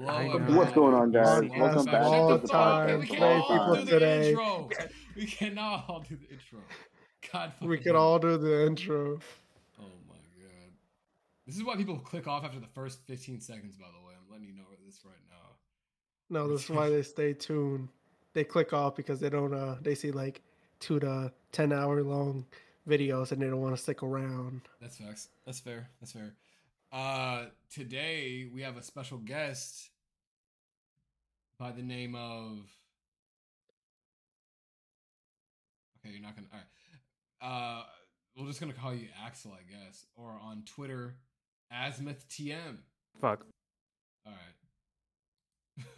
Hello, everybody. What's going on, guys? Welcome Welcome back. back Shut to the the fuck podcast. We can Today, all people, do the today. intro. We cannot all do the intro. God, We fucking could all do the intro. Oh my god. This is why people click off after the first 15 seconds. By the way, I'm letting you know this right now. No, this is why they stay tuned. They click off because they don't. Uh, they see like two to ten hour long videos and they don't want to stick around. That's facts. That's fair. That's fair. Uh, today we have a special guest by the name of. Okay, you're not gonna. All right. Uh, we're just gonna call you Axel, I guess, or on Twitter, AsmithTM. Fuck. All right.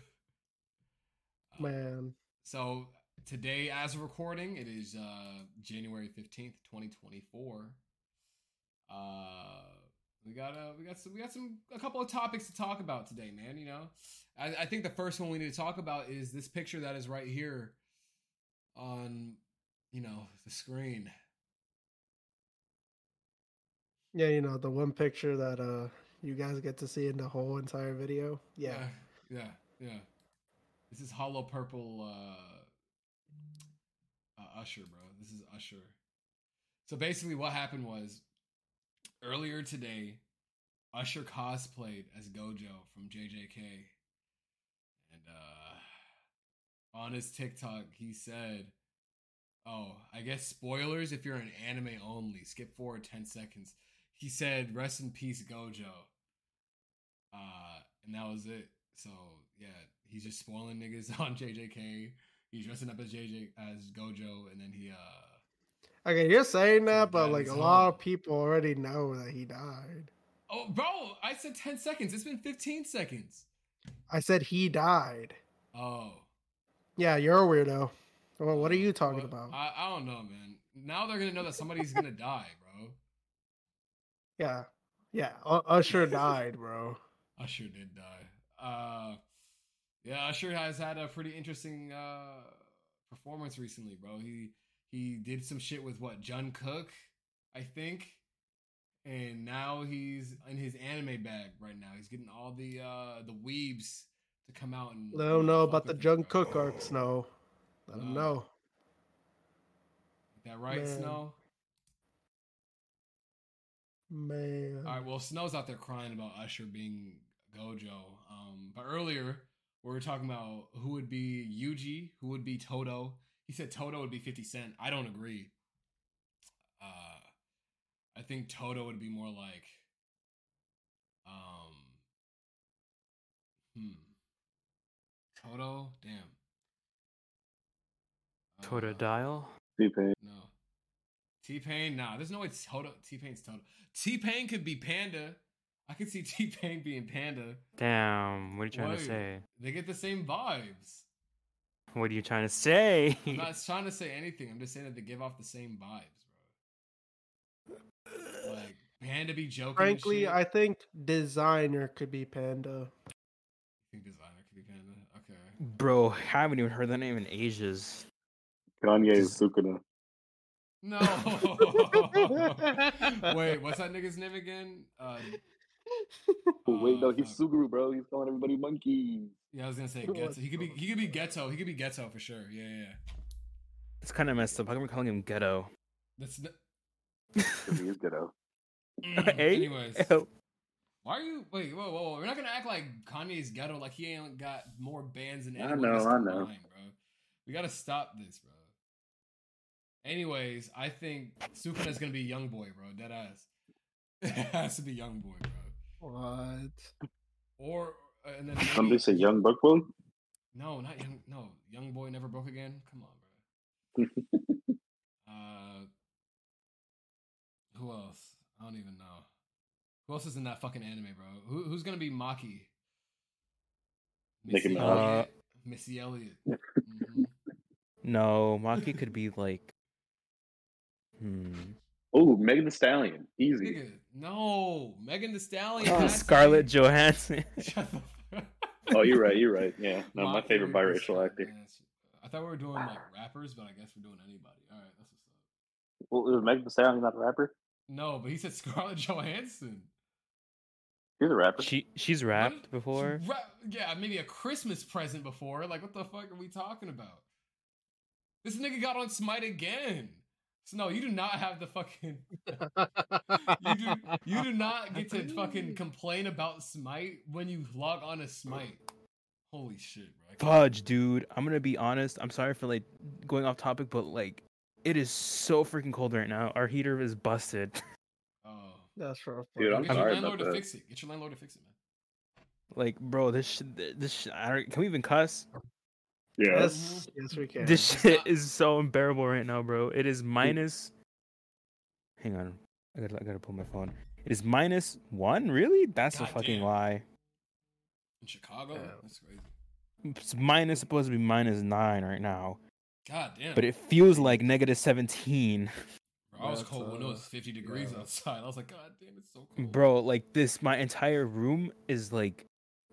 Uh, Man, So today, as of recording, it is uh, January fifteenth, twenty twenty four. Uh, we got uh, we got some we got some a couple of topics to talk about today, man. You know, I, I think the first one we need to talk about is this picture that is right here on you know the screen. yeah, you know the one picture that uh you guys get to see in the whole entire video. Yeah, yeah, yeah. yeah. This is Hollow Purple uh, uh, Usher, bro. This is Usher. So basically, what happened was earlier today, Usher cosplayed as Gojo from JJK, and uh, on his TikTok, he said, "Oh, I guess spoilers if you're an anime only. Skip forward ten seconds." He said, "Rest in peace, Gojo." Uh, and that was it. So yeah, he's just spoiling niggas on JJK. He's dressing up as JJ as Gojo, and then he uh Okay, you're saying that, but like a lot of people already know that he died. oh, bro, I said ten seconds. It's been fifteen seconds. I said he died. Oh, Yeah, you're a weirdo. Well, what are you talking about? I, I don't know, man. Now they're gonna know that somebody's gonna die, bro. Yeah, yeah. U- Usher died, bro. Usher did die. Uh, yeah, Usher has had a pretty interesting uh performance recently, bro. He he did some shit with what Jungkook, I think, and now he's in his anime bag right now. He's getting all the uh the weebs to come out and Let them know about the Jun him. Cook arc, Snow. Let them No. know. That right, Man. Snow? Man. All right, well, Snow's out there crying about Usher being Gojo. Um, but earlier we were talking about who would be Yuji, who would be Todo. He said Todo would be Fifty Cent. I don't agree. Uh, I think Todo would be more like, um, hmm, Todo. Damn. Uh, Totodile? T-Pain. No. T Pain, nah, there's no way Todo T Pain's Todo. T Pain could be Panda. I could see T Pain being Panda. Damn, what are you trying Wait. to say? They get the same vibes. What are you trying to say? I'm not trying to say anything. I'm just saying that they give off the same vibes, bro. Like Panda be joking. and Frankly, shit. I think designer could be Panda. I think designer could be Panda. Okay. Bro, I haven't even heard that name in ages. Kanye is Just- Sukuna. No. Wait, what's that nigga's name again? Uh, wait, no, uh, he's fuck. Suguru, bro. He's calling everybody monkeys. Yeah, I was gonna say What Geto. He could be. He could be Geto. He could be Geto for sure. Yeah, yeah. yeah. It's kind of messed up. How come we're calling him Ghetto? That's. n- 'Cause he is ghetto. Mm, Hey? Anyways, Ew. why are you? Wait, whoa, whoa, whoa! We're not gonna act like Kanye's ghetto. Like he ain't got more bands than anyone. I anyone know, I know. combined, bro. We gotta stop this, bro. Anyways, I think Sukuna's gonna be young boy, bro. Dead ass. it has to be young boy, bro. What? Or uh, and then Somebody maybe, say young Brooklyn? no, not young. No, young boy never broke again. Come on, bro. uh, who else? I don't even know. Who else is in that fucking anime, bro? Who, who's gonna be Maki? Nicki Missy Minaj. Elliott. Missy Elliott. Mhm. No, Maki could be like. Hmm. Oh, Megan Thee Stallion. Easy. Nigga, no, Megan Thee Stallion. Oh, has Scarlett be- Johansson. Shut the fuck- Oh, you're right. You're right. Yeah. No, my Maki favorite biracial actor. yeah, I thought we were doing like rappers, but I guess we're doing anybody. All right, that's what's up. Well, is Megan Thee Stallion not a rapper? No, but he said Scarlett Johansson. He's a rapper. she she's What? rapped She before. rap- yeah, maybe a Christmas present before. Like, what the fuck are we talking about? This nigga got on Smite again. So no, you do not have the fucking. You do you do not get to fucking complain about Smite when you log on to Smite. Holy shit, bro! Fudge, dude. I'm gonna be honest. I'm sorry for like going off topic, but like it is so freaking cold right now. Our heater is busted. Oh, That's rough. Dude, bro. I'm get your sorry landlord to that. fix it. Get your landlord to fix it, man. like, bro, this shit, this shit, I don't, can we even cuss? Yeah. Yes, mm-hmm. yes, we can. This shit is so unbearable right now, bro. It is minus. Hang on, I gotta, I gotta pull my phone. It is minus one. Really? That's a fucking damn. lie. In Chicago, Yeah. that's crazy. It's minus supposed to be minus nine right now, God damn. but it feels like negative seventeen. Bro, I was That's, cold when it was 50 degrees yeah. outside. I was like, God damn, it's so cold. Bro, like this, my entire room is like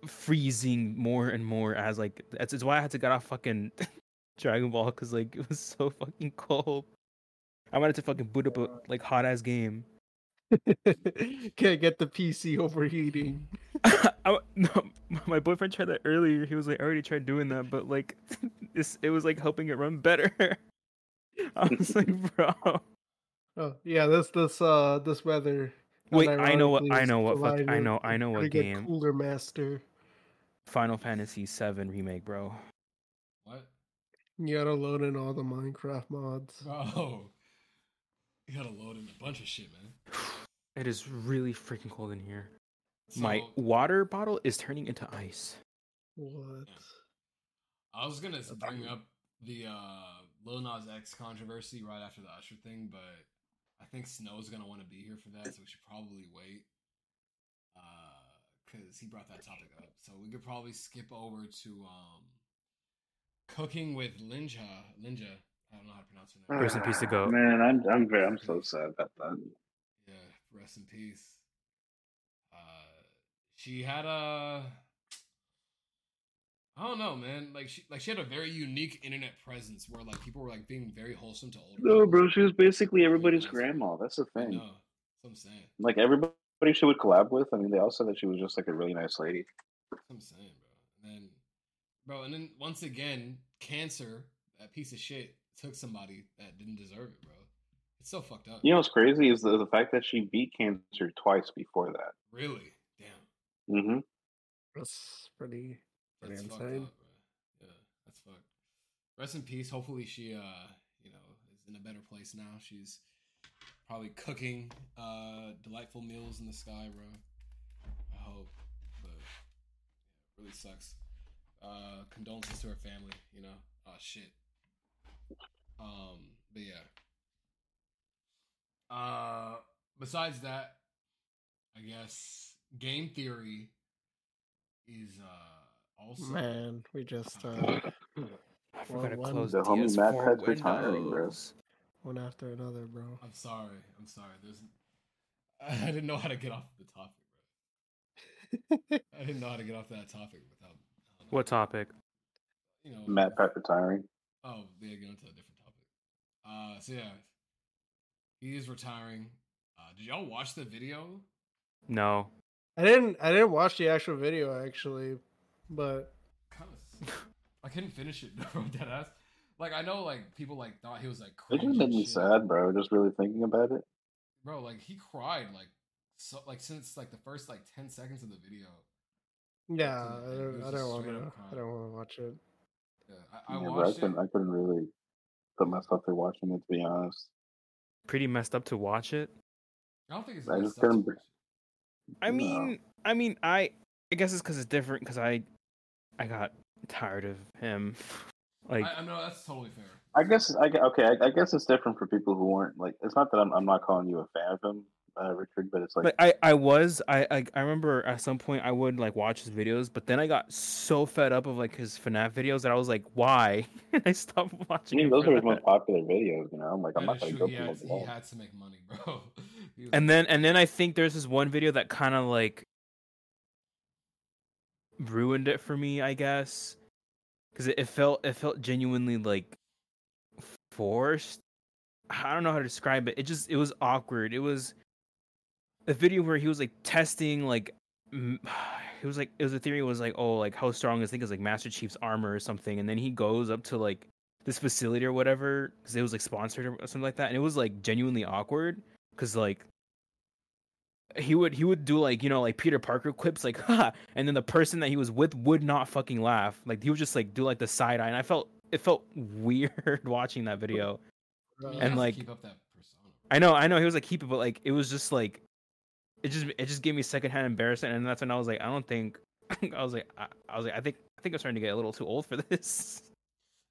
freezing more and more as like that's, that's why I had to get off fucking Dragon Ball because like it was so fucking cold. I wanted to fucking boot up a like hot ass game. Can't get the PC overheating. I, no, my boyfriend tried that earlier. He was like, I already tried doing that, but like this, it was like helping it run better. I was like, bro. Oh yeah, this this uh this weather. Wait, I know what unironically I know what fuck I know I know what pretty game. Cooler Master. Final Fantasy VII remake, bro. What? You gotta load in all the Minecraft mods. Oh, You gotta load in a bunch of shit, man. It is really freaking cold in here. My water bottle is turning into ice. What? I was gonna bring up the uh Lil Nas X controversy right after the Usher thing, but I think Snow's gonna want to be here for that, so we should probably wait. Uh, because he brought that topic up, so we could probably skip over to um, cooking with Lynja. Lynja, I don't know how to pronounce her name. Rest in peace to Goat. Man, I'm I'm very I'm so sad about that. Yeah, rest in peace. Uh, she had a. I don't know, man. Like she, like she had a very unique internet presence where like people were like being very wholesome to older. No, people. bro, she was basically everybody's Nice. grandma. That's the thing. know. That's what I'm saying. Like everybody she would collab with. I mean, they all said that she was just like a really nice lady. That's what I'm saying, bro. And then, bro, and then once again, cancer, that piece of shit, took somebody that didn't deserve it, bro. It's so fucked up. You know what's crazy is the, the fact that she beat cancer twice before that. Really? Damn. hmm That's pretty That's fucked up, bro. Yeah, that's fucked. Rest in peace. Hopefully she uh, you know, is in a better place now. She's probably cooking uh delightful meals in the sky, bro. I hope. But yeah, it really sucks. Uh condolences to her family, you know. Oh shit. Um, but yeah. Uh besides that, I guess game theory is uh also Man, we just uh I forgot to one- close The homie DS4 Matt Pet's retiring, bro. one after another, bro. I'm sorry. I'm sorry. There's I didn't know how to get off the topic, bro. I didn't know how to get off that topic without What topic? you know MatPat retiring. Oh, yeah, going to a different topic. Uh so yeah. He is retiring. Uh did y'all watch the video? No. I didn't I didn't watch the actual video actually, but Kind of I couldn't finish it, bro. Dead ass. Like I know like people like thought he was like It cringe just made and me shit. sad, bro. Just really thinking about it. Bro, like he cried like so like since like the first like 10 seconds of the video. yeah, I like, don't I don't want to I don't want to watch it. Yeah, I, I Yeah, bro, I watched it. couldn't, I couldn't really put myself through watching it, to be honest. Pretty messed up to watch it. I don't think it's I just up couldn't watch it. I No. mean, I mean, I I guess it's because it's different. Because I I got tired of him. Like I, I know that's totally fair. I guess I gue- okay. I, I guess it's different for people who weren't like. It's not that I'm I'm not calling you a fan of him, uh, Richard, but it's like Like I, I was I, I I remember at some point I would like watch his videos, but then I got so fed up of like his FNAF videos that I was like, why? And I stopped watching. I mean, him those for are his most popular videos. You know, I'm like I'm That not gonna true. go He through had, those he had to make money, bro. And like, then and then I think there's this one video that kind of like ruined it for me, I guess, because it, it felt it felt genuinely like forced. I don't know how to describe it. It just it was awkward. It was a video where he was like testing like it was like it was a theory was like oh like how strong is I think it's like Master Chief's armor or something, and then he goes up to like this facility or whatever because it was like sponsored or something like that, and it was like genuinely awkward because like he would he would do like you know like Peter Parker quips like ha, and then the person that he was with would not fucking laugh. Like he would just like do like the side eye, and I felt it felt weird watching that video. And, like, keep up that persona. I know, I know he was like keep it, but like it was just like it just it just gave me secondhand embarrassment, and that's when I was like, I don't think I was like I, I was like I think I think I'm starting to get a little too old for this.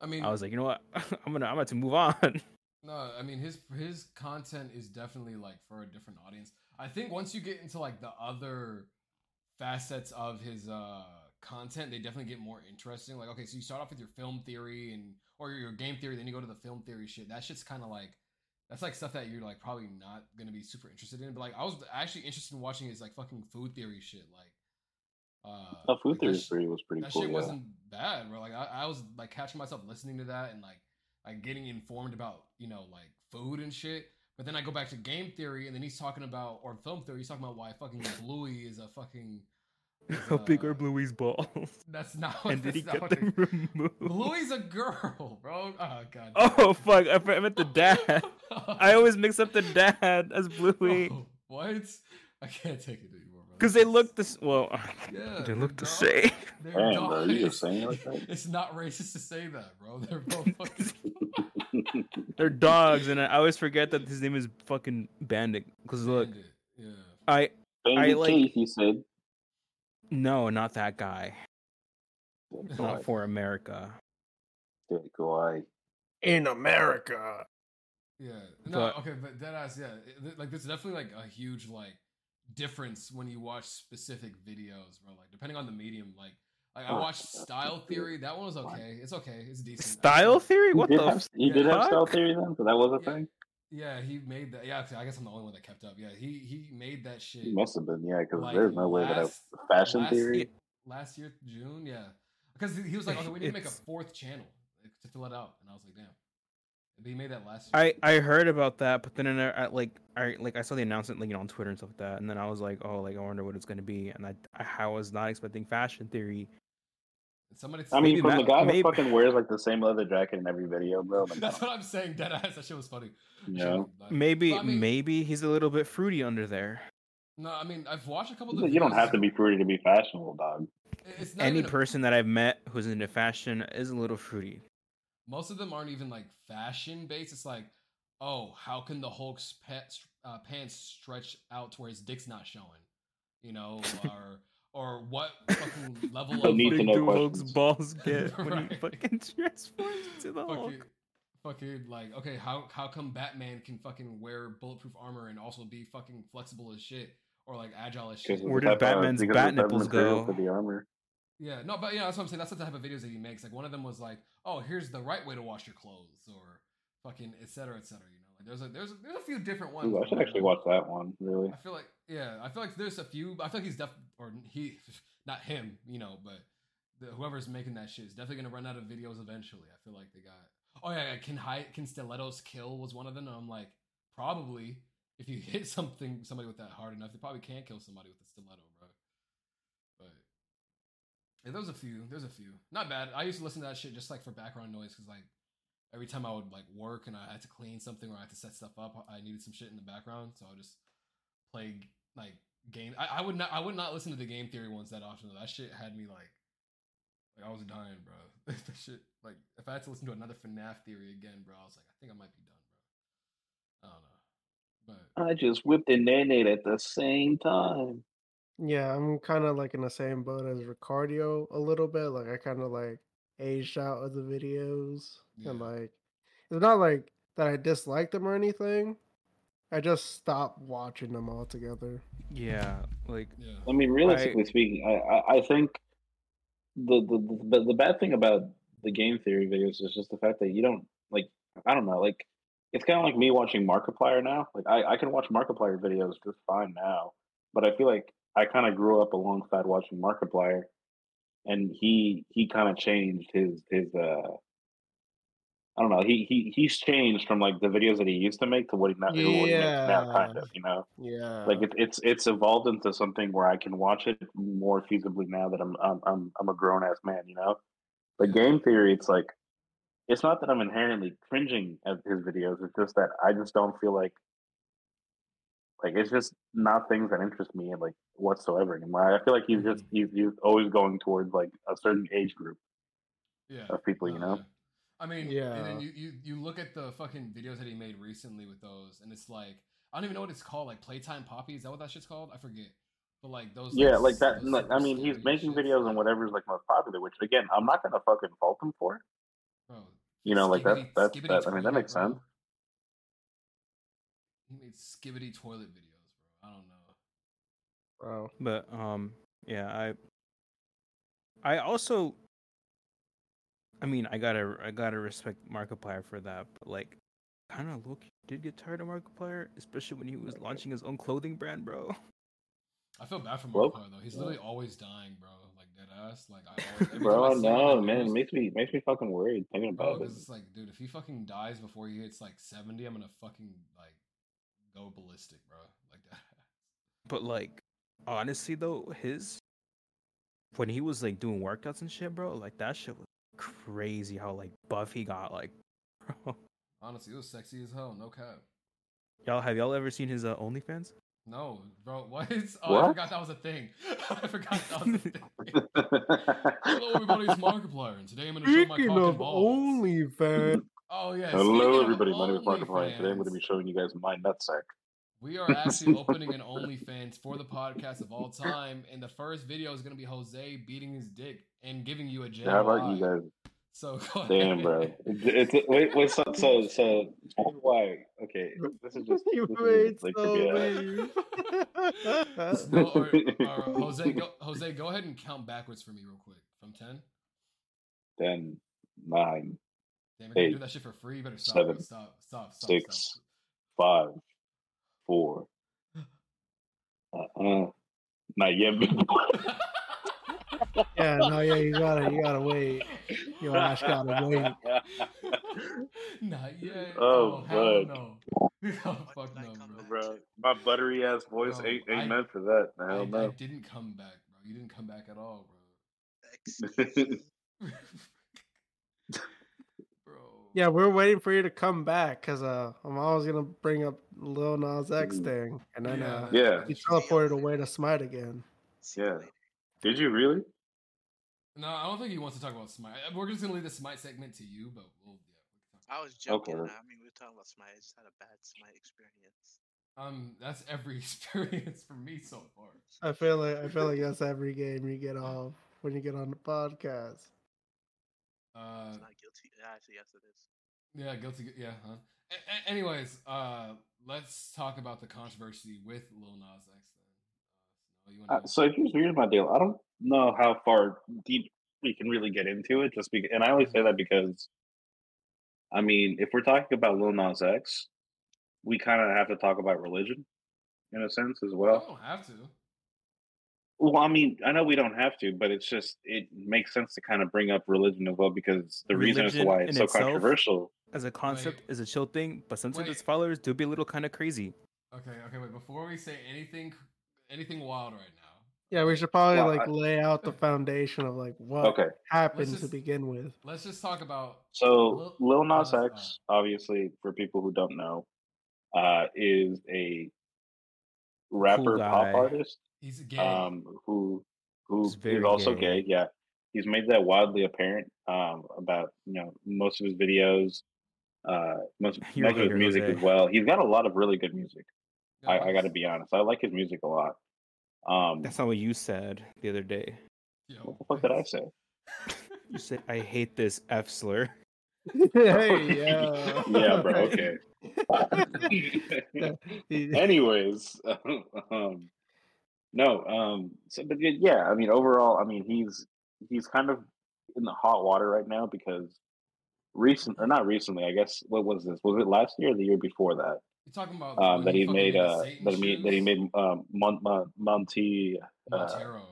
I mean, I was like, you know what, I'm gonna I'm about to move on. No, I mean his his content is definitely like for a different audience. I think once you get into like the other facets of his uh content, they definitely get more interesting. Like, okay, so you start off with your film theory and or your game theory, then you go to the film theory shit. That shit's kind of like that's like stuff that you're like probably not gonna be super interested in. But like, I was actually interested in watching his like fucking food theory shit. Like, uh, Oh, food like, theory sh- was pretty that cool. shit yeah. wasn't bad, bro. Like I, I was like catching myself listening to that and like like getting informed about you know like food and shit. But then I go back to game theory, and then he's talking about or film theory. He's talking about why fucking Bluey is a fucking. is, How big are Bluey's balls? That's not. and did he get them it- removed? Bluey's a girl, bro. Oh god. Oh fuck! I I meant the dad. I always mix up the dad as Bluey Oh, what? I can't take it bro. Because they look this well. Yeah, they they're look the same. Damn, bro, you saying like that? It's not racist to say that, bro. They're both fucking. They're dogs, and I always forget that his name is fucking Bandit. Because look, Bandit, Yeah. I Bandit like- Keith, he said. no, not that guy. Good Not boy. for America. Good boy. In America. Yeah. No, But- okay, but deadass, yeah. it- th- Like, there's definitely like a huge like difference when you watch specific videos, bro. Like, depending on the medium, like, like I Oh, watched Style. Theory. That one was okay. It's okay. It's decent. Style theory? He What did the? have, F- he did have style theory then, so that was a Yeah. thing. Yeah, he made that. Yeah, I guess I'm the only one that kept up. Yeah, he he made that shit He must have been, yeah, because Like, there's no way that last- a fashion last- theory. last year June. Yeah, because he was like, okay, we need to make a fourth channel to fill it out, and I was like, damn. But he made that last year. I I heard about that, but then I, I like I like I saw the announcement like you know on Twitter and stuff like that, and then I was like, oh, like I wonder what it's gonna be, and I I was not expecting fashion theory. Somebody. I mean, maybe from the guy maybe- that fucking wears like the same leather jacket in every video, bro. Like, That's what I'm saying. Dead ass. That shit was funny. you Shit know, was nuts. Maybe I mean- maybe he's a little bit fruity under there. No, I mean I've watched a couple of. The you don't have to be fruity to be fashionable, dog. It's not Any a- person that I've met who's into fashion is a little fruity. Most of them aren't even like fashion based. It's like, oh, how can the Hulk's pet, uh, pants stretch out to where his dick's not showing? You know, or or what fucking level I of need to fucking, know do Hulk's balls get when he Right. fucking transforms into the fucking, Hulk? fucking like okay, how how come Batman can fucking wear bulletproof armor and also be fucking flexible as shit or like agile as shit? Where did Batman's bat the type of nipples go? For the armor. Yeah, no, but yeah, that's what I'm saying. That's the type of videos that he makes. Like one of them was like, "Oh, here's the right way to wash your clothes," or fucking et cetera, et cetera. You know, like there's a there's a, there's a few different ones. Ooh, I should actually watch that one. Really, I feel like yeah, I feel like there's a few. I feel like he's def or he, not him, you know, but the, whoever's making that shit is definitely gonna run out of videos eventually. I feel like they got. Oh yeah, yeah can high can stilettos kill was one of them. And I'm like probably if you hit something somebody with that hard enough, they probably can't kill somebody with a stiletto, yeah, there's a few. There's a few. Not bad. I used to listen to that shit just like for background noise because like every time I would like work and I had to clean something or I had to set stuff up, I needed some shit in the background, so I would just play like game. I, I would not. I would not listen to the game theory ones that often. That shit had me like, like I was dying, bro. that shit. Like if I had to listen to another FNAF theory again, bro, I was like, I think I might be done, bro. I don't know, but I just whipped and nay at the same time. Yeah, I'm kind of like in the same boat as Ricardio a little bit. Like I kind of like aged out of the videos, and like it's not like that I dislike them or anything. I just stopped watching them altogether. Yeah, like yeah, I mean, realistically speaking, I, I, I think the, the the the bad thing about the game theory videos is just the fact that you don't like. I don't know, like it's kind of like me watching Markiplier now. Like I, I can watch Markiplier videos just fine now, but I feel like I kind of grew up alongside watching Markiplier, and he he kind of changed his his uh I don't know. He he he's changed from like the videos that he used to make to what he now, what he makes now, kind of. You know, Yeah. like it, it's it's evolved into something where I can watch it more feasibly now that I'm I'm I'm, I'm a grown ass man. You know, but game theory, it's like it's not that I'm inherently cringing at his videos. It's just that I just don't feel like like it's just not things that interest me like whatsoever anymore. I feel like he's just mm. he's, he's always going towards like a certain age group Yeah. of people. You know, yeah. I mean, Yeah. and then you, you you look at the fucking videos that he made recently with those, and it's like I don't even know what it's called, like Playtime Poppy. Is that what that shit's called? I forget. But like those. yeah, like that. those Like, I mean, he's making shits, videos on like, whatever's like most popular. Which again, I'm not gonna fucking fault him for. Bro, You know, like that. That's that. I mean, that makes bro. sense. He made Skibidi toilet videos, bro. I don't know. Bro. But um, yeah, I I also I mean, I gotta I gotta respect Markiplier for that, but like kind of look did get tired of Markiplier, especially when he was launching his own clothing brand, bro. I feel bad for Well, Markiplier though. He's yeah. literally always dying, bro. Like dead ass. Like I always, every time I Bro, no, man, it makes me makes me fucking worried thinking Bro, about it. because it's like, dude, if he fucking dies before he hits like seventy, I'm gonna fucking like go ballistic, bro. Like that. But like honestly though, his when he was like doing workouts and shit, bro, like that shit was crazy how like buff he got, like bro. Honestly, it was sexy as hell. No cap. Y'all have y'all ever seen his uh, OnlyFans? No, bro. What? Oh, I forgot that was a thing. I forgot that was a thing. Hello, everybody. It's Markiplier, and today I'm gonna show my Speaking cock and of balls. OnlyFans, Oh yeah. Hello, speaking everybody. My name is Markiplier. Today I'm going to be showing you guys my nutsack. We are actually opening an OnlyFans for the podcast of all time, and the first video is gonna be Jose beating his dick and giving you a a J. How about you guys? So go Damn, bro. It's, it's wait, wait. So, so, so why? Okay, this is just you this made is like so trivia. many. No, or, or Jose, go, Jose, go ahead and count backwards for me real quick from ten. Ten, nine, Damn, I can do that shit for free. You better stop. seven. Stop. Stop. Stop. six, Stop. five, four. Uh, uh not yet. yeah, no, yeah, you gotta, you gotta wait. Your ass gotta wait. Not yet. Oh, hell bud. no. oh, fuck no, bro. bro, my buttery ass voice Bro, ain't, ain't I- meant for that. I, Hell I no. didn't come back, bro. You didn't come back at all, bro. Bro. Yeah, we're waiting for you to come back because uh, I'm always gonna bring up Lil Nas X Mm. thing, and then Yeah, uh, Yeah. he teleported away to Smite again. Yeah. Did you really? No, I don't think he wants to talk about Smite. We're just gonna leave the Smite segment to you, but we'll yeah. We can talk. I was joking. Okay. I mean, we were talking about Smite. I just had a bad Smite experience. Um, that's every experience for me so far. I feel like I feel like that's every game you get off when you get on the podcast. Uh, It's not guilty. Yeah, Actually, yes, it is. yeah, guilty. Yeah, huh? A- a- anyways, uh, let's talk about the controversy with Lil Nas X. Then, uh, Snow, you Uh, wanna- so here's here's my deal. I don't know how far deep we can really get into it, just because, and I only say that because, I mean, if we're talking about Lil Nas X, we kind of have to talk about religion, in a sense as I well. don't have to. Well, I mean, I know we don't have to, but it's just it makes sense to kind of bring up religion as well because the reason as to why it's so itself- controversial. As a concept, is a chill thing, but sometimes its Wait. followers do be a little kind of crazy. Okay, okay, wait. Before we say anything, anything wild right now, Yeah, we should probably Well, like I- lay out the foundation of like what Okay, happened Let's to begin with. let's just talk about. so Lil- Lil Nas Nas- X, obviously, for people who don't know, uh, is a rapper guy. pop artist. He's gay. um, who who He's is very also gay. gay. Yeah, he's made that wildly apparent um, about you know most of his videos, uh, most, most of his music as well. He's got a lot of really good music. Yeah, I, I got to be honest. I like his music a lot. Um, That's not what you said the other day. yo, what the fuck did I say? You said I hate this F slur. hey, yeah. Yeah, bro. Okay. Anyways, um, no. Um, so, but yeah, I mean, overall, I mean, he's he's kind of in the hot water right now because recent or not recently, I guess. What was this? Was it last year or the year before that? you're talking about Um, that he made the uh that he made, that he shoes? made um Mon, Mon, Monty uh, Montero.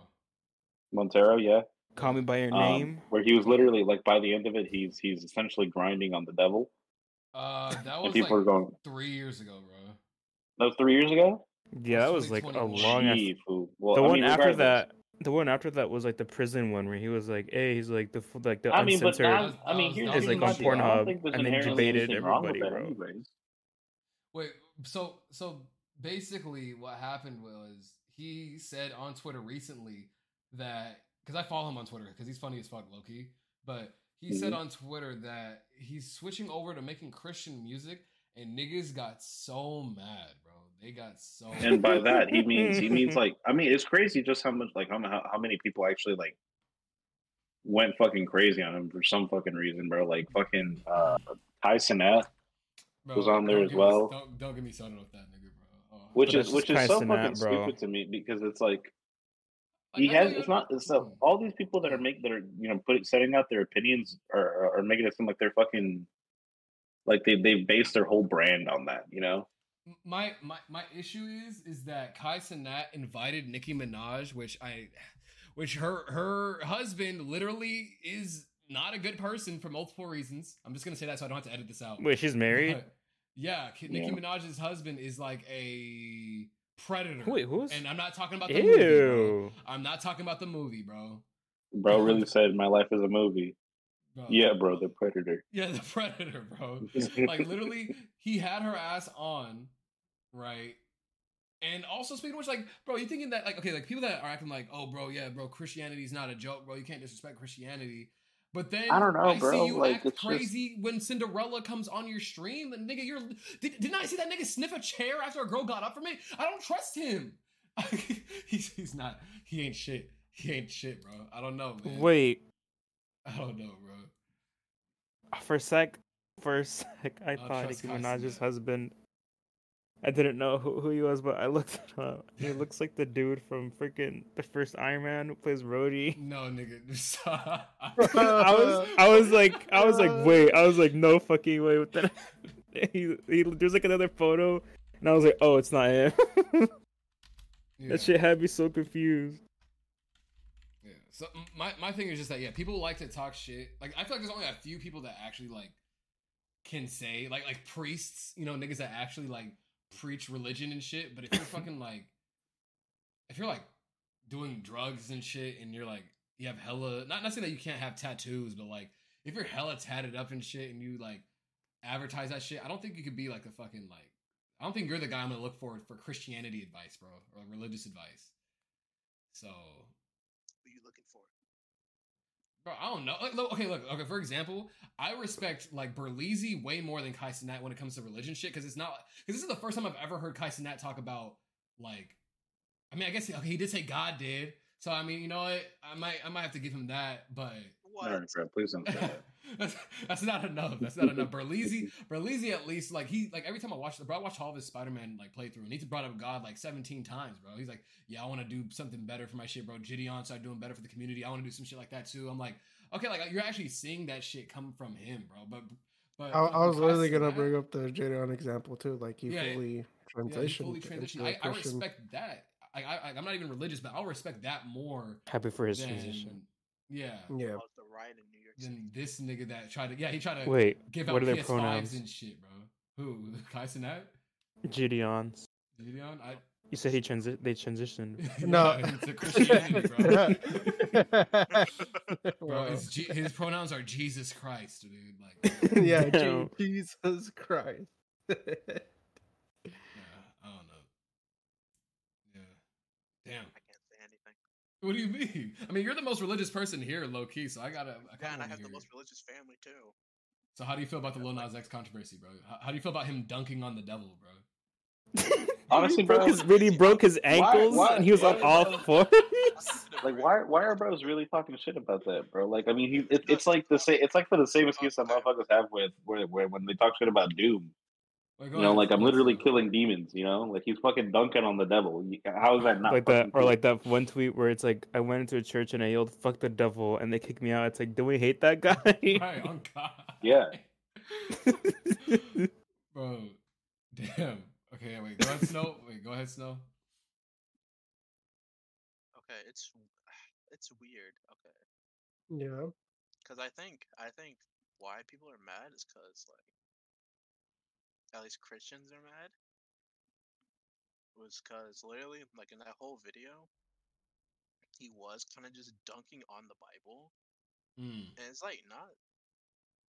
Montero, yeah. Call me by your um, name. where he was literally like by the end of it, he's he's essentially grinding on the devil, Uh, that was people like are going. three years ago, bro. That was three years ago. Yeah, that was was like a long. After, Gee, fool. Well, the I one mean, after that, the one after that was like the prison one where he was like, "Hey, he's like the like the I mean, but uncensored." that, I mean, here's That was the like on thing, I don't Pornhub, and then inherently debated anything wrong with everybody, bro. Wait, so so basically, what happened was he said on Twitter recently that because I follow him on Twitter because he's funny as fuck, lowkey. But he said Mhm. on Twitter that he's switching over to making Christian music, and niggas got so mad, bro. They got so. And by that, he means he means like I mean, it's crazy just how much like how how, how many people actually like went fucking crazy on him for some fucking reason, bro. Like fucking uh, Kai Cenat, Bro, was on there as give me- well. don't don't get me started with that nigga, bro. Oh. which But is which is so fucking Cenat, bro. stupid to me because it's like Like, he has it's not it's so all these people that are make that are you know putting setting out their opinions are are, are making it seem like they're fucking like they they base their whole brand on that you know my my my issue is is that Kai Cenat invited Nicki Minaj, which I, which her her husband literally is not a good person for multiple reasons. I'm just gonna say that so I don't have to edit this out. Wait, she's married. But, yeah, Ki- Nicki Yeah. Minaj's husband is like a predator. Wait, who's? And I'm not talking about the movie. Bro. Ew. I'm not talking about the movie, bro. bro really said my life is a movie bro. yeah bro the predator Yeah, the predator, bro. like literally he had her ass on right and also speaking of which like bro you thinking that like okay like people that are acting like oh bro yeah bro christianity's not a joke bro you can't disrespect christianity but then I don't know, I bro, see you like, act it's just- crazy when Cinderella comes on your stream. And nigga, you're did, didn't I see that nigga sniff a chair after a girl got up from it? I don't trust him. he's he's not. He ain't shit. He ain't shit, bro. I don't know, man. Wait, I don't know, bro. for a sec, for a sec, I I'll thought trust Nicki Kai Minaj's Cenat. husband. I didn't know who, who he was, but I looked it up. He looks like the dude from freaking the first Iron Man who plays Rhodey. No, nigga. I was, I was like, I was like, wait, I was like, no fucking way with that. he, he, there's like another photo, and I was like, oh, it's not him. Yeah. That shit had me so confused. Yeah. So my my thing is just that yeah, people like to talk shit. Like I feel like there's only a few people that actually like can say like like priests, you know, niggas that actually like preach religion and shit. But if you're fucking like, if you're like doing drugs and shit, and you're like you have hella not not saying that you can't have tattoos, but like if you're hella tatted up and shit, and you like advertise that shit, I don't think you could be like a fucking like. I don't think you're the guy I'm gonna look for for Christianity advice, bro, or religious advice. So Who you looking for? Bro, I don't know. Like, look, okay, look, okay. For example, I respect like Berleezy way more than Kai Cenat when it comes to religion shit because it's not because this is the first time I've ever heard Kai Cenat talk about like. I mean, I guess okay, he did say God did, so I mean, you know what? I might I might have to give him that, but What? All right, bro, please don't say that. that's, that's not enough. That's not enough. Berleezy, Berleezy, at least like he like every time I watch the bro, I watched all of his Spider Man like playthrough, and he's brought up God like seventeen times, bro. He's like, yeah, I want to do something better for my shit, bro. JiDion started doing better for the community. I want to do some shit like that too. I'm like, okay, like you're actually seeing that shit come from him, bro. But but I, I was literally gonna Cenat- bring up the JiDion example too. Like he Yeah, fully yeah, transitioned. he fully transitioned. into a I, I Christian- respect that. I, I I'm not even religious, but I'll respect that more Happy for his than transition. yeah Yeah, How's the riot in New York City? than this nigga that tried to yeah he tried to Wait, give what out are their PS5s pronouns? and shit, bro. Who? Kai Cenat? JiDion's. JiDion? I You said he transi- they transitioned. No. Yeah, to Christianity, bro. bro Wow. his, G- his pronouns are Jesus Christ, dude. Like, yeah, Damn. Jesus Christ. yeah, I don't know. Yeah, damn. I can't say anything. What do you mean? I mean, you're the most religious person here, low key. So I gotta. I Yeah, kinda and I have the hear most religious family too. So how do you feel about the Lil Nas X controversy, bro? How, how do you feel about him dunking on the devil, bro? Honestly, he broke bro, his, really broke his ankles, why- and he was on all does- fours. like why why are bros really talking shit about that, bro? Like I mean, he it, it's like the same it's like for the same excuse that motherfuckers have with where, where when they talk shit about Doom. Wait, go You know, like I'm literally killing demons. You know, like he's fucking dunking on the devil. You- How is that not like that, fucking or cool? like that one tweet where it's like, I went into a church and I yelled "fuck the devil" and they kicked me out. It's like, do we hate that guy? Right on God. Yeah. bro. Damn. Okay, wait. Go ahead, Snow. Wait, go ahead, Snow. Okay, it's it's weird. Okay, Yeah. Because I think I think why people are mad is because like at least Christians are mad. Was because literally like in that whole video, he was kind of just dunking on the Bible, Mm. and it's like not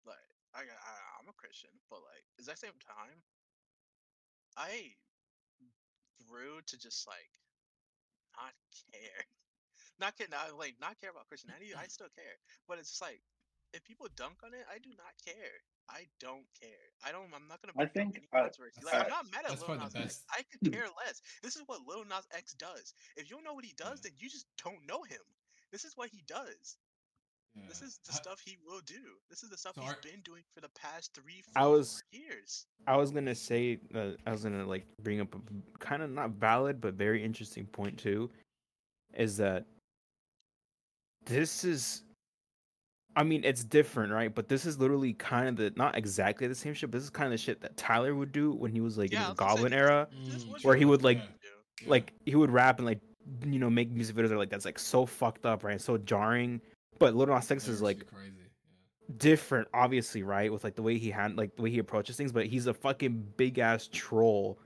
like I, I I'm a Christian, but like at the same time, I grew to just like not care, not care, not like not care about Christianity. I still care, but it's like if people dunk on it, I do not care. I don't care. I don't. I'm not gonna I think, any uh, controversy. Like, I'm not mad at that's Lil probably Nas the X. best- I could care less. This is what Lil Nas X does. If you don't know what he does, Yeah. then you just don't know him. This is what he does. Yeah. This is the Ha- stuff he will do. This is the stuff So he's are- been doing for the past three, I was- years. I was gonna say uh, I was gonna like bring up a kind of not valid but very interesting point too, is that this is, I mean it's different right, but this is literally kind of the not exactly the same shit. But this is kind of the shit that Tyler would do when he was like Yeah, in the gonna say, Goblin era, This Mm, what where he would, like, yeah. like he would rap and like you know make music videos that are like that's like so fucked up right, so jarring. But Little Nas X is like crazy. Yeah. different, obviously, right? With like the way he had, like the way he approaches things, but he's a fucking big ass troll,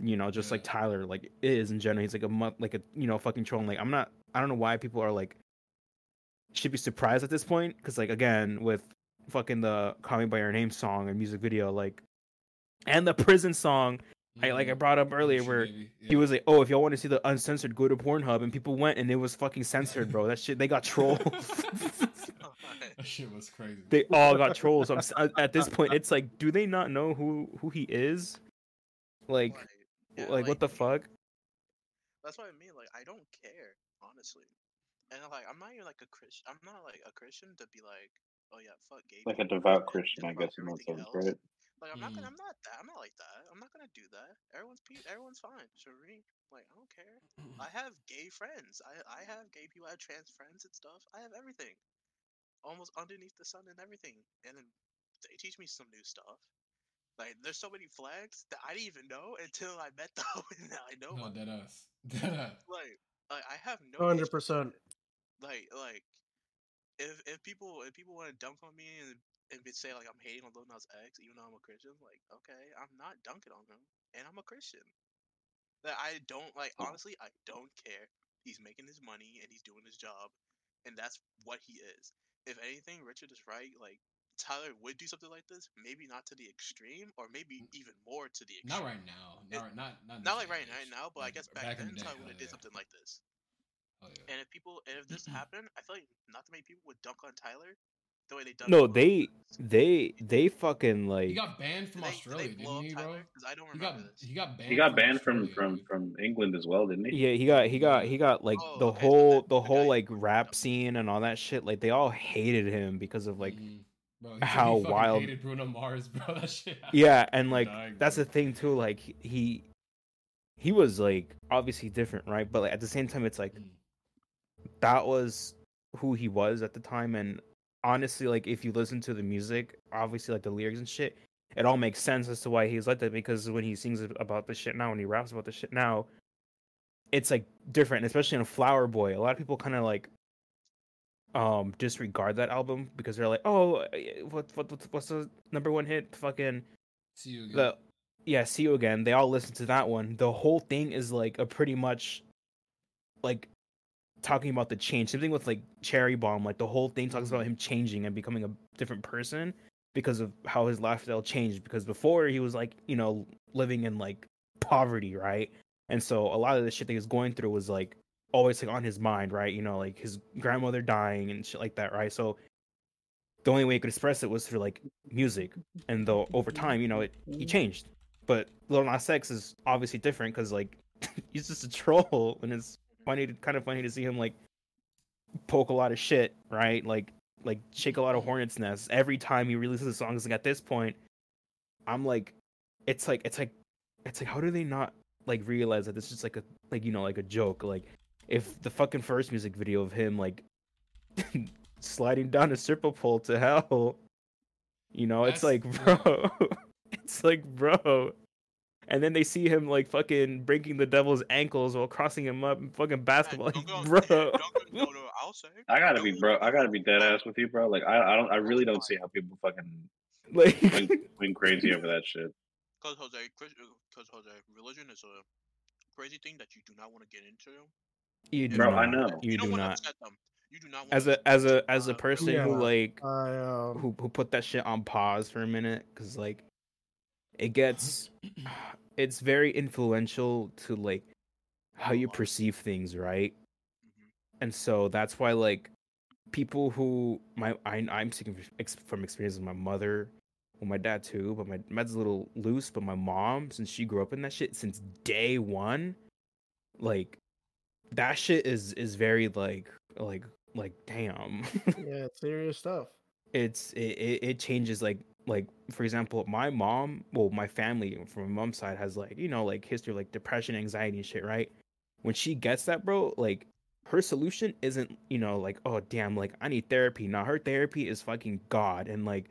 you know, just like Tyler like is in general. He's like a mu- like a you know fucking troll. And, like I'm not, I don't know why people are like should be surprised at this point because like again with fucking the "Call Me by Your Name" song and music video, like and the prison song, I like I Mhm. brought up earlier where. Baby, He was like, "Oh, if y'all want to see the uncensored, go to Pornhub," and people went, and it was fucking censored, bro. That shit, they got trolls. that shit was crazy. they all got trolls. I'm at- at this point, it's like, do they not know who who he is? Like, yeah, like, what the fuck? That's what I mean. Like, I don't care, honestly. And like, I'm not even like a Christian. I'm not like a Christian to be like, oh yeah, fuck gay. like a devout Christian, I guess, in that everything sense, else." right? Like, I'm not gonna. Mm. I'm not that. I'm not like that. I'm not gonna do that. Everyone's pe- Everyone's fine. Sheree, like, I don't care. I have gay friends. I I have gay people. I have trans friends and stuff. I have everything, almost underneath the sun and everything. And then they teach me some new stuff. Like, there's so many flags that I didn't even know until I met them, and now I know. no, about dead ass. Dead ass. like like I have no Hundred issue with percent. It. like like if if people if people want to dunk on me and and say like I'm hating on Lil Nas X even though I'm a Christian like okay I'm not dunking on him and I'm a Christian that I don't like honestly I don't care he's making his money and he's doing his job and that's what he is if anything Richard is right like Tyler would do something like this maybe not to the extreme or maybe even more to the extreme Not right now. It- Not right, not not, not like right now but I guess back, in then the day, Tyler would have uh, did yeah. something like this Hell yeah. and if people, and if this happened, I feel like not that many people would dunk on Tyler the way they dunk. No, on they Nas. they they fucking like. He got banned from Did they, did Australia, they blow didn't he, up bro? I don't He got this. he got banned. He got banned from Australia, from from England as well, didn't he? yeah he got he got he got like Oh, the okay, so whole the- the the whole like who- rap scene and all that shit. Like they all hated him because of like Mhm. Bro, he, how he wild- hated Bruno Mars, bro. That shit. yeah and like dying, that's the thing too. Like he he was like obviously different, right? But like at the same time, it's like Mm. That was who he was at the time and honestly like if you listen to the music obviously like the lyrics and shit it all makes sense as to why he's like that because when he sings about the shit now when he raps about the shit now it's like different especially in flower boy. A lot of people kind of like um disregard that album because they're like oh eh, what, what what- what's the number one hit? Fucking See you again. the yeah see you again. They all listen to that one. The whole thing is like a pretty much like talking about the change same thing with like cherry bomb like the whole thing talks about Mhm. him changing and becoming a different person because of how his lifestyle changed because before he was like you know living in like poverty right? And so a lot of the shit that he was going through was like always like on his mind right? You know like his grandmother dying and shit like that right? So the only way he could express it was through like music. And though over time you know it he changed. But Lil Nas X is obviously different because like he's just a troll and it's funny to kind of funny to see him like poke a lot of shit right? Like like shake a lot of hornets nests. Every time he releases a song. Like at this point, I'm like, it's like it's like it's like how do they not like realize that this is just like a like you know like a joke? Like if the fucking first music video of him like sliding down a stripper pole to hell you know it's like bro it's like bro and then they see him like fucking breaking the devil's ankles while crossing him up in fucking basketball don't go, bro don't go, no, no, I'll say. I gotta be bro. I gotta be dead ass with you, bro. Like I, I don't. I really don't see how people fucking Like, went, went crazy over that shit. Because Jose, because Jose, religion is a crazy thing that you do not want to get into. you do Bro, not. I know. You don't do wanna not. upset them. You do not. As a as a as a uh, person Yeah. who like I um, who who put that shit on pause for a minute because like it gets it's very influential to like how you perceive things right mhm. and so that's why like people who my I, i'm speaking from ex- from experience with my mother well my dad too but my dad's a little loose but my mom since she grew up in that shit since day one like that shit is is very like like like damn yeah, it's serious stuff. it's it, it, it changes like like for example my mom well my family from my mom's side has like you know like history like depression anxiety and shit right? When she gets that bro like her solution isn't you know like oh damn like i need therapy. Now her therapy is fucking god and like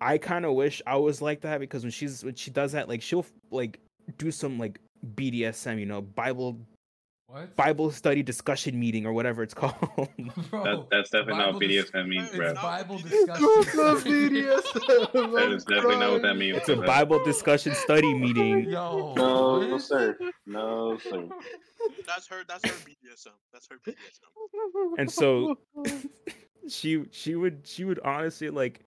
i kind of wish i was like that because when she's when she does that like she'll like do some like bdsm you know bible What? bible study discussion meeting or whatever it's called Bro, That, that's definitely not Bible dis- BDSM means, It's bro. not Bible BDSM. discussion. BDSM. That is definitely not what that means. it's a bible discussion study meeting Yo. No, what? sir. No, sir. That's her. That's her BDSM. That's her BDSM. and so she she would she would honestly like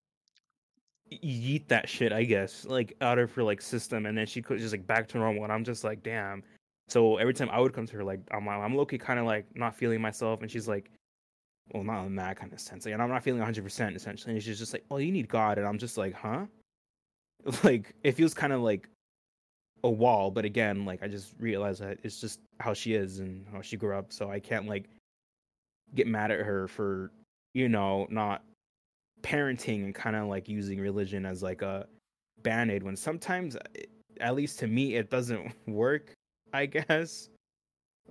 yeet that shit i guess like out of her like system and then she could just like back to normal and i'm just like damn so every time i would come to her like i'm, I'm low-key kind of like not feeling myself and she's like well not in that kind of sense like, and i'm not feeling 100% essentially and she's just like oh you need god and i'm just like huh? Like it feels kind of like a wall but again like i just realized that it's just how she is and how she grew up so i can't like get mad at her for you know not parenting and kind of like using religion as like a band-aid when sometimes eh, at least to me it doesn't work i guess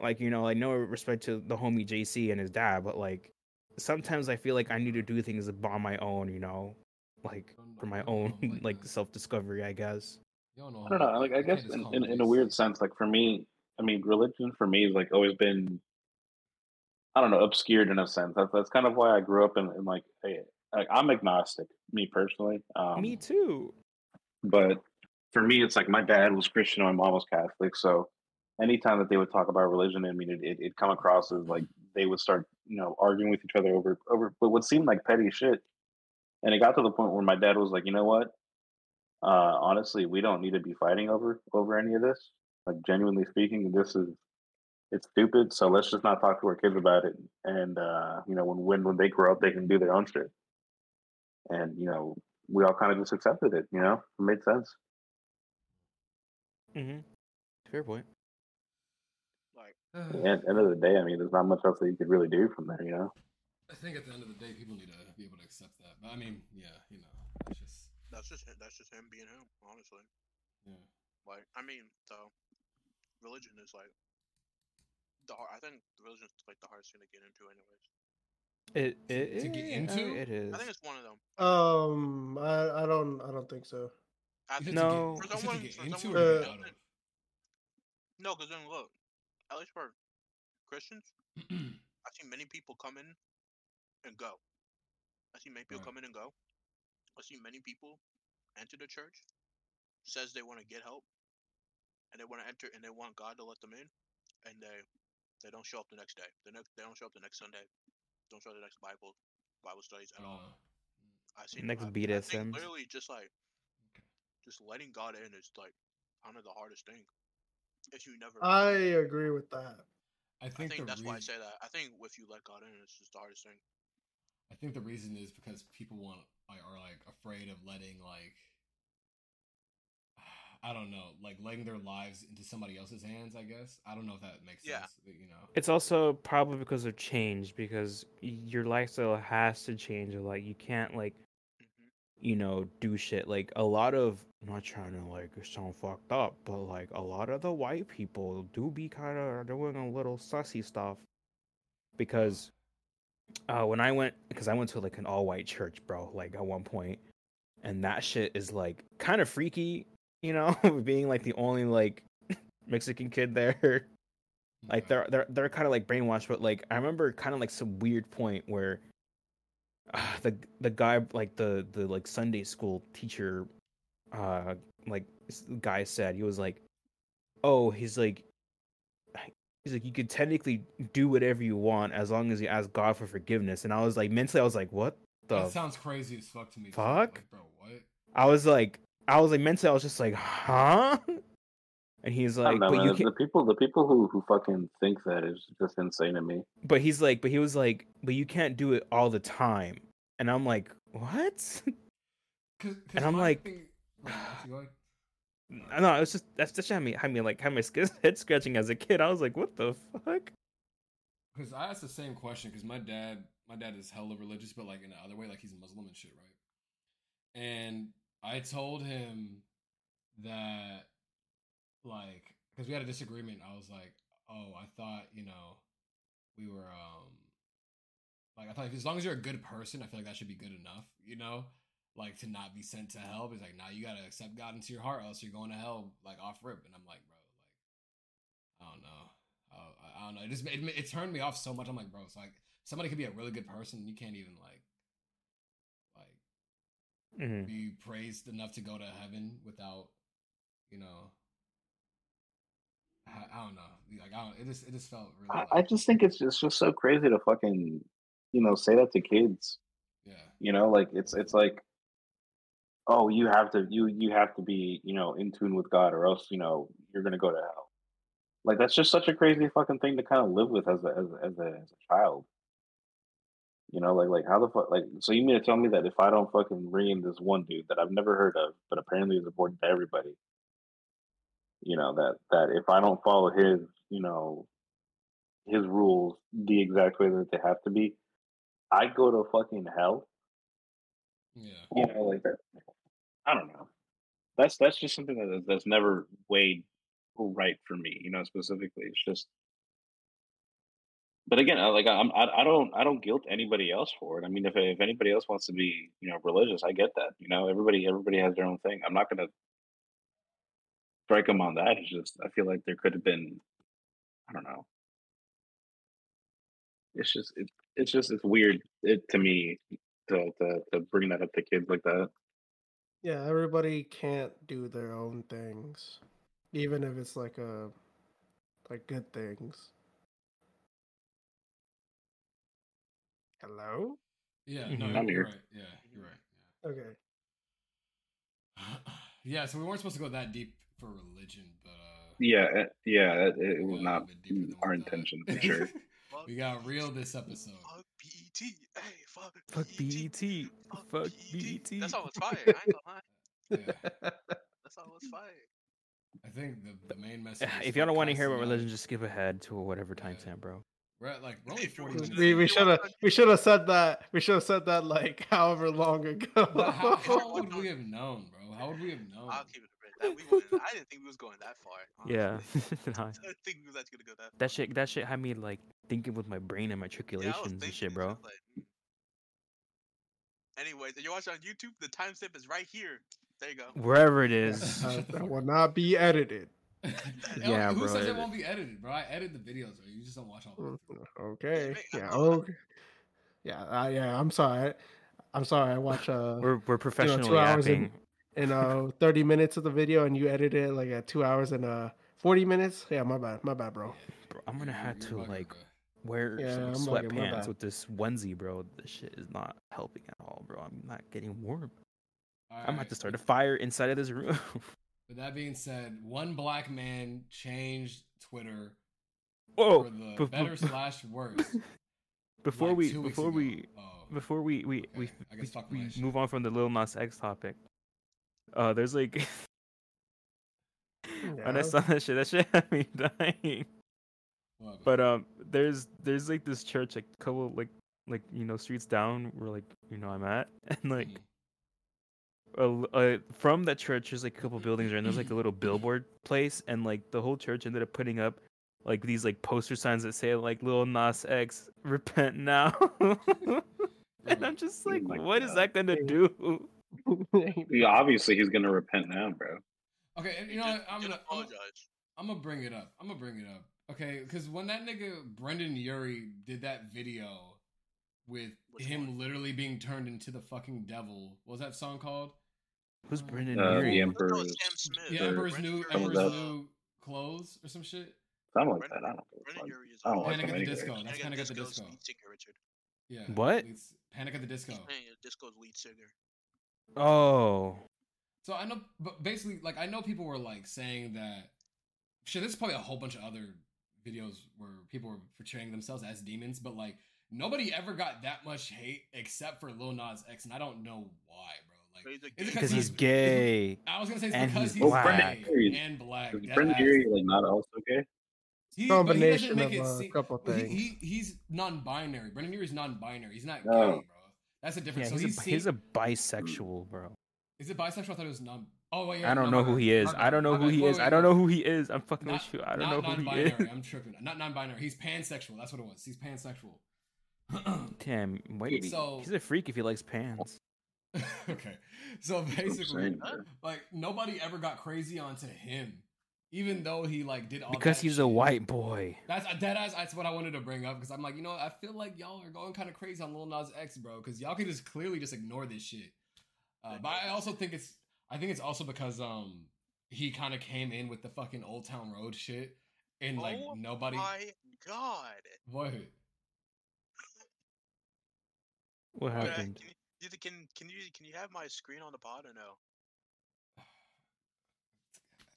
like you know like no respect to the homie jc and his dad but like sometimes i feel like i need to do things on my own you know like for my own like self-discovery i guess You don't know. I don't know. Like I guess in, in, in a weird sense, like for me, I mean, religion for me has like always been, I don't know, obscured in a sense. That's that's kind of why I grew up in, in like, hey, like I'm agnostic, me personally. Um, me too But for me, it's like my dad was Christian and my mom was Catholic. So anytime that they would talk about religion, I mean, it, it, it'd come across as like they would start, you know, arguing with each other over over what seemed like petty shit. And it got to the point where my dad was like, you know what? Uh, honestly, we don't need to be fighting over over any of this. Like genuinely speaking, this is it's stupid. So let's just not talk to our kids about it. And uh, you know, when when when they grow up, they can do their own shit. And you know, we all kind of just accepted it. You know, it made sense. mm-hmm. fair point Like, At the end of the day, I mean, there's not much else that you could really do from there, you know. I think at the end of the day, people need to be able to accept that. But I mean, yeah, you know, it's just that's just that's just him being him. Honestly, yeah. like I mean, the religion is like the har- I think religion is like the hardest thing to get into, anyways. it, it To get yeah, into? it is I think it's one of them. Um, I, I don't I don't think so. I think No. To for get, you someone, to get for into someone or Uh, get who out of. doesn't- no, because then look, at least for Christians, I've seen many people come in and go. I've seen many people Right. come in and go. I've seen many people enter the church, says they want to get help, and they want to enter and they want God to let them in, and they they don't show up the next day. The next they don't show up the next Sunday. Don't show up the next Bible Bible studies at all. Uh, I seen Next I, I BDSMs. think literally just like just letting God in is like kind of the hardest thing. If you never, I agree with that. I I think, think, the that's why I say that. I think if you let God in, it's just the hardest thing. I think the reason is because people want like are like afraid of letting like I don't know, like letting their lives into somebody else's hands. I guess I don't know if that makes Yeah. sense. but, You know, it's also probably because of change because your lifestyle has to change a lot you can't like you know do shit like a lot of I'm not trying to like sound fucked up but like a lot of the white people do be kind of doing a little sussy stuff because uh when i went because i went to like an all-white church bro like at one point and that shit is like kind of freaky you know being like the only like mexican kid there. Like they're they're they're kind of like brainwashed, but like I remember kind of like some weird point where uh, the the guy like the the like Sunday school teacher, uh, like guy said he was like, oh he's like, he's like you could technically do whatever you want as long as you ask God for forgiveness, and I was like mentally I was like what the that sounds crazy as fuck to me. fuck? Like, bro, what? I was like I was like mentally I was just like huh, and he's like know, but you man. can The people, the people who who fucking think that is just insane to me. but he's like but he was like but you can't do it all the time and i'm like what Cause, 'cause And I'm like- thing- Wait, actually, go ahead. i know it's just that's just had me had me like had my sk- head scratching as a kid i was like what the fuck Because I asked the same question because my dad, my dad is hella religious, but like in the other way, like he's Muslim and shit, right? And I told him that, like, because we had a disagreement. I was like, "Oh, I thought you know, we were um, like I thought as long as you're a good person, I feel like that should be good enough, you know." Like to not be sent to hell, he's like, now you gotta accept God into your heart, else you're going to hell like off rip. And I'm like, bro, like, I don't know. Uh, I, I don't know. It just it, it turned me off so much. I'm like, bro, it's like somebody could be a really good person, and you can't even like like Mhm. be praised enough to go to heaven without, you know. I, I don't know. Like I don't. It just it just felt really. I, like, I just think it's it's just so crazy to fucking, you know, say that to kids. yeah. You know, like it's it's like, oh, you have to you you have to be you know in tune with God, or else you know you're gonna go to hell. Like that's just such a crazy fucking thing to kind of live with as a as a, as a, as a child. You know, like like how the fuck like so you mean to tell me that if I don't fucking bring in this one dude that I've never heard of, but apparently is important to everybody, you know that that if I don't follow his you know his rules the exact way that they have to be, I go to fucking hell. Yeah. You know, like that. I don't know. That's that's just something that that's never weighed right for me. You know, specifically, it's just. But again, like I'm, I, I don't, I don't guilt anybody else for it. I mean, if if anybody else wants to be, you know, religious, I get that. You know, everybody, everybody has their own thing. I'm not gonna strike them on that. It's just, I feel like there could have been, I don't know. It's just, it, it's just, it's weird it, to me to, to to bring that up to kids like that. Yeah, everybody can't do their own things, even if it's like a like good things. Hello. Yeah. No, I'm you're, here. right. Yeah, you're mm-hmm. right. Okay. Yeah. yeah. So we weren't supposed to go that deep for religion, but uh. Yeah, uh, yeah, it, it we was not little bit deeper than our intention for sure. We got real this episode. Fuck BET. Hey, fuck, fuck BET. bet fuck BET. bet That song was fire. I ain't gonna lie. Yeah. That song was fire. I think the, the main message. is if y'all don't want to hear about religion just skip ahead to whatever Yeah. timestamp bro we're at like we're only forty minutes. we we should have we should have said that we should have said that like however long ago. How, how would we have known, bro? How would we have known? I'll keep it a bit. That we wouldn't, I didn't think we was going that far. yeah honestly. Nah, I didn't think we was actually gonna go that. that shit that shit had me like thinking with my brain and my Yeah, I was triculations and shit bro like, hmm. Anyways, if you're watching on YouTube, the timestamp is right here. There you go. wherever it Yeah, is uh, that will not be edited. Yeah, Who bro, says it it- won't be edited, bro? I edit the videos, bro. You just don't watch all of Mm, them. Okay. Yeah, Yeah. I- Okay. Yeah. Uh, yeah. I'm sorry. I'm sorry. I watch uh we're we're professionally hours in- acting in uh 30 minutes of the video and you edit it like at two hours and uh 40 minutes. Yeah. My bad. My bad, bro. bro i'm gonna have you're to bugging, like bro. wear Yeah, some I'm bugging, my sweatpants with this onesie bro this shit is not helping at all bro i'm not getting warm All i'm gonna to start a fire inside of this room With that being said, one black man changed Twitter whoa for the bef- bef- better slash worse. before like, we before ago. we Oh, before we we we, Okay, I we, fuck we shit. move on from the Lil Nas X topic, uh, there's like when I saw that shit, that shit had me dying. what, But um, there's there's like this church, like couple like like you know streets down where like you know I'm at, and like Mhm. uh, uh, from that church there's like a couple buildings, and there's like a little billboard place, and like the whole church ended up putting up like these like poster signs that say like little Nas X, repent now. and I'm just like, what is that gonna do? Yeah, obviously he's gonna repent now, bro. Okay, and you know just- I'm gonna just I'm. I'm gonna bring it up. I'm gonna bring it up. Okay, because when that nigga Brendon Urie did that video with Which him one? literally being turned into the fucking devil, what was that song called? Who's Brendon Uh, Urie? the That was Emperor's. Yeah, Emperor's new Brendon Some Emperor's new clothes or some shit. Something like that. I don't know. Brendon Urie is I don't uh, like Panic at the. Disco. That's Panic Panic at the Disco. lead singer, Richard. Yeah. What? It's Panic at the Disco. Panic at the Disco's lead singer. Oh, So I know, but basically, like I know people were like saying that. Shit, there's probably a whole bunch of other videos where people were portraying themselves as demons, but like nobody ever got that much hate except for Lil Nas X, and I don't know why, bro. Like, is it because he's- he's gay. I was gonna say it's And because he's he's, black. gay and black. Is dead Brendon. Urie like not also gay? He, but he Combination of a seem- couple well, he, things. he he's non-binary. Brendon Urie is non-binary. He's not gay, Oh. bro. That's a Yeah, difference. he's, so he's, a, seen- he's a bisexual, bro. is it bisexual? I thought it was non. Oh wait, yeah, I don't no, know who he is. I don't know who he is. I don't know who he is. I'm fucking Not, with you. I don't not know who he non-binary. is. I'm tripping. Not non-binary. He's pansexual. That's what it was. He's pansexual. Damn, wait. So- he's a freak if he likes pants. okay, so That's what I'm basically, saying, Huh? bro. like nobody ever got crazy onto him, even though he like did all Because that he's shit. a white boy. That's dead ass. That's what I wanted to bring up because I'm like, you know, I feel like y'all are going kind of crazy on Lil Nas X, bro. Because y'all can just clearly just ignore this shit. Uh, but I also think it's, I think it's also because um he kind of came in with the fucking Old Town Road shit, and like Oh nobody. My God. What? What Okay, happened? Can, you, can can you can you have my screen on the pod or no?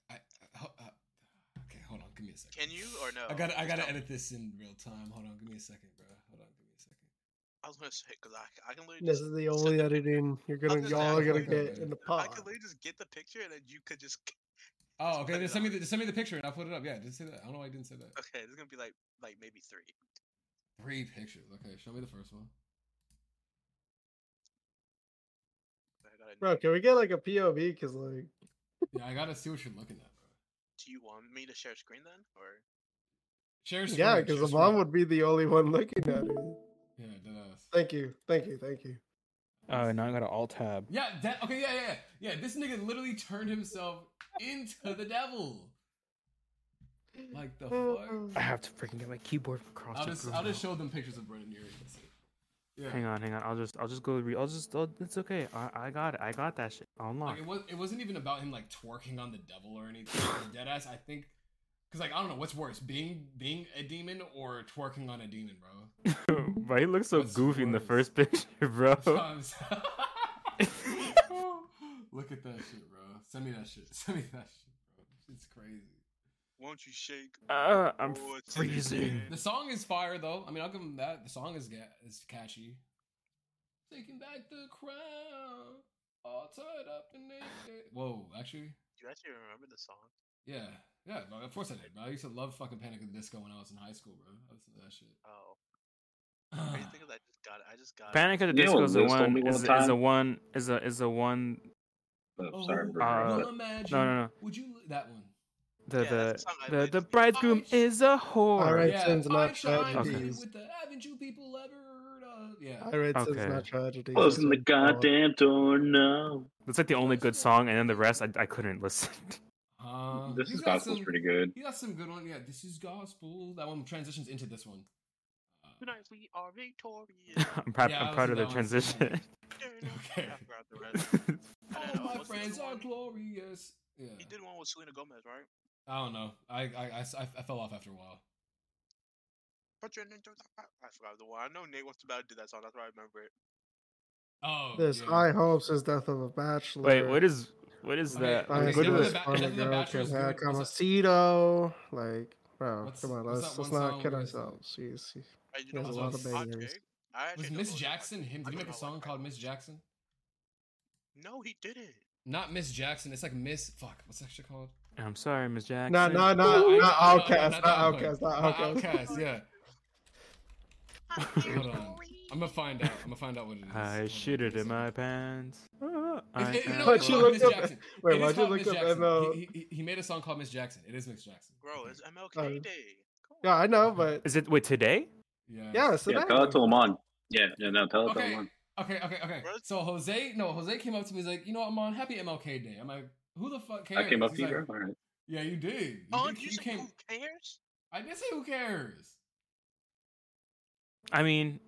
I, ho- uh, okay, hold on. Give me a second. Can you or no? I gotta, I gotta edit this in real time. Hold on. Give me a second, bro. Hold on. Give me a second. I was gonna say because I I can literally This just is the send only the- editing you're gonna gonna y'all are gonna can- get in the I pod. could literally just get the picture and then you could just. Oh, okay. put Then send me on. the send me the picture and I'll put it up. Yeah, just say that. I don't know why I didn't say that. Okay, this is gonna be like like maybe three. Three pictures. Okay, show me the first one. Bro, can we get like a POV? Cause like, Yeah, I gotta see what you're looking at, bro. Do you want me to share screen then, or Share screen. yeah, because the screen. mom would be the only one looking at it. Yeah, deadass. Thank you, thank you, thank you. Oh, now I got an alt tab. Yeah, that okay, yeah, yeah, yeah. Yeah, this nigga literally turned himself into the devil. Like the fuck? I have to freaking get my keyboard across. I'll just room I'll just show them pictures of Brendon Urie. Yeah. Hang on, hang on. I'll just, I'll just go. Re- I'll just. I'll, it's okay. I, I got it. I got that shit. I'll unlock. Like it was it wasn't even about him like twerking on the devil or anything. Dead ass, I think because like I don't know what's worse, being being a demon or twerking on a demon, bro. but he looks so What's goofy in the first picture, bro. Look at that shit, bro. Send me that shit. Send me that shit, bro. It's crazy. Won't you shake? Uh, I'm it's in the freezing. The song is fire though. I mean, I'll give him that. The song is ga- is catchy. Taking back the crown, all tied up and naked. Whoa, actually, Do you actually remember the song? yeah, yeah. Bro, of course I did. Bro. I used to love fucking Panic at the Disco when I was in high school, bro. I listened to that shit. Oh, crazy thing is I just got it. I just got it. Panic at the You know Disco what is the one. me one Is, is the one. Is a is the one. Oh, sorry, bro. uh, imagine. no, no, no. Would you li- that one? The Yeah, the the the, like. the bridegroom I- is a whore. Alright. yeah, sins, not I shine tragedies. With the haven't you people ever heard of? Yeah. I read Okay. Sins Not Tragedy. Closing the goddamn door now. That's like the only good song, and then the rest I, I couldn't listen. Uh, This is gospel's some- pretty good. He got some good one. Yeah, this is gospel. That one transitions into this one. Uh, Tonight we are victorious. I'm proud. Yeah, I I'm proud of the listened to that one. transition. Okay. I forgot the rest. And All then, uh, my friends are glorious. Yeah. He did one with Selena Gomez, right? I don't know. I I, I, I- I fell off after a while. Put your into the. I forgot the one. I know Nate wants to about to do that song. That's why I remember it. Oh. There's yeah. high hopes as Death of a Bachelor. Wait, what is what is Okay, that? okay, Go so to what the- is that- Death of the Bachelor is good. Like What's that- Mamacito, like, bro, What's- come on, let's let's not song kid where it's like- ourselves. Jeez. Hey, uh, you There's know a lot of hot bangers. take? I actually Was Miss Jackson him? Did he make a song called Miss. Jackson? No, he didn't. Not Miss Jackson. It's like Miss. Fuck. What's that shit called? I'm sorry, Miss Jackson. No, no, I- no, not no, no, OutKast, not not that one. OutKast, not Not OutKast. OutKast. Yeah. Hold on. I'm gonna find out. I'm gonna find out what it is. I on, shit it in my pants. It- I it- am no, Why'd you look up- Jackson. Wait, It is why'd you look up ML? He, he, he made a song called Miss Jackson. It is Miss Jackson. Bro, it's MLK Uh, Day. Come Yeah, I know, but Is it wait today? Yeah. yeah, so Yeah, tell it to Lamont. Yeah, yeah, no, tell it to Okay. Lamont. Okay. Okay. Okay. So Jose, no, Jose came up to me. He's like, you know, what I'm on Happy MLK Day. I'm like, who the fuck cares? I came up He's to like, bro. All right. Yeah, you did. You, Oh, did, you, you came. who cares? I didn't say who cares, I mean,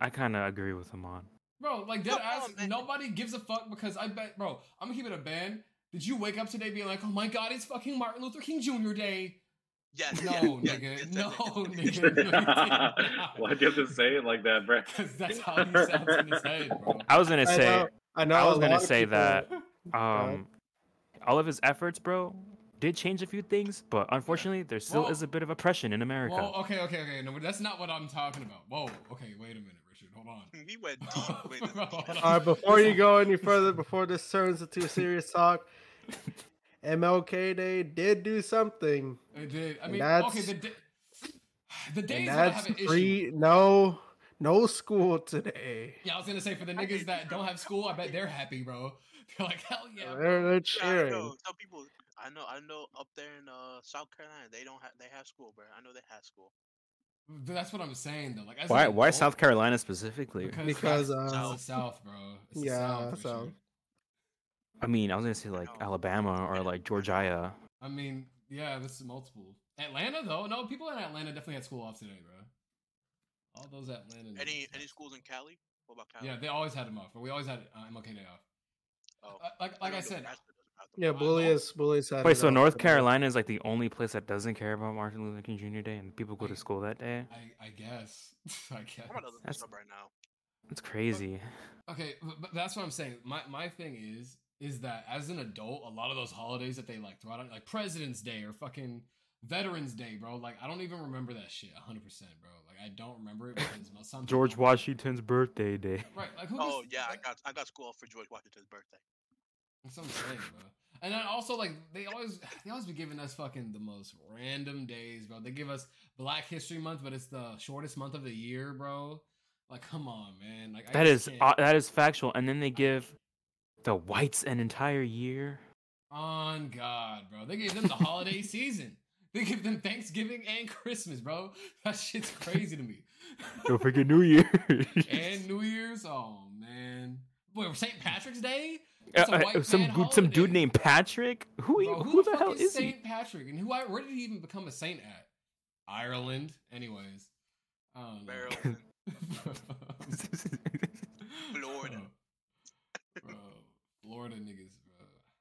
I kind of agree with him on. bro. Like dead ass. on. Nobody gives a fuck because I bet, bro. I'm gonna keep it a band. Did you wake up today being like, oh my god, it's fucking Martin Luther King Jr. Day? Yes. No, yes, nigga. yes, yes, no, yes, yes, nigga. Why'd you have to say it like that, bro? Because that's how he sounds in his head, bro. I was gonna I say, know, I know. I was gonna say people- that um, all of his efforts, bro, did change a few things, but unfortunately, there still Well- is a bit of oppression in America. Well, okay, okay, okay. No, that's not what I'm talking about. Whoa, okay, wait a minute, Richard. Hold on. We went deep. Wait, this is Bro, deep. hold on. All right, before you go any further, before this turns into a serious talk, MLK Day did do something, It did. I mean, that's- okay, the day, the days and when have an issue. free. No, no school today. Yeah, I was gonna say for the niggas that don't have school, I bet they're happy, bro. They're like, hell yeah. They're, they're Yeah, I cheering. know. Some people, I know, I know, up there in uh, South Carolina, they don't have, they have school, bro. I know they have school. That's what I'm saying though. Like, why? an Why South Carolina specifically? Because, Because, that's- uh, it's the South, bro. It's yeah, South, Richard. South. I mean, I was gonna say like. Alabama or like Georgia. I mean, yeah, this is multiple. Atlanta though, no, people in Atlanta definitely had school off today, bro. All those Atlanta. Any, any schools in Cali? What about Cali? Yeah, they always had them off, but we always had uh, MLK Day off. Oh, Uh, like, like I know said, Nebraska doesn't have. Yeah, I Bully know. is Bully. Wait, so North Carolina is like the only place that doesn't care about Martin Luther King Jr. Day, and people go to school that day. I, I guess, I guess. I'm That's- up right now. It's crazy. Okay, but, but that's what I'm saying. My my thing is is that as an adult, a lot of those holidays that they like throw out, like President's Day or fucking Veterans Day, bro. Like I don't even remember that shit 100, percent bro. Like I don't remember it because most some George Washington's birthday day. Right, like who? Oh gets- yeah, I got, I got school for George Washington's birthday. That's what I'm saying, bro. And then also like they always they always be giving us fucking the most random days, bro. They give us Black History Month, but it's the shortest month of the year, bro. Like, come on, man. Like I That just is can't- uh, that is factual. And then they give the whites an entire year. On God, bro. They gave them the holiday season. They give them Thanksgiving and Christmas, bro. That shit's crazy to me. Don't forget New Year. and New Year's. Oh man. Wait, St. Patrick's Day? Uh, That's a uh, white some good, some dude named Patrick. Who Bro, who, the, fuck hell is he? Saint Patrick? And who? Where did he even become a saint at? Ireland. Anyways. I don't know. Maryland, Florida. Bro, Florida niggas, bro.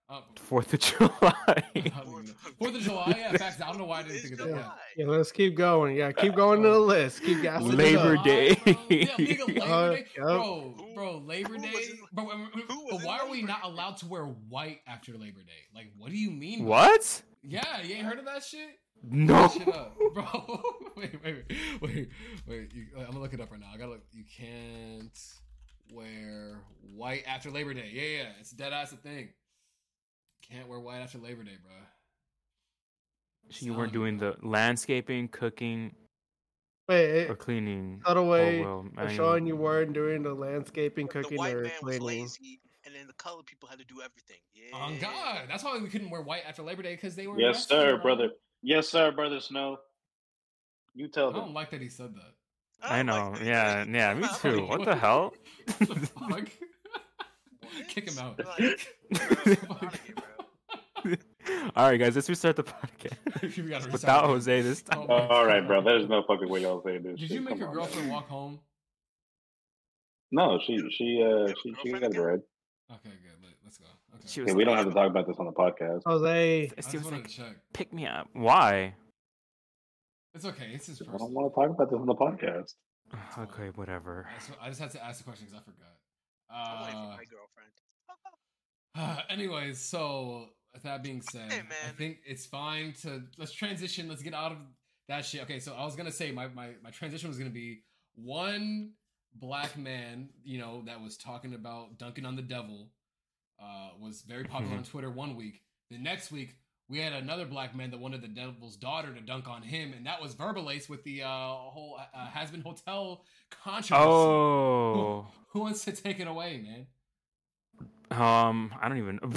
Oh, Fourth of July. I don't even know. Fourth of July, yeah. Facts. I don't know why I didn't think of that. Yeah. Yeah. Yeah, let's keep going. Yeah, keep going to the list. Keep gassing Labor up. Day. Bro. Yeah, nigga, Labor Uh, Day. yup. Bro, bro, Labor who Day. was in- Bro, um, but why are we not allowed to wear white after Labor Day? Like, what do you mean? what? Yeah, you ain't heard of that shit? No. Shit up, bro. wait, wait, wait, wait, wait. You, I'm gonna look it up right now. I gotta look. You can't wear white after Labor Day. Yeah, yeah, it's dead ass a thing. Can't wear white after Labor Day, bro. So you weren't doing the landscaping, cooking, Wait, or cleaning. cut away. Oh, well, They're showing you weren't doing the landscaping, The cooking, white or man was cleaning. lazy, and then the colored people had to do everything. Yeah. On God, that's why we couldn't wear white after Labor Day because they were. Yes, arrested, sir, bro. brother. Yes, sir, brother Snow. You tell them. I tell don't like that he said that. I don't know. like yeah, yeah, me too. What the hell? What the fuck? What? Kick him out. Like, bro, get out of here, bro. All right, guys, let's restart the podcast without restart. Jose this Oh time. my all right, bro. There's no fucking way y'all say this. Did you make Come your on, girlfriend man. walk home? No, she she uh she, she got it again? right. Okay, good. Let- Let's go. Okay. She Yeah, was we don't have to talk about this on the podcast. Jose, I She just was wanted like, to check. pick me up. Why? It's okay. It's his I don't want to talk about this on the podcast. Okay, whatever. I just, I just had to ask the question because I forgot. I'm waiting for Uh, my girlfriend. anyways, so with that being said, Hey, I think it's fine to let's transition. Let's get out of that shit. Okay, so I was gonna say my my my transition was gonna be one black man, you know, that was talking about dunking on the devil, uh, was very popular on Twitter one week. The next week. We had another black man that wanted the devil's daughter to dunk on him, and that was Verbalase with the uh, whole uh, Hazbin Hotel controversy. Oh, Who wants to take it away, man? um, I don't even.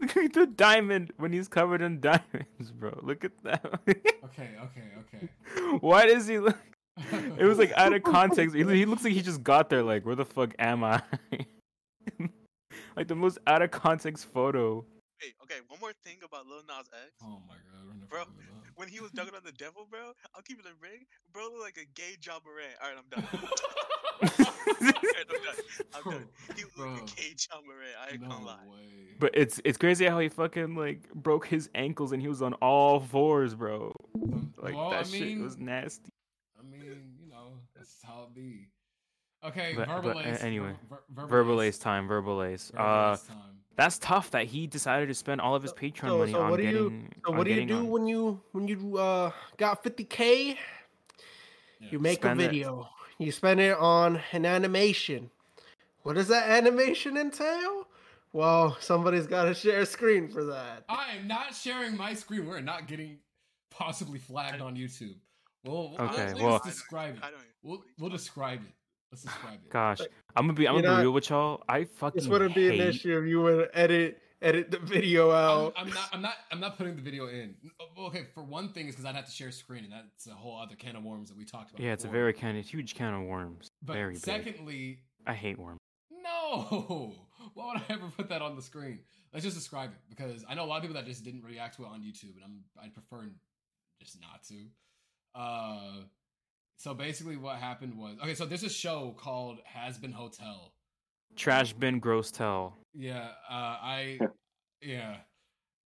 Look at the diamond when he's covered in diamonds, bro. Look at that. Okay, okay, okay. Why does he look? It was like out of context. He, he looks like he just got there. Like, where the fuck am I? like the most out of context photo. Wait, okay, one more thing about Lil Nas X. Oh my god, Bro, gonna do that. When he was dunking on the devil, bro, I'll keep it a ring. Bro looked like a gay John Moran. Alright, I'm done. Alright, I'm done. I'm done. He looked like a gay John Moran. I ain't no gonna lie. way. But it's it's crazy how he fucking like broke his ankles and he was on all fours, bro. Like Well, that I shit mean- was nasty. I mean, you know, that's how it be. Okay, But- verbal but, ace. anyway, ver- ver- Verbal ace time, Verbalase. Verbal Uh, ace time. That's tough that he decided to spend all of his Patreon so- money so on what do you- getting. So on what do you do on- when you when you uh got 50k? Yeah. You make Spend a it. video. You spend it on an animation. What does that animation entail? Well, somebody's got to share a screen for that. I am not sharing my screen. We're not getting possibly flagged on YouTube. Well, we'll Okay, let's well- describe I it. don't even. We'll what are you we'll describe it. Let's describe it. Gosh, I'm gonna be. I'm You gonna know, be real with y'all. I fucking This wouldn't be an hate- issue if you would edit edit the video I'm, out. I'm not. I'm not. I'm not putting the video in. Okay, for one thing, is because I'd have to share screen, and that's a whole other can of worms that we talked about. Yeah, it's a before. very kind of huge can of worms. But very big. secondly, I hate worms. no. Why would I ever put that on the screen? Let's just describe it because I know a lot of people that just didn't react to it on YouTube, and I'm I'd prefer just not to. Uh, so basically, what happened was okay. So there's a show called Hazbin Hotel. Trash bin, gross tell. Yeah, uh, I yeah.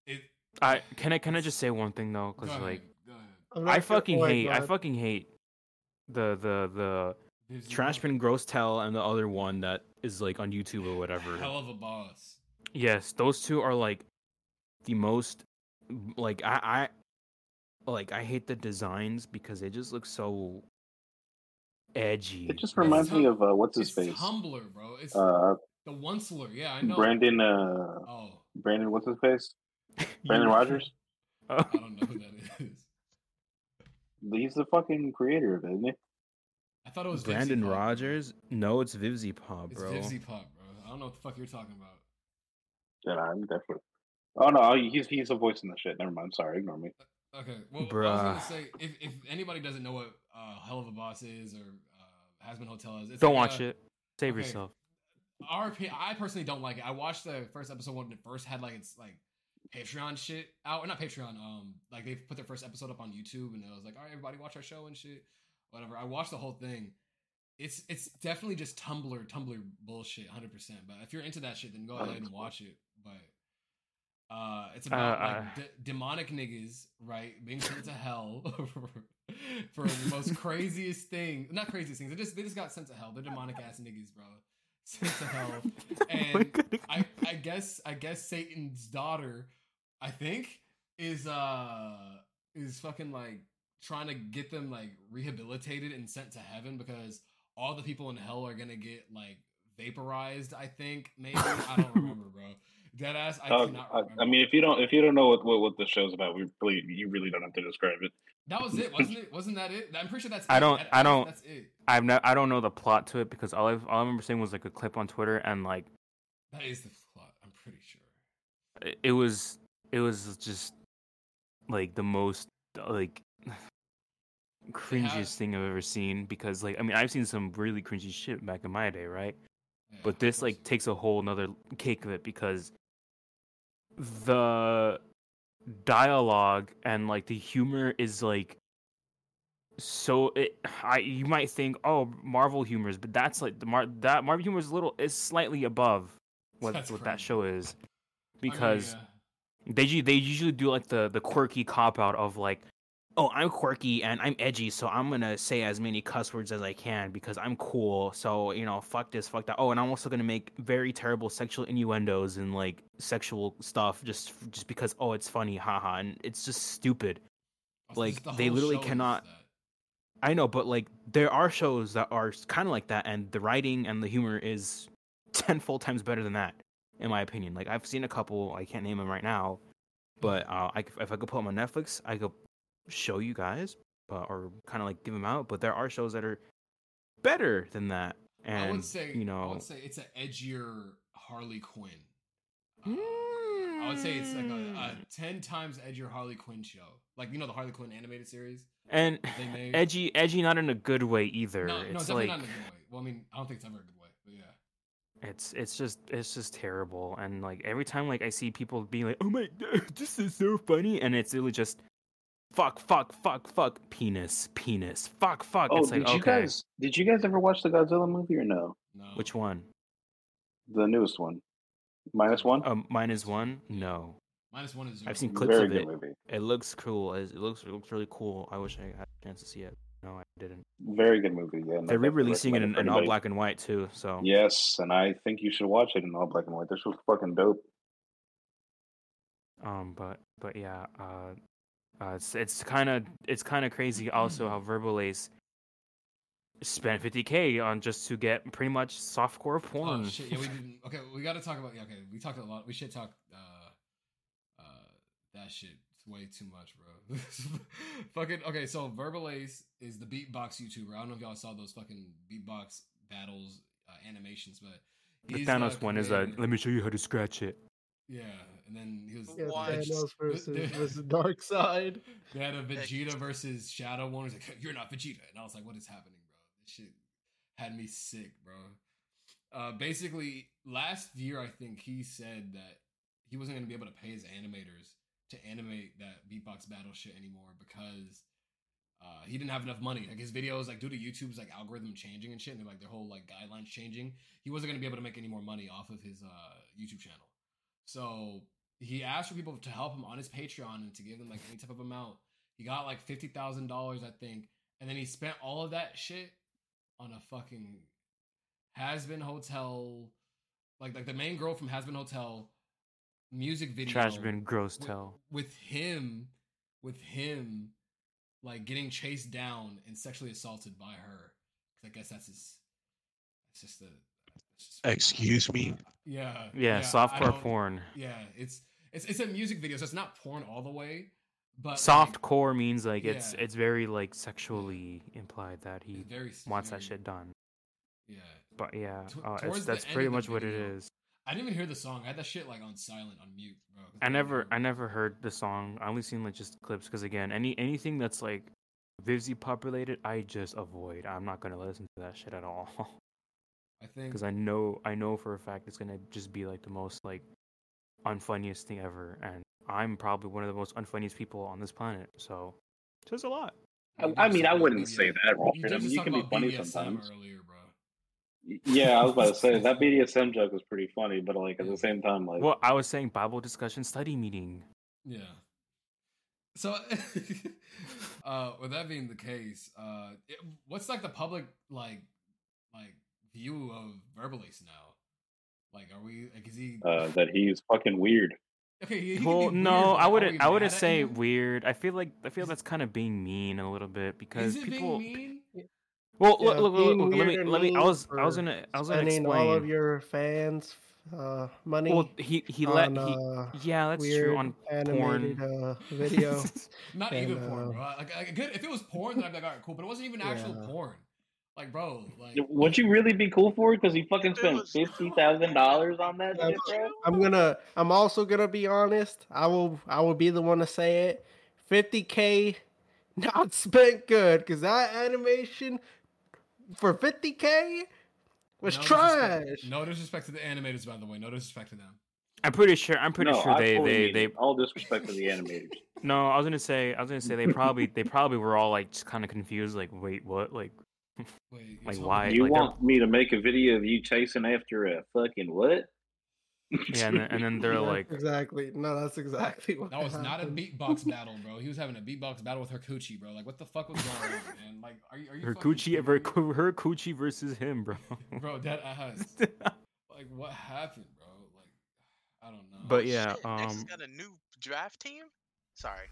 It. I can I can I just say one thing though, Go because ahead, like go ahead. I'm not I gonna- fucking my hate I fucking hate the the the There's trash bin, gross tell, and the other one that is like on YouTube or whatever. Hell of a boss. Yes, those two are like the most like I I like I hate the designs because they just look so edgy. It just reminds me of uh, what's his It's face? Tumblr, bro. It's Uh, the Onceler. Yeah, I know. Brandon. Uh, Oh, Brandon. What's his face? Brandon Rogers. Oh, I don't know who that is. He's the fucking creator of it, isn't he? I thought it was Brandon VivziePop. Rogers? No, it's VivziePop, It's bro. Vivzy Pop, bro. I don't know what the fuck you're talking about. Yeah, I'm definitely. Oh no, he's he's a voice in the shit. Never mind. Sorry, ignore me. Okay, well, I was gonna say if, if anybody doesn't know what uh, Helluva Boss is or uh, Hazbin Hotel is, it's Don't like watch a- it. Save okay. yourself. RP. I personally don't like it. I watched the first episode when it first had like its like Patreon shit out, or not Patreon. Um, like they put their first episode up on YouTube, and it was like, all right, everybody watch our show and shit, whatever. I watched the whole thing. It's it's definitely just Tumblr Tumblr bullshit, hundred percent. But if you're into that shit, then go ahead and watch it. But uh, it's about Uh, like uh. d- demonic niggas, right, being sent to hell for the most craziest thing. Not craziest things. They just they just got sent to hell. They're demonic ass niggas, bro. Sent to hell. And I I guess I guess Satan's daughter, I think, is uh is fucking like trying to get them like rehabilitated and sent to heaven because all the people in hell are gonna get like vaporized. I think maybe I don't remember, bro. Dead ass. I Uh, cannot I, remember. I mean, if you don't if you don't know what, what what the show's about, we really you really don't have to describe it. That was it, wasn't it? Wasn't that it? I'm pretty sure that's. I it. don't- That- I don't- That's it. I've no, I don't know the plot to it because all, I've, all I remember seeing was like a clip on Twitter and like That is the plot. I'm pretty sure. it- it was it was just like the most like cringiest thing I've ever seen because like I mean I've seen some really cringy shit back in my day, right? Yeah, But this like takes a whole nother cake of it because the dialogue and like the humor is like so it I you might think oh Marvel humor is but that's like the Mar that Marvel humor is a little is slightly above what That's what that show is I mean, because yeah. they they usually do like the the quirky cop out of like oh i'm quirky and i'm edgy so i'm gonna say as many cuss words as i can because i'm cool. So you know fuck this fuck that. Oh and i'm also gonna make very terrible sexual innuendos and like sexual stuff just just because oh it's funny haha and it's just stupid. Also, like, the they literally cannot- i know but like there are shows that are kind of like that and the writing and the humor is tenfold times better than that in my opinion. Like i've seen a couple i can't name them right now but uh, I, if I could put them on Netflix, I could show you guys, but or kind of like give them out. But there are shows that are better than that, and I would say you know, I would say it's an edgier Harley Quinn. Uh, I would say it's like a, Mm. a ten times edgier Harley Quinn show, like you know the Harley Quinn animated series and that they made. edgy, edgy, not in a good way either. no, no, it's definitely like not in a good way. Well, I mean, I don't think it's ever a good way, but yeah. It's it's just it's just terrible, and like every time like I see people being like, "Oh my, god, this is so funny," and it's really just fuck, fuck, fuck, fuck, penis, penis, fuck, fuck. Oh, it's like did you okay, guys did you guys ever watch the Godzilla movie or no? No. which one? The newest one, minus one. Um, minus one? No, Minus one is. I've seen clips Very of good it. movie. it looks cool. It looks it looks really cool. I wish I had a chance to see it. No, I didn't. Very good movie. Yeah, and They're re-releasing it in, in all black and white too. So Yes, and I think you should watch it in all black and white. This was fucking dope. Um, but but yeah, uh, uh it's it's kind of it's kind of crazy also how Verbalase spent 50k on just to get pretty much softcore porn. Oh shit! Yeah, we didn't. Okay, we got to talk about. Yeah, okay, we talked a lot. We should talk. Uh, uh, that shit. Way too much, bro. fucking okay. So Verbalase is the beatbox YouTuber. I don't know if y'all saw those fucking beatbox battles uh, animations, but the Thanos one is a let me show you how to scratch it. Yeah, and then he was. Yeah, What? Thanos versus, They- versus Darkseid. They had a Vegeta versus Shadow one. He's like, "You're not Vegeta," and I was like, "What is happening, bro? This shit had me sick, bro." Uh, basically, last year I think he said that he wasn't going to be able to pay his animators to animate that beatbox battle shit anymore because uh, he didn't have enough money. Like his videos, like due to YouTube's like algorithm changing and shit, and like their whole like guidelines changing, he wasn't going to be able to make any more money off of his uh, YouTube channel. So he asked for people to help him on his Patreon and to give him like any type of amount. He got like fifty thousand dollars, I think, and then he spent all of that shit on a fucking Hazbin Hotel, like like the main girl from Hazbin Hotel music video. Trash bin gross tell. with him, with him, like getting chased down and sexually assaulted by her. 'Cause I guess that's his. It's just the. It's just- Excuse me? Yeah. Yeah, I softcore porn. Yeah, it's it's it's a music video, so it's not porn all the way, but like, means like it's Yeah. it's very like sexually implied that he very wants that shit done. Yeah, But yeah, T- uh, it's, that's pretty of the much what it video, is. I didn't even hear the song. I had that shit like on silent, on mute, bro. 'cause I never know- I never heard the song. I only seen like just clips because again, any anything that's like VivziePop related, I just avoid. I'm not gonna listen to that shit at all I think because I know I know for a fact it's gonna just be like the most like unfunniest thing ever, and I'm probably one of the most unfunniest people on this planet. So it says a lot. I, I mean, I wouldn't BDS. say that, You Robert. I mean, you can be funny BDSM sometimes. earlier, bro. Yeah, I was about to say that BDSM joke was pretty funny, but like at the same time, like Well, I was saying Bible discussion study meeting. Yeah. So, uh, with that being the case, uh, it, what's like the public like like view of Verbalase now? Like, are we like is he uh, that he's fucking weird. okay? He, he Well, weird, no, I wouldn't. I wouldn't say weird. I feel like I feel Is- that's kind of being mean a little bit because Is it people. being mean? Well, Yeah, look, look, look, look, let me, let me. I was, I was for gonna, I was gonna Spending explain. all of your fans' uh, money well, he he let on he. uh, Yeah, that's weird true on animated porn. uh, video. Not And, even porn, uh, bro. Like, like, good. If it was porn, then I'd be like, all right, cool. But it wasn't even actual porn. Like, bro, like, Would you really be cool for it? Because he fucking spent fifty thousand dollars on that Yeah, shit, bro. I'm gonna. I'm also gonna be honest. I will. I will be the one to say it. 50k, not spent good, because that animation for 50k was no trash. Disrespect, no disrespect to the animators, by the way. No disrespect to them. I'm pretty sure. I'm pretty no, sure I they fully they they. all disrespect to the animators. No, I was gonna say. I was gonna say they probably they probably were all like just kind of confused. Like, wait, what? Like, Wait, Like, why? you like, want me to make a video of you chasing after a fucking what? yeah, and then, and then they're That's like, exactly. No, that's exactly what. That was not a beatbox battle, bro. He was having a beatbox battle with her coochie, bro. Like, what the fuck was going on, man? Like, are you are you her fucking coochie, her, kidding her coochie versus him, bro. bro? That ass. Like, what happened, bro? Like, I don't know. But Oh, yeah, shit, X um, got a new draft team. Sorry.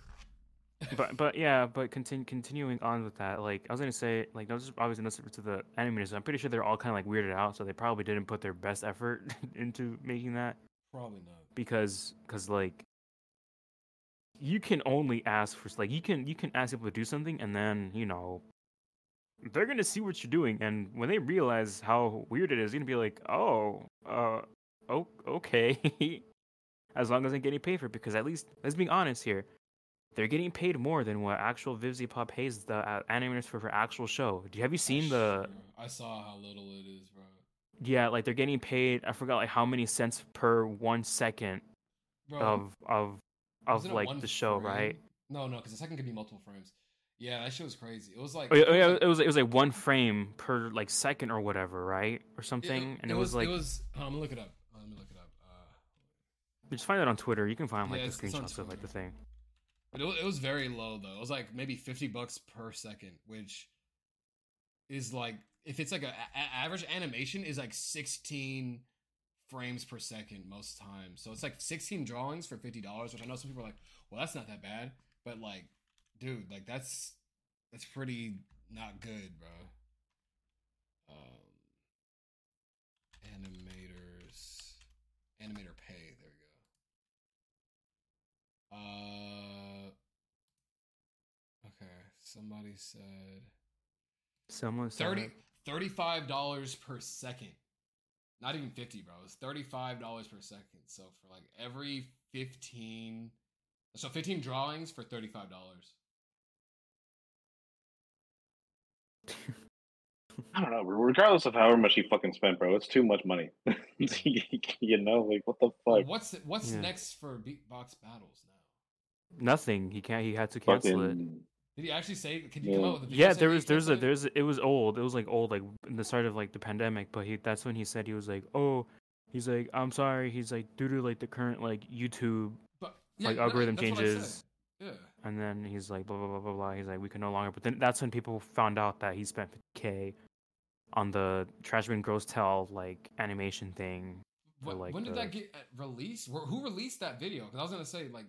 But but yeah, but continue continuing on with that, like I was gonna say, like no, just obviously no separate to the animators. I'm pretty sure they're all kind of like weirded out, so they probably didn't put their best effort into making that probably not. because because like you can only ask for like you can you can ask people to do something and then you know they're gonna see what you're doing and when they realize how weird it is, gonna be like, oh, uh, oh, okay. as long as I'm getting paid for it, because at least let's be honest here, they're getting paid more than what actual VivziePop pays the uh, animators for her actual show. Do you have you seen the? Sure. I saw how little it is, bro. yeah, like they're getting paid. I forgot like how many cents per one second Bro, of of of like the show, right? No, no, because the second could be multiple frames. Yeah, that shit was crazy. It was like Oh, yeah, it was like- it was it was like one frame per like second or whatever, right, or it- something. and it, was, like it was. oh, I'm gonna look it up. Oh, let me look it up. Uh, just find it on Twitter. You can find like Yeah, the it's- it's on screenshots of like the thing. But it was, very low though. It was like maybe fifty bucks per second, which is like if it's like a, a- average animation is like sixteen frames per second most times. So it's like sixteen drawings for fifty dollars, which I know some people are like, well, that's not that bad. But like, dude, like that's that's pretty not good, bro. Um, animators, animator pay. There we go. Uh, okay. Somebody said Someone said 30 $35 per second. Not even 50, bro. It's $35 per second. So for like every 15 so 15 drawings for $35. I don't know. Regardless of however much he fucking spent, bro, it's too much money. you know, like what the fuck? what's what's Yeah. next for beatbox battles now? Nothing. He can't. He had to cancel it. Fucking Did he actually say could you come Yeah. out with a video Yeah, there that he was there's a canceled it? there's it was old. It was like old, like in the start of like the pandemic. But he that's when he said he was like, oh, he's like, I'm sorry. He's like due to like the current like YouTube, But, yeah, like algorithm that's what I said. changes. Yeah. and then he's like blah blah blah blah blah. He's like we can no longer. But then that's when people found out that he spent 50k on the Trash Bin Gross Tell like animation thing. for, What, like, when did the- that get uh, released? Who released that video? Because I was gonna say like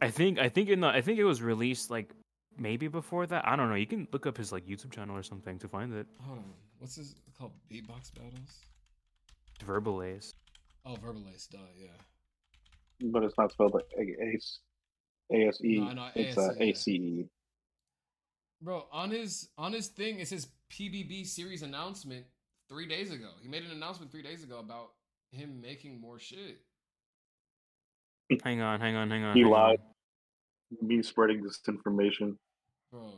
I think I think in the I think it was released like maybe before that. I don't know. You can look up his like YouTube channel or something to find it. hold on, what's this called? Beatbox battles? Verbalase. Oh, Verbalase, duh, yeah. but it's not spelled like A- Ace. A S E. No, I know, It's uh, ASE, yeah. A C E. Bro, on his on his thing, it says PBB series announcement three days ago. He made an announcement three days ago about him making more shit. Hang on, hang on, hang on. He hang on. lied. Me spreading disinformation. Bro.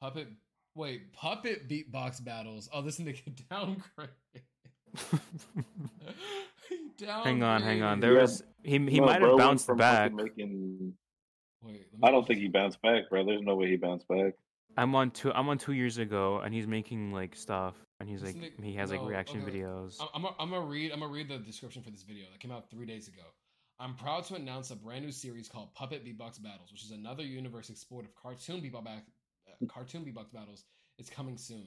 Puppet wait, puppet beatbox battles. Oh, this nigga downgrade. hang on, hang on. There Yeah. was he he No, might have bounced back. Making... Wait, me I don't think he bounced back, bro. There's no way he bounced back. I'm on two. I'm on two years ago, and he's making like stuff, and he's This like nigga- he has like no, reaction okay. videos. I'm, I'm, gonna- I'm gonna read. I'm gonna read the description for this video that came out three days ago. I'm proud to announce a brand new series called Puppet Beatbox Battles, which is another universe explored of cartoon beatbox, uh, cartoon beatbox battles. It's coming soon.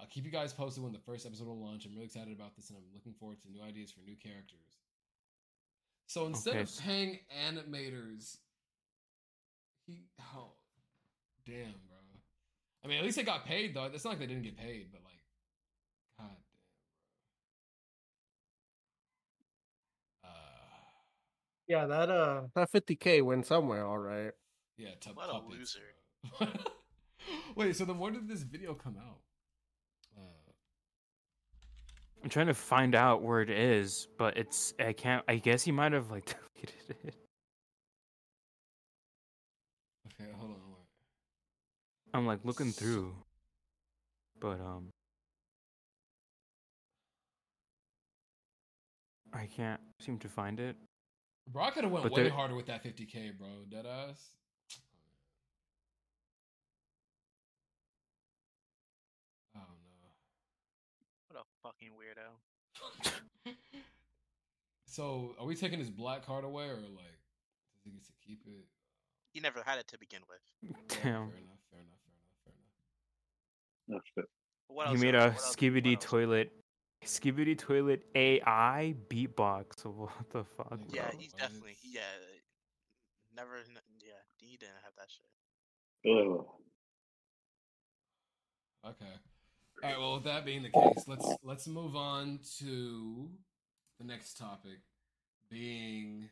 I'll keep you guys posted when the first episode will launch. I'm really excited about this, and I'm looking forward to new ideas for new characters. So instead Okay, of paying animators, he oh damn, bro. I mean, at least they got paid though. It's not like they didn't get paid, but like, god damn, bro. Uh, Yeah, that uh, that 50k went somewhere, all right. yeah, to What a loser. Wait, so then when did this video come out? Uh, I'm trying to find out where it is, but it's I can't. I guess he might have like deleted it. okay, hold on. Wait. I'm like looking through, but um, I can't seem to find it. Bro, I could have went But way harder with that 50k, bro. Dead ass. Oh What a fucking weirdo. so, are we taking his black card away, or like, does he get to keep it? He never had it to begin with. Yeah, Damn. Fair enough. Fair enough. Fair enough. Fair enough. Oh, shit. What He made uh, a else- what skibidi else? toilet, skibidi toilet AI beatbox. What the fuck? Yeah, he's definitely yeah. Never, yeah, he didn't have that shit. Ugh. Okay. All right. Well, with that being the case, let's let's move on to the next topic, being.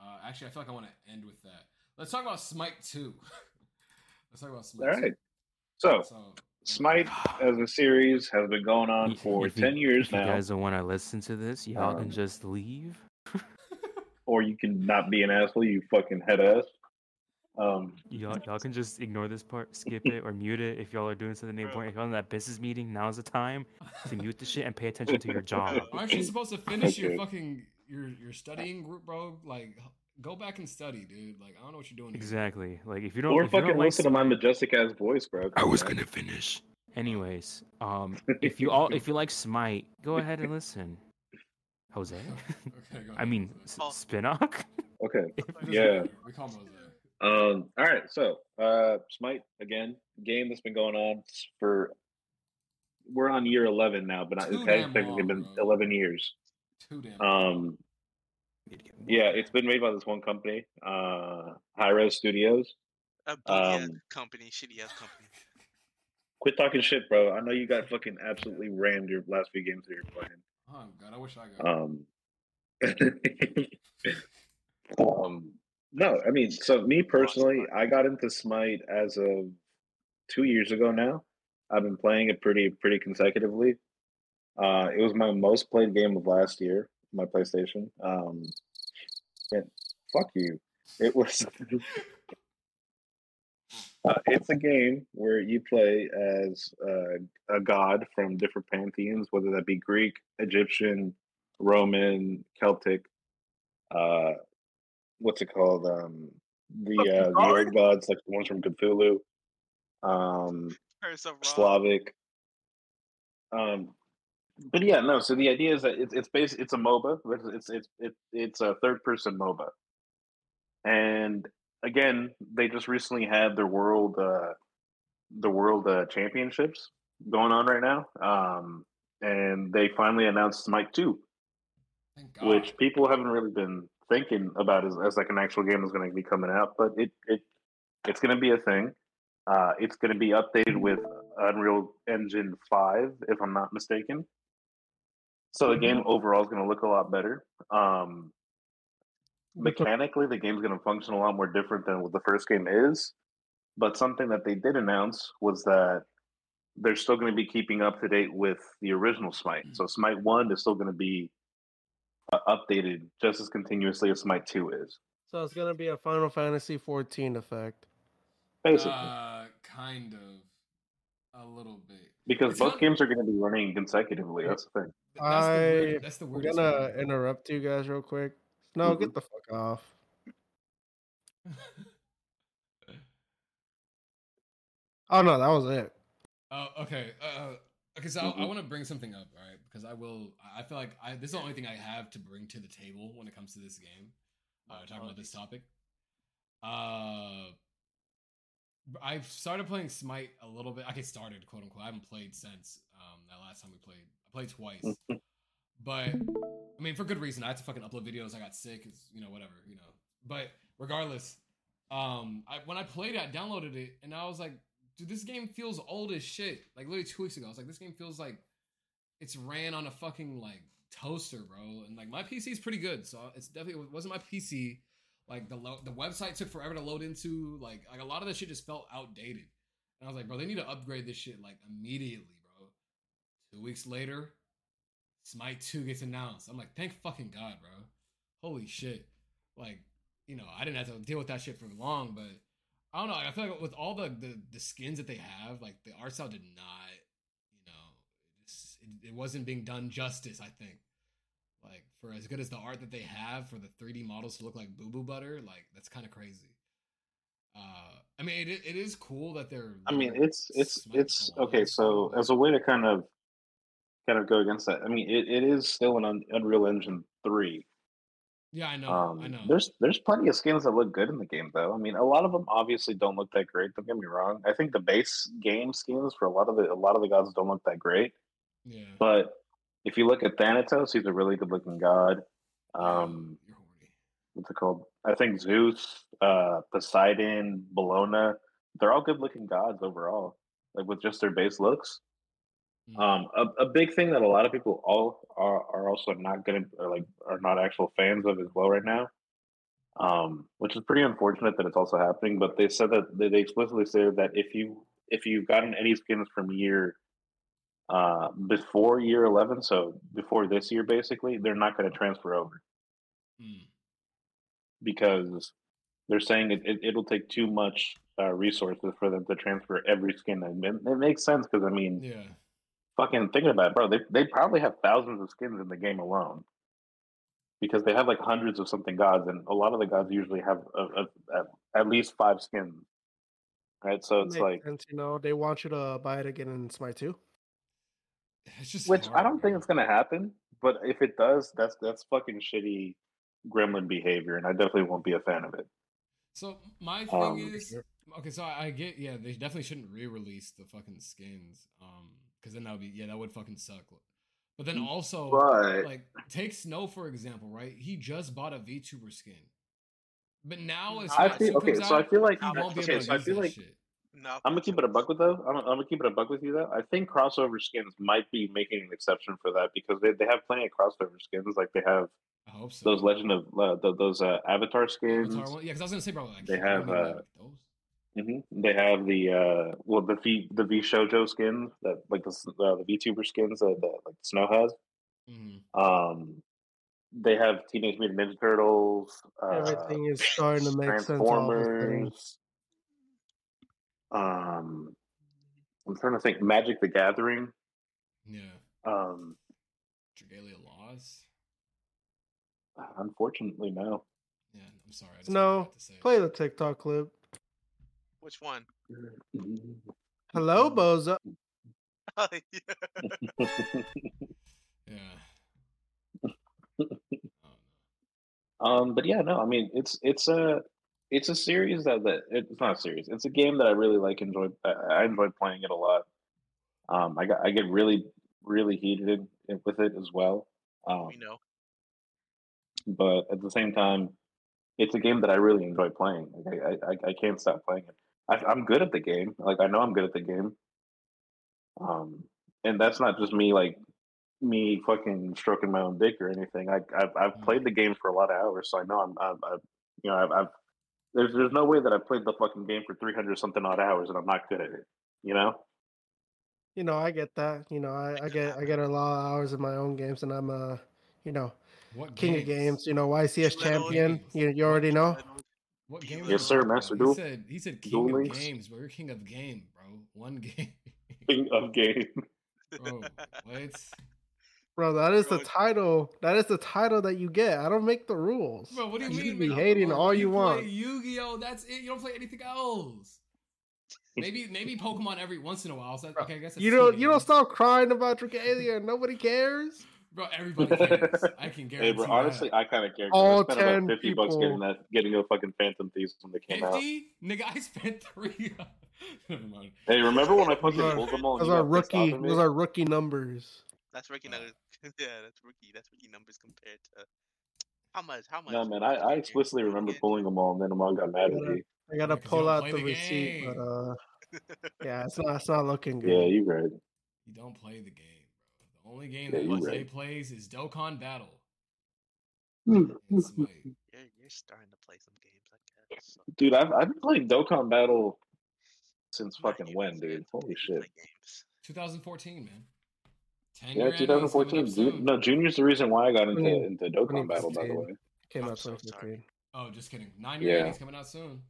Uh, actually, I feel like I want to end with that. Let's talk about Smite Two. let's talk about Smite. All right. So, So, Smite as a series has been going on If- for if you- 10 years if you now, guys don't want to listen to this, y'all Um, can just leave. or you can not be an asshole, you fucking head ass. Um, Y'all, y'all can just ignore this part, skip it, or mute it if y'all are doing something important. If y'all in that business meeting, now's the time to mute the shit and pay attention to your job. Aren't you supposed to finish your fucking your your studying group, bro? Like, h- go back and study, dude. Like, I don't know what you're doing. here. Exactly. Like if you don't, or if you fucking don't like listen to my majestic ass voice, bro. Come on. finish. Anyways, um, if you all if you like Smite, go ahead and listen. Jose, okay, go I mean Jose. S- Spinock. Okay. Yeah. we call him Jose. Um. All right. So, uh, Smite again, game that's been going on for. We're on year eleven now, but not, Too it's damn technically long, been bro. eleven years. Too damn. Um. Yeah, it's been made by this one company, uh, Hi-Rez Studios. A booty Um, company, shitty ass company. Quit talking shit, bro. I know you got fucking absolutely rammed your last few games that you're playing. oh God, I wish I got. Um, um, no, I mean, so me personally, I got into Smite as of two years ago now. I've been playing it pretty pretty consecutively. Uh, it was my most played game of last year, my PlayStation. Um, and fuck you. It was. Uh, it's a game where you play as uh, a god from different pantheons, whether that be Greek, Egyptian, Roman, Celtic. Uh, what's it called? Um, the uh, the old gods, like the ones from Cthulhu. Um. Slavic. Um, but yeah, no. So the idea is that it's it's based it's a MOBA. It's it's it's it's, it's a third person MOBA, and again, they just recently had their world uh, the world uh, championships going on right now, um, and they finally announced Smite Two, which people haven't really been thinking about as, as like an actual game is going to be coming out, but it it it's going to be a thing. Uh, it's going to be updated with Unreal Engine Five, if I'm not mistaken. So the game overall is going to look a lot better. Um, mechanically, the game's going to function a lot more different than what the first game is. But something that they did announce was that they're still going to be keeping up to date with the original Smite. So Smite One is still going to be uh, updated just as continuously as Smite Two is. So it's gonna be a Final Fantasy 14 effect. Basically, Uh, kind of, a little bit. because it's both not- games are going to be running consecutively. That's the thing. Th- That's the weird, I- that's the I'm gonna interrupt you guys real quick. No, Mm-hmm. get the fuck off. Oh no, that was it. Oh, okay. Uh, okay, so I, I want to bring something up, all right? Because I will. I I feel like I, this is the only thing I have to bring to the table when it comes to this game. Uh, talking about this topic. Uh, I've started playing Smite a little bit. I get started, quote unquote. I haven't played since um, that last time we played. I played twice, but I mean for good reason. I had to fucking upload videos. I got sick. It's, you know, whatever. You know, but regardless, um, I, when I played it, I downloaded it, and I was like, dude, this game feels old as shit. Like literally two weeks ago, I was like, this game feels like it's ran on a fucking like toaster, bro. And like my PC is pretty good, so it's definitely it wasn't my PC. Like the lo- the website took forever to load into. Like like a lot of that shit just felt outdated. And I was like, bro, they need to upgrade this shit like immediately, bro. Two weeks later, Smite Two gets announced. I'm like, thank fucking god, bro. Holy shit. Like you know, I didn't have to deal with that shit for long, but I don't know. I feel like with all the the, the skins that they have, like the art style did not, you know, it, just, it, it wasn't being done justice. I think, like for as good as the art that they have for the 3D models to look like boo boo butter, like that's kind of crazy. Uh, I mean, it it is cool that they're. I mean, it's it's it's okay. So as a way to kind of kind of go against that, I mean, it, it is still an Unreal Engine three. yeah, I know, Um, I know. There's there's plenty of skins that look good in the game, though. I mean, a lot of them obviously don't look that great. Don't get me wrong. I think the base game skins for a lot of the a lot of the gods don't look that great. yeah. But if you look at Thanatos, he's a really good looking god. Um, what's it called? I think Zeus, uh, Poseidon, Bellona, they're all good looking gods overall, like with just their base looks. Mhm. Um, a, a big thing that a lot of people all are, are also not gonna like are not actual fans of as well right now. Um, which is pretty unfortunate that it's also happening. But they said that they they explicitly said that if you if you've gotten any skins from year uh before year eleven, so before this year basically, they're not gonna transfer over Mm. because they're saying it, it it'll take too much uh, resources for them to transfer every skin. And it, it makes sense because I mean, Yeah. fucking thinking about it, bro. They they probably have thousands of skins in the game alone because they have like hundreds of something gods, and a lot of the gods usually have a, a, a, at least five skins. Right, so it's like, sense, you know, they want you to buy it again in Smite 2. It's just which I don't think it's gonna happen. But if it does, that's that's fucking shitty gremlin behavior, and I definitely won't be a fan of it. So my thing Um, is okay. So I, I get yeah, they definitely shouldn't re-release the fucking skins, um, because then that would be yeah, that would fucking suck. But then also But like take Snow for example, right? He just bought a VTuber skin, but now it's I Fat feel okay. comes So I feel like he won't be okay. able to So I feel that like shit. No, I'm gonna keep it a buck with though. I'm, I'm gonna keep it a buck with you though. I think crossover skins might be making an exception for that because they, they have plenty of crossover skins. Like they have I hope so. those Legend of uh, th- those uh, Avatar skins. Avatar one- yeah, because I was gonna say, bro, like They have, uh, like, those. hmm They have the uh, well the V the VShojo skins that like the uh, the VTuber skins that, that like Snow has. Mhm. Um, they have Teenage Mutant Ninja Turtles. Uh, Everything is starting to make sense. all of a sudden. Transformers. Um, I'm trying to think. Magic the Gathering. Yeah, Um, Dragalia Lost. unfortunately, no. Yeah, I'm sorry. I just No, to say. Play the TikTok clip. Which one? Hello, Bozo. Oh, yeah. Yeah. Um, but yeah, no. I mean, it's it's a it's a series that that it's not a series. It's a game that I really like. Enjoy. I, enjoy playing it a lot. Um, I got I get really really heated with it as well. Um, we know. but at the same time, it's a game that I really enjoy playing. Like, I, I I can't stop playing it. I, I'm good at the game. Like I know I'm good at the game. Um, and that's not just me like me fucking stroking my own dick or anything. I I've, I've played the game for a lot of hours, so I know I'm I've, I've you know I've, I've there's there's no way that I played the fucking game for 300 something odd hours and I'm not good at it. You know? You know, I get that. You know, I, I get I get a lot of hours in my own games, and I'm a, you know, What king of games. You know, YCS Belittled champion. You you already know. What Yes, game? Yes, sir, it, bro? Master He said he said king Duel of Links. games, bro. You're king of game, bro. One game, King of game. bro. What? Bro, that is the title. That is the title that you get. I don't make the rules. Bro, what do you You mean? can be bro? hating all you play want. Yu-Gi-Oh, that's it. You don't play anything else. Maybe maybe Pokemon every once in a while. So that, Bro, okay, I guess that's You two don't you don't stop crying about Dragalia. Nobody cares. Bro, everybody cares. I can guarantee Hey, bro. Honestly, that. I kind of care. All I spent about 10 50 bucks people- getting that, getting a fucking Phantom Thieves when they came out. 50? Nigga, I spent three. Never mind. Hey, remember when I fucking Those are- pulled them all? and Those are got pissed off rookie. Those are rookie numbers. That's rookie numbers. yeah, that's rookie. That's rookie numbers compared to how much? How much? No, man, I, I explicitly remember pulling them all, and then them all got mad at me. I gotta Yeah, 'cause you pull out the the receipt, but uh, yeah, it's not it's not looking good. Yeah, you right. You don't play the game, bro. The only game Yeah, that you Jose right. plays is Dokkan Battle. And Smite. You're, you're starting to play some games, I guess. So. Dude, I've I've been playing Dokkan Battle since fucking when, dude? Holy shit. 2014, man. 10 Yeah, year anniversary coming up 2014. Ju- soon. no, Junior's the reason why I got into Twenty- into Dokkan Battle, by the way. Came I'm out so 2015. Oh, just kidding. Nine year Yeah. yeah. coming out soon.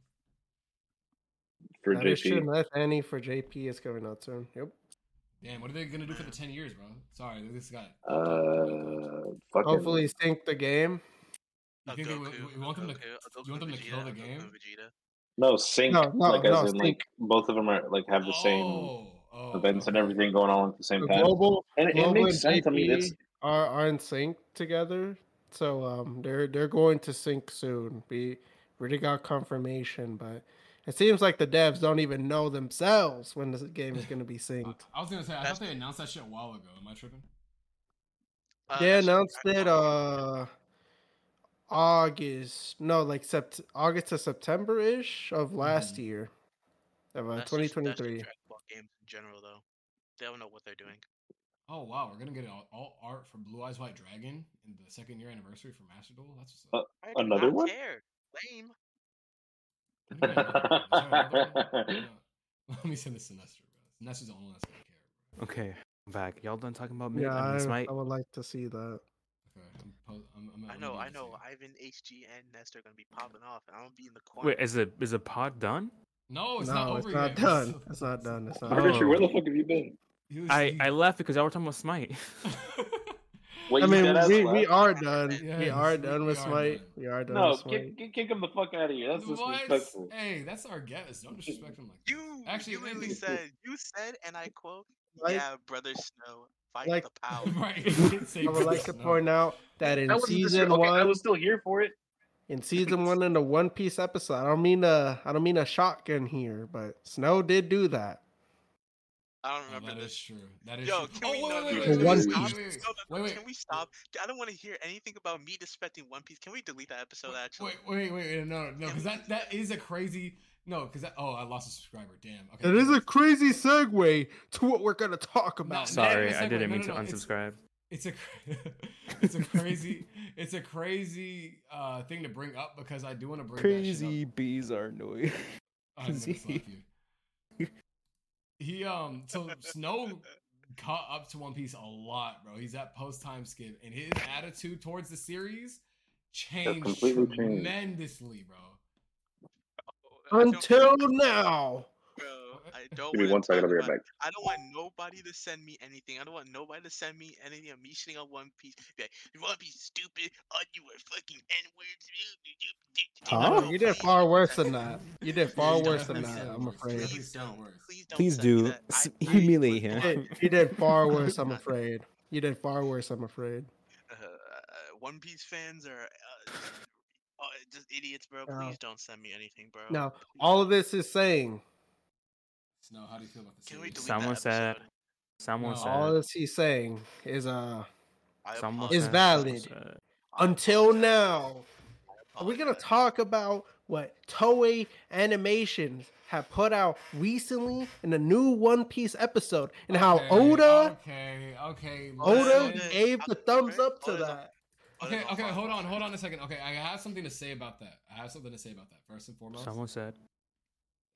For That is true. JP. Knife Annie for JP is coming out soon. Yep. Damn, what are they gonna do for the 10 years, bro? Sorry, this got. Uh, fucking. Hopefully sink the game. You A think they, you a want them to? Goku, You want them to Vegeta, kill the game? Vegeta. No, sink. No, no, like, as no, in, like, both of them are, like, have the same Oh, events and everything going on at the same The time. global, And it, it global and makes sense. I mean, it's. Are are in sync together. So um, they're they're going to sync soon. We already got confirmation, but it seems like the devs don't even know themselves when the game is going to be synced. I was gonna say, I That's- thought they announced that shit a while ago. Am I tripping? Uh, they announced I- it uh August, no, like sept August to September ish of last Mhm. year of uh, that's just- that's just 2023. Dragon Ball games in general, though. They don't know what they're mm. doing. Oh wow, we're gonna get all, all art for Blue Eyes White Dragon in the second year anniversary for Master Duel. That's what's up. Uh, I do Another not one? Care. Lame. What do you mean another one? Is there another one? Yeah. Let me send this to Nestor, bro. Nestor's the only one that's gonna care, bro. Okay, I'm back. Y'all done talking about me? Yeah, I mean, I, would like to see that. Okay, I'm, po- I'm, I'm I know, I know. Ivan, HG, and Nestor are gonna be popping off, and I'm gonna be in the corner. Wait, is the is the pod done? No, it's no, not over it's not It's done. It's not done. It's not Oh. done. Richard, where the fuck have you been? I I left because y'all were talking about Smite. Wait, I mean, dead ass we, left? we are done. we are done we with Smite. We are done No, with Smite. kick, kick, kick him the fuck out of here. That's What? disrespectful. Hey, that's our guest. Don't disrespect him like that. You Actually, you literally said you said, and I quote, Like- "Yeah, brother Snow, fight like- the power." right. he didn't say I would like to point out that in That wasn't dis- season okay, one, I was still here for it. In season one in the One Piece episode, I don't mean a, I don't mean a shotgun here, but Snow did do that. I don't Oh, remember that this. is true. That is Yo, true. can we oh, no, wait, wait, wait, wait, can One we stop? Piece. wait, wait. Can we stop? I don't want to hear anything about me disrespecting One Piece. Can we delete that episode? Actually, Wait, wait, wait, wait, no, no, because that that is a crazy. No, because. Oh, I lost a subscriber. Damn. Okay. It is a crazy segue to what we're gonna talk about. no, Sorry, I didn't mean no, to no, it's- unsubscribe. It's a, it's a crazy, it's a crazy uh thing to bring up because I do want to bring that Crazy up. bees are annoying. I'm gonna slap you. He um so Snow caught up to One Piece a lot, bro. He's at post time skip, and his attitude towards the series changed completely changed. tremendously, bro. Until now. Bro, I don't Give me wanna one second. talk I'll be right back. I don't want nobody to send me anything. I don't want nobody to send me anything of me shitting on One Piece. Be like, One Piece is stupid. Oh, you were fucking N words. Oh, you did far worse than that. You did far worse than that. I'm afraid. Please don't. worse. Please don't. Please do that. I- S- I- humiliate You him. did, you did far worse. I'm afraid. You did far worse. I'm afraid. uh, One Piece fans are uh, uh, just idiots, bro. No. Please don't send me anything, bro. Now, Please all of this is saying, Snow, how do you feel about the Can we series? delete Someone that said. episode? Someone No, said. all this he's saying is uh I someone Is said, apologize. someone valid. said. Until now. Are we gonna talk about what Toei Animations have put out recently in the new One Piece episode and how Okay, Oda Okay, okay. Oda Oda listen. gave the thumbs up to Oda's that. Okay, okay, hold on, hold on a second. Okay, I have something to say about that. I have something to say about that. First and foremost, Someone said.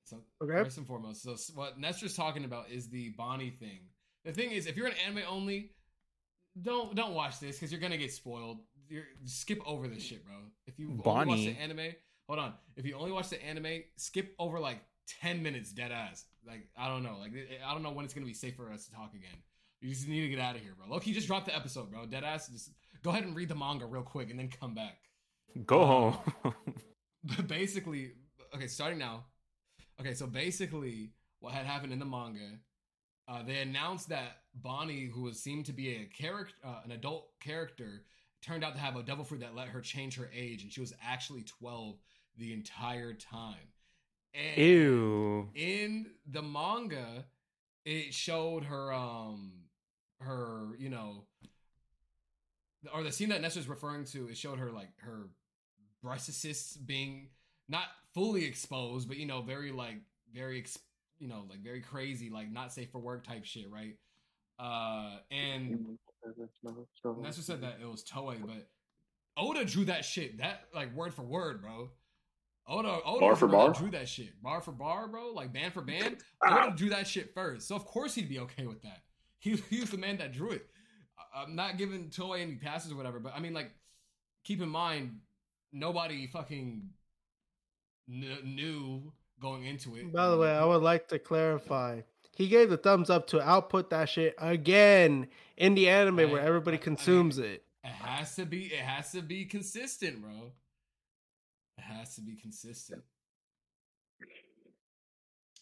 So, Okay. First and foremost, so what Nestor's talking about is the Bonnie thing. The thing is, if you're an anime only, don't don't watch this because you're gonna get spoiled. You're, skip over this shit, bro. If you only watch Bonnie? the anime, hold on. If you only watch the anime, skip over like ten minutes, dead ass. Like I don't know, like I don't know when it's gonna be safe for us to talk again. You just need to get out of here, bro. Loki just dropped the episode, bro. Dead ass. Just go ahead and read the manga real quick and then come back. Go Uh, home. But basically, okay, starting now. Okay, so basically, what had happened in the manga, uh, they announced that Bonnie, who was seemed to be a character, uh, an adult character, turned out to have a devil fruit that let her change her age, and she was actually twelve the entire time. And Ew. in the manga, it showed her, um, her, you know, or the scene that Nestor's referring to, it showed her like her breastists being not fully exposed, but you know, very like very ex- you know, like very crazy, like not safe for work type shit, right? Uh, and Nestor said that it was Toei, but Oda drew that shit that like word for word, bro. Oda, Oda Bar for the one that bar? drew that shit, bar for bar, bro. Like band for band. Oda drew that shit first, so of course he'd be okay with that. He, he was the man that drew it. I- I'm not giving Toei any passes or whatever, but I mean, like, keep in mind, nobody fucking kn- knew going into it. By the way, I would like to clarify. He gave the thumbs up to output that shit again in the anime I- where everybody I- I- consumes it. It has to be. It has to be consistent, bro. It has to be consistent.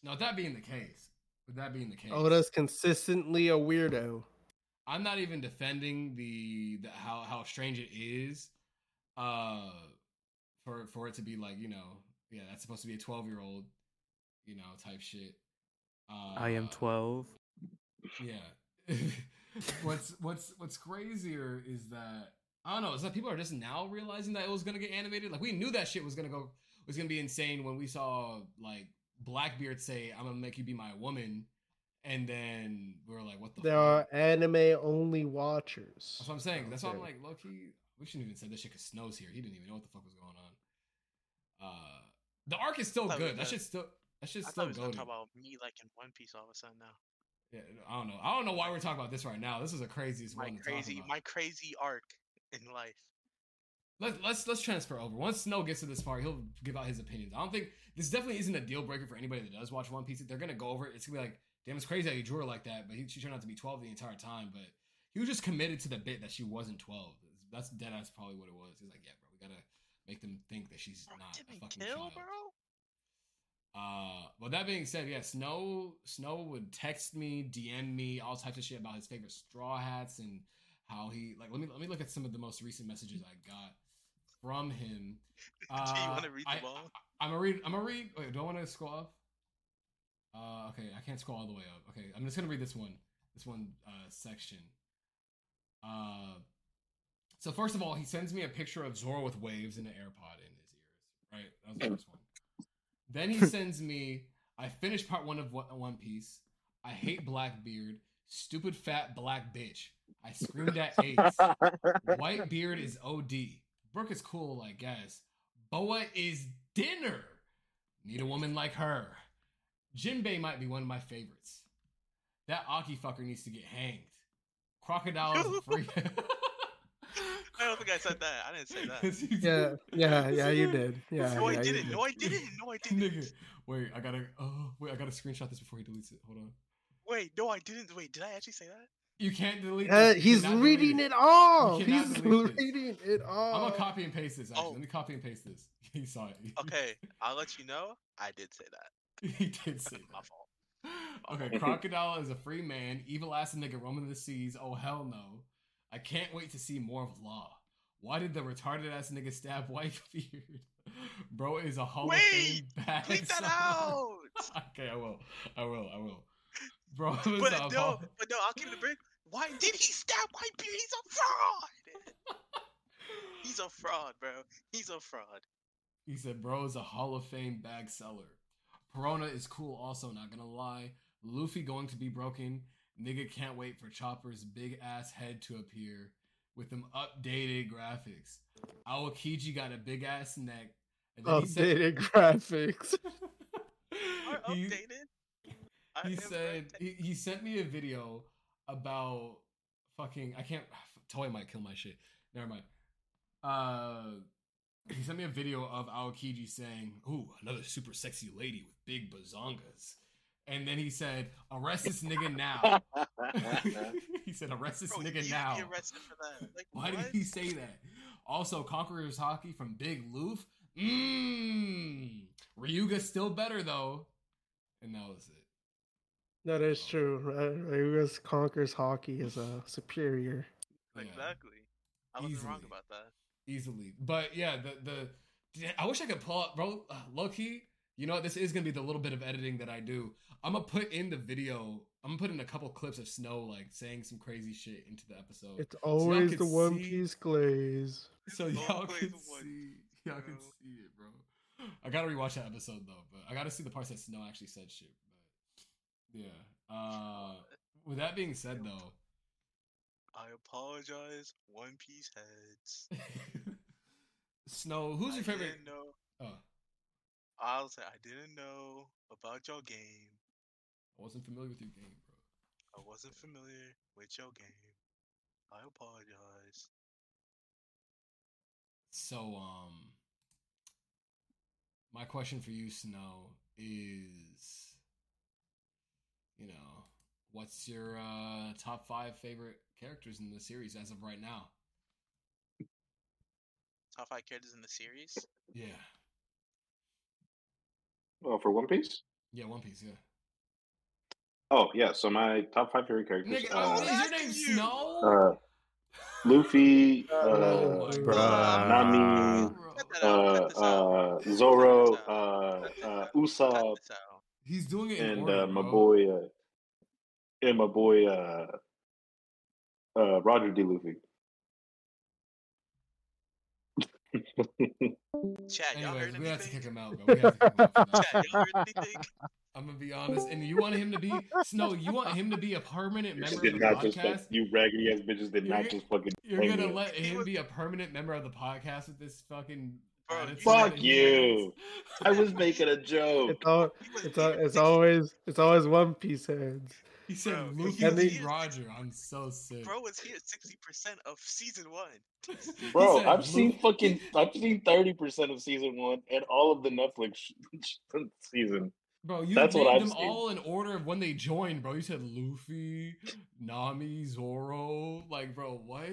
Now, that being the case, with that being the case, Oda's consistently a weirdo. I'm not even defending the, the how how strange it is, uh, for for it to be like you know yeah that's supposed to be a 12 year old, you know type shit. Uh, I am 12. Yeah. what's what's what's crazier is that I don't know. Is that people are just now realizing that it was gonna get animated? Like we knew that shit was gonna go was gonna be insane when we saw like Blackbeard say, "I'm gonna make you be my woman," and then we were like, "What the?" There fuck? are anime only watchers. That's what I'm saying. That's why I'm Okay. like, Loki. We shouldn't even say this shit because Snow's here. He didn't even know what the fuck was going on. Uh, the arc is still good. That shit's still that shit's still thought he was gonna good. talk about me like in One Piece all of a sudden now. Yeah, I don't know. I don't know why we're talking about this right now. This is the craziest My one crazy, my crazy arc in life. Let, let's let's transfer over. Once Snow gets to this part, he'll give out his opinions. I don't think this definitely isn't a deal breaker for anybody that does watch One Piece. They're gonna go over it. It's gonna be like, damn, it's crazy how you drew her like that, but he, she turned out to be twelve the entire time. But he was just committed to the bit that she wasn't twelve. That's dead ass probably what it was. He's like, yeah, bro, we gotta make them think that she's Bro, not a fucking kill, child. bro. Uh, well, that being said, yeah, Snow Snow would text me, DM me, all types of shit about his favorite straw hats and how he like. Let me let me look at some of the most recent messages I got from him. Do you Uh, want to read I, them all? I, am gonna read. I'm gonna read. Wait, do I want to scroll up? Uh, okay, I can't scroll all the way up. Okay, I'm just gonna read this one. This one uh, section. Uh, so first of all, he sends me a picture of Zoro with waves and an AirPod in his ears. Right, that was the first one. Then he sends me. I finished part one of One Piece. I hate Blackbeard. Stupid fat black bitch. I screamed at Ace. White beard is OD. Brook is cool, I guess. Boa is dinner. Need a woman like her. Jinbei might be one of my favorites. That Aki fucker needs to get hanged. Crocodile is free. I don't think I said that. I didn't say that. Yeah, yeah, yeah, you did. Yeah, No, I yeah, you didn't. did. No, I didn't. No, I didn't. Nigga, wait, I gotta. Oh, wait, I gotta screenshot this before he deletes it. Hold on. Wait, no, I didn't. Wait, did I actually say that? You can't delete. Uh, this. He's cannot delete reading it all. He's delete this. reading it all. I'm gonna copy and paste this. Actually, Oh. let me copy and paste this. He saw it. Okay, I'll let you know. I did say that. he did say that. My fault. Okay, Crocodile is a free man, evil ass nigga roaming the seas. Oh hell no! I can't wait to see more of Law. Why did the retarded ass nigga stab Whitebeard? Bro is a Hall of Fame bad Bleep that out. okay, I will. I will. I will. Bro But no, Hall- but no, I'll it a break. Why did he stab Whitebeard? He's a fraud. He's a fraud, bro. He's a fraud. He said, "Bro is a Hall of Fame bag seller. Perona is cool. Also, not gonna lie. Luffy going to be broken. Nigga can't wait for Chopper's big ass head to appear with them updated graphics. Aokiji got a big ass neck. And then he said, Updated graphics. Are he, updated. He am said he, he sent me a video about fucking I can't Toy might kill my shit. Never mind. Uh he sent me a video of Aokiji saying, Ooh, another super sexy lady with big bazongas. And then he said, Arrest this nigga now. he said, Arrest this Bro, nigga you now. Be arrested for that. Like, Why what? did he say that? Also, Conqueror's Haki from Big Loof. Mmm. Ryuga's still better though. And that was it. that is true. Ryuga's Conquerors Haki is uh, superior. Yeah. Exactly. I wasn't wrong about that. easily. But yeah, the the I wish I could pull up, bro. Uh, low key, you know what? This is gonna be the little bit of editing that I do. I'm gonna put in the video. I'm gonna put in a couple clips of Snow like saying some crazy shit into the episode, It's always could the One see- Piece glaze. so It's y'all can one, see. Y'all can see it, bro. I gotta rewatch that episode though, but I gotta see the parts that Snow actually said shit. But yeah. Uh, with that being said though, I apologize, One Piece heads. Snow, who's I your favorite? Didn't know, I'll say I didn't know about your game. I wasn't familiar with your game, bro. I wasn't familiar with your game. I apologize. So, um, my question for you, Snow, is, you know, what's your uh, top five favorite characters in the series as of right now? Top five characters in the series. Yeah, Oh, for One Piece? yeah, One Piece, yeah. Oh, yeah. So my top five favorite characters. Nigga, uh, oh, is your name you. Snow? uh, Luffy, Oh uh, my Bruh. God, Nami, bro. Cut that out, uh, cut this out. uh, Zoro, Cut uh, uh, out. Usopp, Cut this out. He's doing it and order, uh, my boy, uh, and my boy, uh, uh, Roger D. Luffy. Chat, y'all Anyways, heard we have to kick anything? him out, bro. We have to kick him out for y'all heard anything? I'm gonna be honest. And you want him to be Snow? You want him to be a permanent member of the not just podcast? you raggedy ass bitches did You're not just fucking. You're gonna me. let him be a permanent member of the podcast with this fucking Bro, Fuck you. I was making a joke. It's all. It's al- being it's always it's always One Piece heads. He said Bro, Luffy and beat he- Roger. I'm so sick. Bro was here sixty percent of season one. Bro, said I've seen fucking I've seen thirty percent of season one and all of the Netflix season. Bro, you That's named what I've them seen. all in order of when they joined, bro. You said Luffy, Nami, Zoro. Like, bro, what?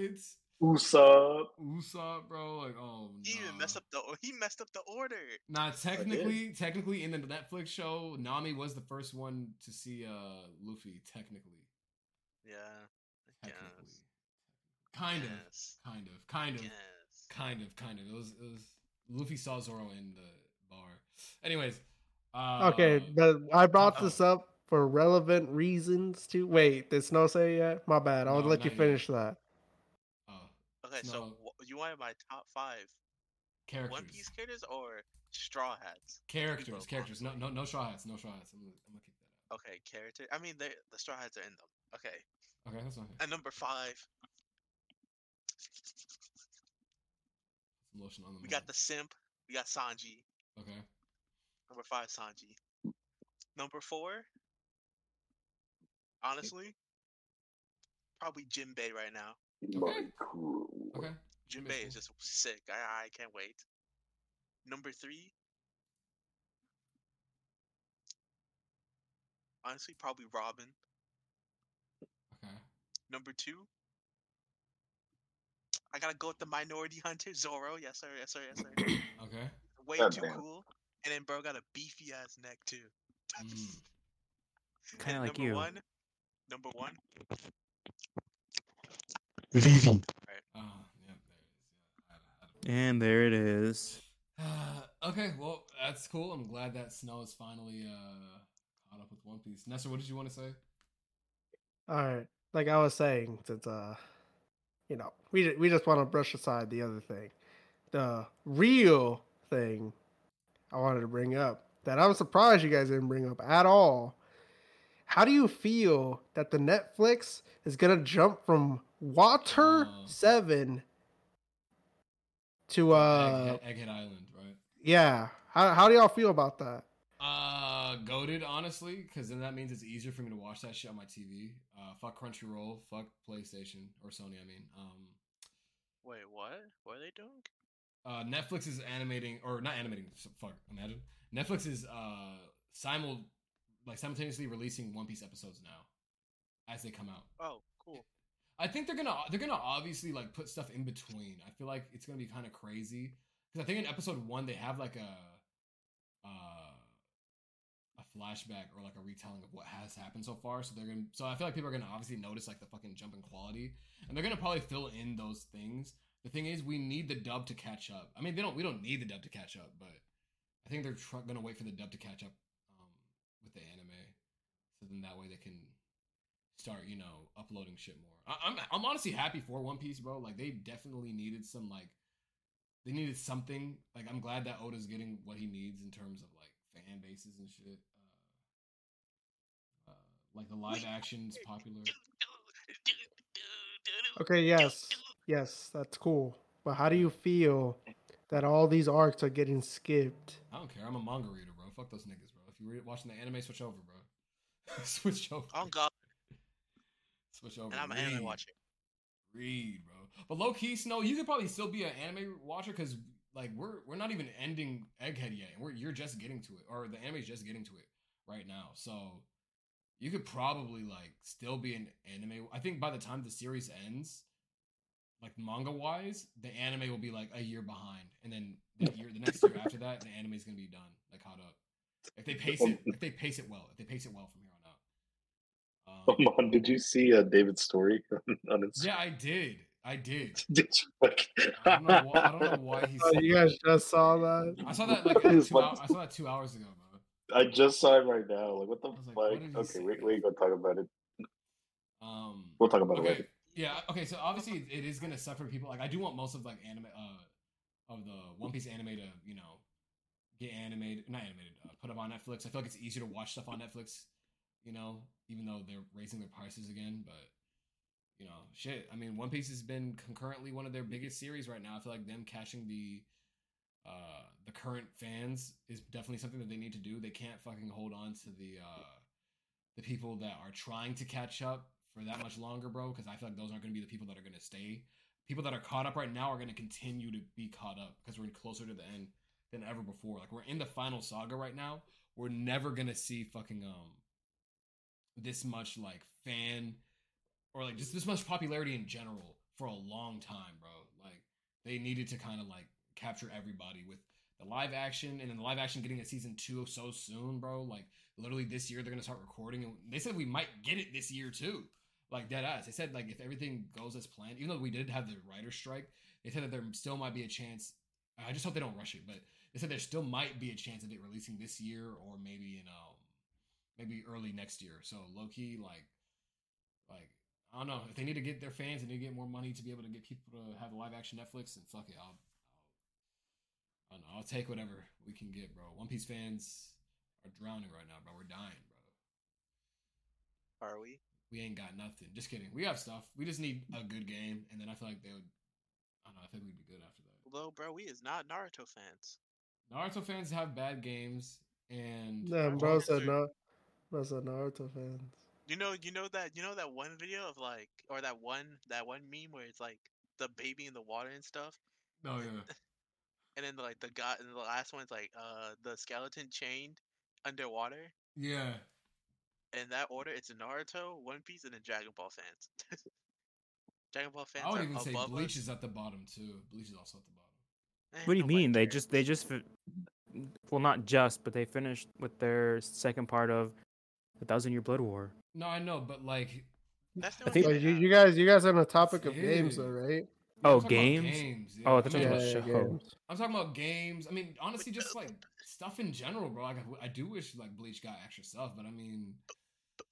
Usopp. Usopp, bro. Like, oh no. He even messed up the he messed up the order. Nah, technically, technically, in the Netflix show, Nami was the first one to see uh Luffy. Technically, Yeah. Technically, guess. kind of, kind of, kind of, Yes. kind of, kind of. It was, it was. Luffy saw Zoro in the bar. Anyways, uh, Okay, but I brought uh-oh. this up for relevant reasons to Wait, did Snow say it yet? My bad. I'll No, let you not yet. finish that. Okay, so wh- you wanted my top five characters, One Piece characters or Straw Hats? characters, characters. No, no, no straw hats. No straw hats. I'm gonna, I'm gonna kick that out. Okay, character. I mean, the Straw Hats are in them. Okay, Okay, that's fine. and number five, lotion on the. we got the Simp. We got Sanji. Okay. Number five, Sanji. Number four, honestly, probably Jinbei right now. Okay. My crew. Okay. Jinbei is just sick. I I can't wait. Number three, honestly, probably Robin. Okay. Number two, I gotta go with the Minority Hunter, Zoro. Yes sir, yes sir, yes sir. Okay. Way God too damn. cool. And then bro got a beefy ass neck too. Mm. Kind of And like number you. One, number one, Vivi. Yep, there it is. Yeah, I had, I had a- And there it is. Uh, okay, well, that's cool. I'm glad that Snow is finally uh caught up with One Piece. Nestor, what did you want to say? All right, like I was saying, since uh, you know, we ju- we just want to brush aside the other thing, the real thing I wanted to bring up that I'm surprised you guys didn't bring up at all. How do you feel that the Netflix is gonna jump from Water Oh. Seven to uh, Egghead, Egghead Island, right? yeah? How how do y'all feel about that? Uh, goaded, honestly, because then that means it's easier for me to watch that shit on my TV. Uh, fuck Crunchyroll, fuck PlayStation or Sony. I mean, um, Wait, what? What are they doing? uh, Netflix is animating or not animating. Fuck, imagine Netflix is uh simul like simultaneously releasing One Piece episodes now as they come out. Oh, cool. I think they're gonna they're gonna obviously like put stuff in between. I feel like it's gonna be kind of crazy because I think in episode one they have like a uh, a flashback or like a retelling of what has happened so far. So they're gonna so I feel like people are gonna obviously notice like the fucking jump in quality, and they're gonna probably fill in those things. The thing is, we need the dub to catch up. I mean, they don't we don't need the dub to catch up, but I think they're tr- gonna wait for the dub to catch up um, with the anime, so then that way they can start, you know, uploading shit more. I, I'm I'm honestly happy for One Piece, bro. Like they definitely needed some like they needed something. Like I'm glad that Oda's getting what he needs in terms of like fan bases and shit. Uh, uh, like the live action's popular. Okay, yes, yes, that's cool. But how do you feel that all these arcs are getting skipped? I don't care. I'm a manga reader, bro. Fuck those niggas, bro. If you're watching the anime, switch over, bro. switch over. On God, Switch over. and I'm an Read. anime watcher. Read, bro. But low key, Snow, you could probably still be an anime watcher because like we're we're not even ending Egghead yet, and we're you're just getting to it, or the anime's just getting to it right now. So you could probably like still be an anime. I think by the time the series ends, like manga wise, the anime will be like a year behind, and then the year the next year after that, the anime is gonna be done, like caught up. If they pace it, if they pace it well, if they pace it well from here on out. Um, Come on, did you see uh, David's story on Instagram? yeah, I did. I did. Did you like? I don't know. Why, I don't know why he's. Oh, you guys just saw that? I saw that like It's two like- hours, I saw that two hours ago, bro. I just saw it right now. Like, what the I was like, fuck? what okay, we we ain't gonna talk about it. Um, We'll talk about it okay, later. yeah, okay. So obviously, it- it is gonna suck for people. Like, I do want most of like anime, uh, of the One Piece anime to you know get animated, not animated, uh, put up on Netflix. I feel like it's easier to watch stuff on Netflix, you know, even though they're raising their prices again. But you know, shit. I mean, One Piece has been concurrently one of their biggest series right now. I feel like them catching the uh the current fans is definitely something that they need to do. They can't fucking hold on to the uh the people that are trying to catch up for that much longer, bro. Because I feel like those aren't going to be the people that are going to stay. People that are caught up right now are going to continue to be caught up because we're closer to the end than ever before. Like we're in the final saga right now. We're never going to see fucking um this much like fan or like just this much popularity in general for a long time, bro. Like they needed to kind of like capture everybody with the live action and then the live action getting a season two so soon, bro. Like literally this year they're gonna start recording and they said we might get it this year too. Like dead ass. They said like if everything goes as planned, even though we did have the writer strike, they said that there still might be a chance. I just hope they don't rush it, but they said there still might be a chance of it releasing this year or maybe in um maybe early next year. So low key like like I don't know if they need to get their fans and they need to get more money to be able to get people to have a live action Netflix and fuck it, I'll, I'll I don't know, I'll take whatever we can get, bro. One Piece fans are drowning right now, bro. We're dying, bro. Are we? We ain't got nothing. Just kidding. We have stuff. We just need a good game, and then I feel like they would. I don't know. I think we'd be good after that. Although, bro, we is not Naruto fans. Naruto fans have bad games, and Nah, bro said no. Bro said Naruto fans. You know, you know that you know that one video of like, or that one that one meme where it's like the baby in the water and stuff, oh yeah, and then like the guy, and the last one's like uh the skeleton chained underwater. yeah. In that order, it's Naruto, One Piece, and then Dragon Ball fans. Dragon Ball fans I would are even say Bleach us. is at the bottom too. Bleach is also at the bottom. Eh, What do you nobody mean? They just they just well not just, but they finished with their second part of the Thousand Year Blood War. No, I know, but like, That's the I think- you, I- you guys, you guys on the topic of Yeah. games, though, right? Oh, I'm talking about games? games. Oh, I I thought mean, you were Yeah, talking yeah, about show. games. I'm talking about games. I mean, honestly, just like stuff in general, bro. Like, I, I do wish like Bleach got extra stuff, but I mean, But,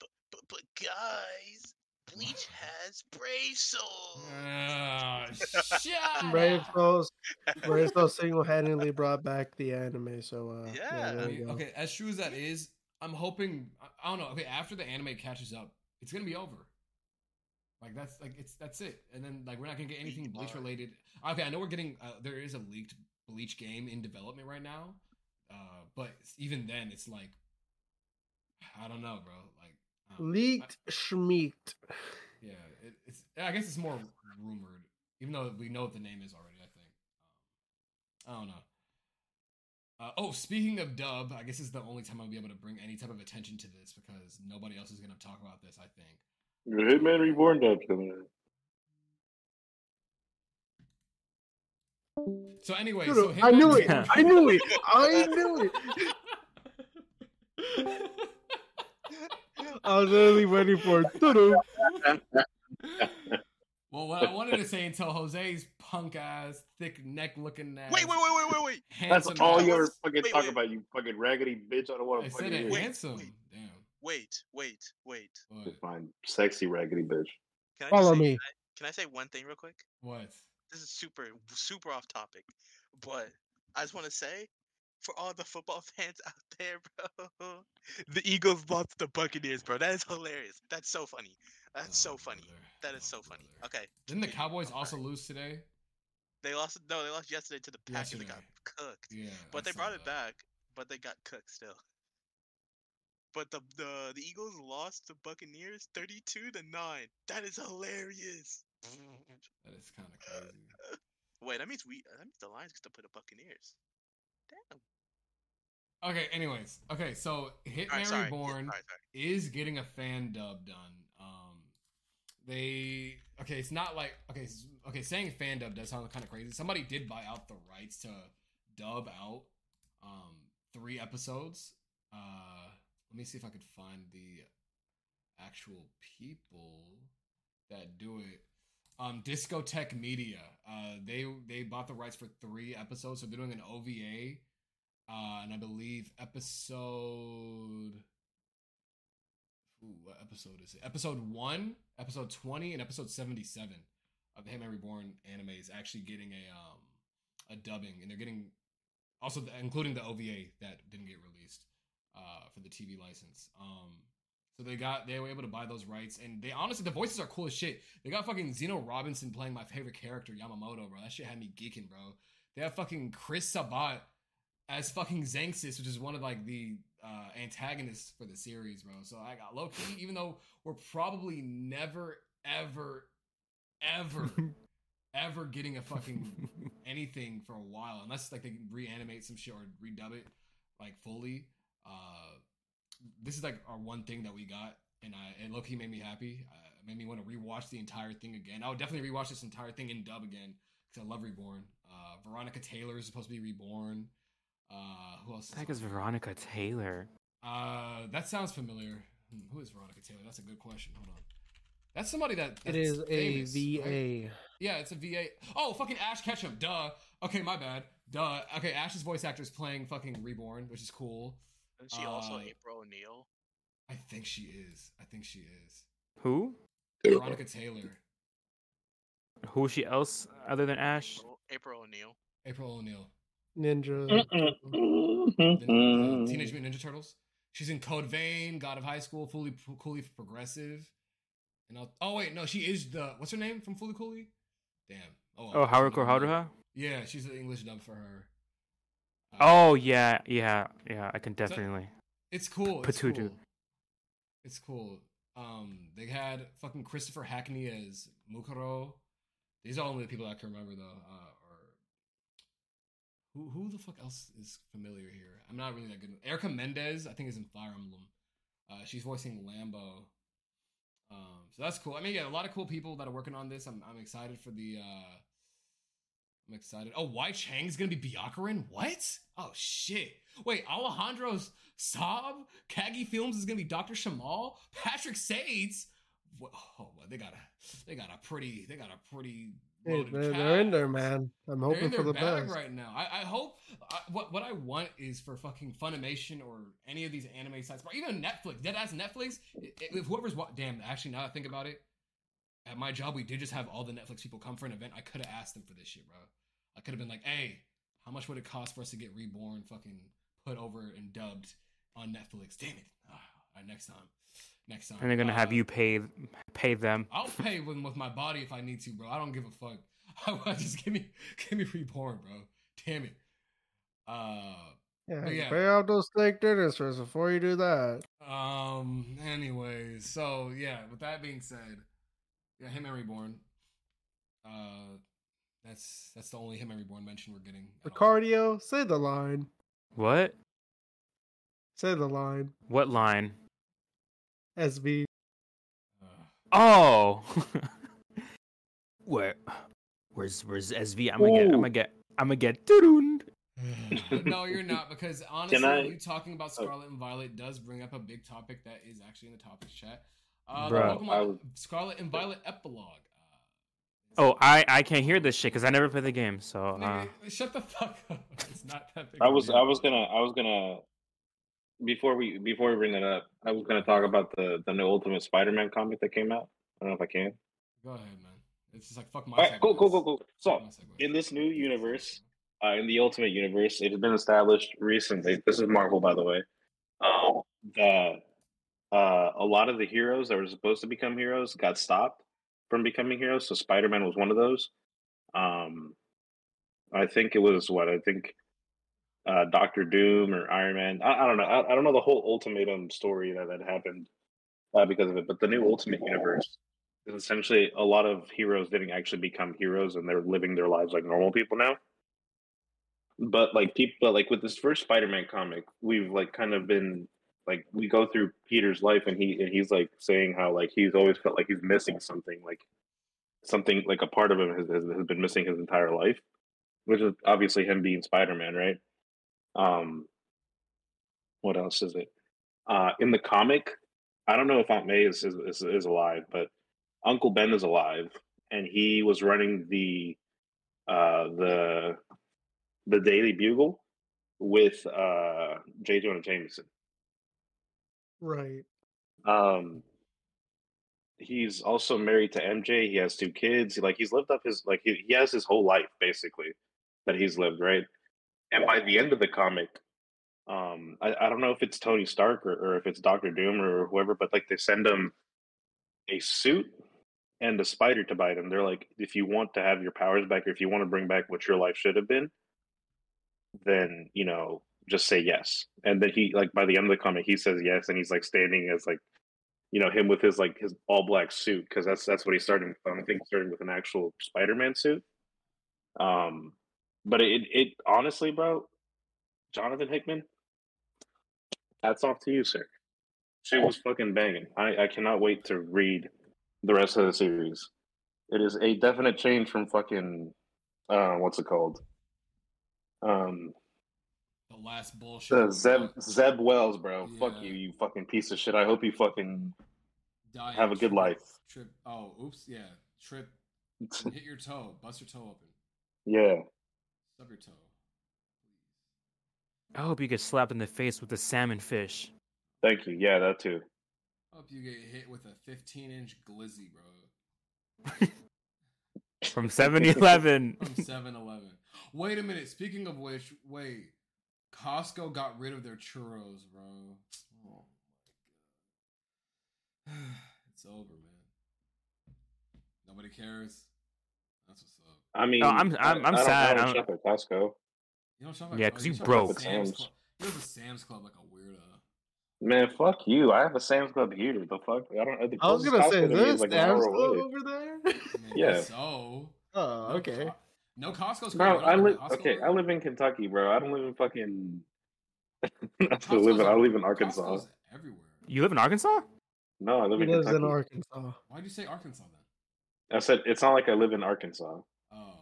but guys, Bleach has Brave Soul. uh, shut Brave. Souls, Brave Souls single-handedly brought back the anime. So uh, Yeah. I mean, okay, as true as that is, I'm hoping. I, I don't know. Okay, after the anime catches up, it's gonna be over. Like that's like it's that's it, and then like we're not gonna get anything Bleach related. Okay, I know we're getting uh, there is a leaked Bleach game in development right now, uh, but even then, it's like I don't know, bro. Like I know. leaked schmeeked. Yeah, it, it's. I guess it's more rumored, even though we know what the name is already. I think. Um, I don't know. Uh, oh, speaking of dub, I guess it's the only time I'll be able to bring any type of attention to this because nobody else is going to talk about this. I think. Your Hitman Reborn dub's coming out. So anyway, Dude, so I knew it. I knew it. I knew it. I was literally waiting for it. Doo-doo. well, what I wanted to say until Jose's punk ass, thick neck looking ass. Wait, wait, wait, wait, wait, wait. That's all you ever was- fucking wait, talk wait. about, you fucking raggedy bitch. I don't want I to said fucking it. hear Wait, it. handsome. wait. Damn. Wait, wait, wait. What? Just fine. Sexy raggedy bitch. Can I Follow say, me. Can I, can I say one thing real quick? What? This is super, super off topic, but I just want to say, for all the football fans out there, bro, the Eagles lost the Buccaneers, bro. That is hilarious. That's so funny. That's Oh, so funny. brother. That is so funny. Okay. Didn't the. Cowboys also lose today? They lost. No, they lost yesterday to the Packers. They got cooked. Yeah. But they brought it that. back. But they got cooked still. But the the the Eagles lost to Buccaneers thirty two to nine. That is hilarious. That is kind of crazy. Wait, that means we that means the Lions get to put the Buccaneers. Damn. Okay, anyways. Okay, so Hitman Alright, sorry. yeah, Reborn sorry, sorry. is getting a fan dub done. They okay, it's not like okay, okay, saying fan dub does sound kind of crazy. Somebody did buy out the rights to dub out um 3 episodes. Uh let me see if I could find the actual people that do it. Um Discotek Media. Uh they they bought the rights for 3 episodes, so they're doing an OVA uh, and I believe episode. Ooh, what episode is it? Episode one, episode twenty, and episode seventy-seven of the Hitman Reborn anime is actually getting a um a dubbing, and they're getting also the, including the OVA that didn't get released uh for the TV license. Um, so they got they were able to buy those rights, and they honestly the voices are cool as shit. They got fucking Zeno Robinson playing my favorite character Yamamoto, bro. That shit had me geeking, bro. They have fucking Chris Sabat as fucking Xanxus, which is one of like the uh, antagonists for the series, bro. So I got lowkey, even though we're probably never, ever, ever, ever getting a fucking anything for a while, unless like they can reanimate some shit or redub it like fully. Uh, this is like our one thing that we got, and I and lowkey made me happy. Uh, made me want to rewatch the entire thing again. I would definitely rewatch this entire thing in dub again because I love Reborn. Uh, Veronica Taylor is supposed to be reborn. Uh, who else? the heck is Veronica Taylor? Uh, that sounds familiar. Hmm, Who is Veronica Taylor? That's a good question. Hold on. That's somebody that It that's is a famous, right? Yeah, it's a VA. Oh, fucking Ash Ketchum. Duh. Okay, my bad. Duh. Okay, Ash's voice actor is playing fucking Reborn, which is cool. Isn't she also Uh, April O'Neil? I think she is. I think she is. Who? Veronica Taylor. Who is she else other than Ash? April- April O'Neil. April O'Neil. Ninja. The, the Mm-hmm. Teenage Mutant Ninja Turtles. She's in Code Vein, God of High School, Fully Coolly Progressive. And I'll, oh wait, no, she is the what's her name from Fully Coolly? Damn. Oh, Oh, Haruko Haruha? Yeah, she's the English dub for her. Uh, Oh yeah, yeah, yeah. I can definitely. It's cool. It's Patudu. cool. It's cool. Um, they had fucking Christopher Hackney as Mukuro. These are only the people I can remember though. Uh, or who who the fuck else is familiar here? I'm not really that good. Erica Mendez, I think, is in Fire Emblem. Uh, she's voicing Lambo. Um, so that's cool. I mean, yeah, a lot of cool people that are working on this. I'm I'm excited for the. Uh, I'm excited. Oh, Wai Chang's gonna be Byakuran? What? Oh shit! Wait, Alejandro's Saab, Kagi Films is gonna be Doctor Shamal, Patrick Seitz. Oh, well, they got a, they got a pretty, they got a pretty. Hey, they're, they're in there, man. I'm hoping for the best. right now. I, I hope I, what what I want is for fucking Funimation or any of these anime sites, or even Netflix. Dead ass Netflix. If whoever's wa- damn, actually, now that I think about it, at my job we did just have all the Netflix people come for an event. I could have asked them for this shit, bro. I could have been like, hey, how much would it cost for us to get Reborn fucking put over and dubbed on Netflix? Damn it. Ah, all right, next time. Next time. And they're gonna have Uh, you pay pay them. I'll pay with, with my body if I need to, bro. I don't give a fuck. just give me give me reborn, bro. Damn it. Uh Yeah, yeah. pay out those steak dinners first before you do that. um anyways, so yeah, with that being said, yeah, Hitman Reborn. Uh that's that's the only Hitman Reborn mention we're getting. at all. Say the line. What? Say the line. What line? SB. Uh, Oh. Where? Where's Where's SV? I'm gonna get. I'm gonna get. I'm gonna get. doo-doon. no, you're not because honestly, I- you talking about oh. Scarlet and Violet does bring up a big topic that is actually in the topics chat. Uh, Bro, the Pokemon I was- Scarlet and Violet epilogue. Uh, Oh, I I can't hear this shit because I never played the game. So uh, Nigga, shut the fuck up. It's not that big. I was. I was gonna I was gonna before we before we bring that up, I was gonna talk about the the new Ultimate Spider-Man comic that came out. I don't know if I can. Go ahead, man. It's just like fuck my. All right, cool, cool, cool, cool. So Fuck my segues. in this new universe, uh, in the Ultimate Universe, it has been established recently. This is Marvel, by the way. Um, that uh, a lot of the heroes that were supposed to become heroes got stopped from becoming heroes. So Spider Man was one of those. Um, I think it was what I think. Uh, Doctor Doom or Iron Man. I, I don't know. I, I don't know the whole ultimatum story that had happened uh, because of it. But the new Ultimate Universe is essentially a lot of heroes didn't actually become heroes and they're living their lives like normal people now but like people like with this first spider-man comic we've like kind of been like we go through peter's life and he and he's like saying how like he's always felt like he's missing something like something like a part of him has, has, has been missing his entire life which is obviously him being spider-man right um what else is it uh in the comic i don't know if aunt may is is, is, alive but uncle ben is alive and he was running the uh the the Daily Bugle with uh J. Jonah Jameson. Right. Um he's also married to MJ. He has two kids. He, like he's lived up his like he, he has his whole life basically that he's lived, right? And by the end of the comic, um I, I don't know if it's Tony Stark or, or if it's Doctor Doom or whoever, but like they send him a suit and a spider to bite him. They're like, if you want to have your powers back, or if you want to bring back what your life should have been, then you know just say yes. And then he like by the end of the comment, he says yes, and he's like standing as like, you know, him with his like his all black suit because that's that's what he started. With. I think starting with an actual Spider Man suit. Um, but it it honestly, bro, Jonathan Hickman, hats off to you, sir. Shit was fucking banging. I I cannot wait to read the rest of the series. It is a definite change from fucking uh what's it called? Um The last bullshit. Zeb Zeb Wells, bro. Fuck you, you fucking piece of shit. I hope you fucking dying have a good life. Trip. Oh, oops. Yeah. Trip. Hit your toe. Bust your toe open. yeah. Stub your toe. I hope you get slapped in the face with a salmon fish. Thank you. Yeah, that too. I Hope you get hit with a 15 inch glizzy, bro. From 7-Eleven. From 7 Eleven. Wait a minute. Speaking of which, wait. Costco got rid of their churros, bro. Oh my god. it's over, man. Nobody cares. That's what's up. I mean, No, I'm- I'm- I- I'm I sad. I I don't don't- shop at Costco. You don't shop at Yeah, because you shop at broke. Sam's Sam's. Club. You go to Sam's Club like a weirdo. Man, fuck you. I have a Sam's Club here. The fuck? I don't. The I was gonna Costco say, to me is like there an a hour Sam's Club away. over there? I mean, Yeah. So. oh, no okay. Co- No Costco's. Bro, I live. Costco Okay, over I live in Kentucky, bro. I don't live in fucking. I live in. I live in Arkansas. Costco's everywhere. You live in Arkansas? No, I live He in lives Kentucky. in Arkansas. Why'd you say Arkansas then? I said it's not like I live in Arkansas. Oh.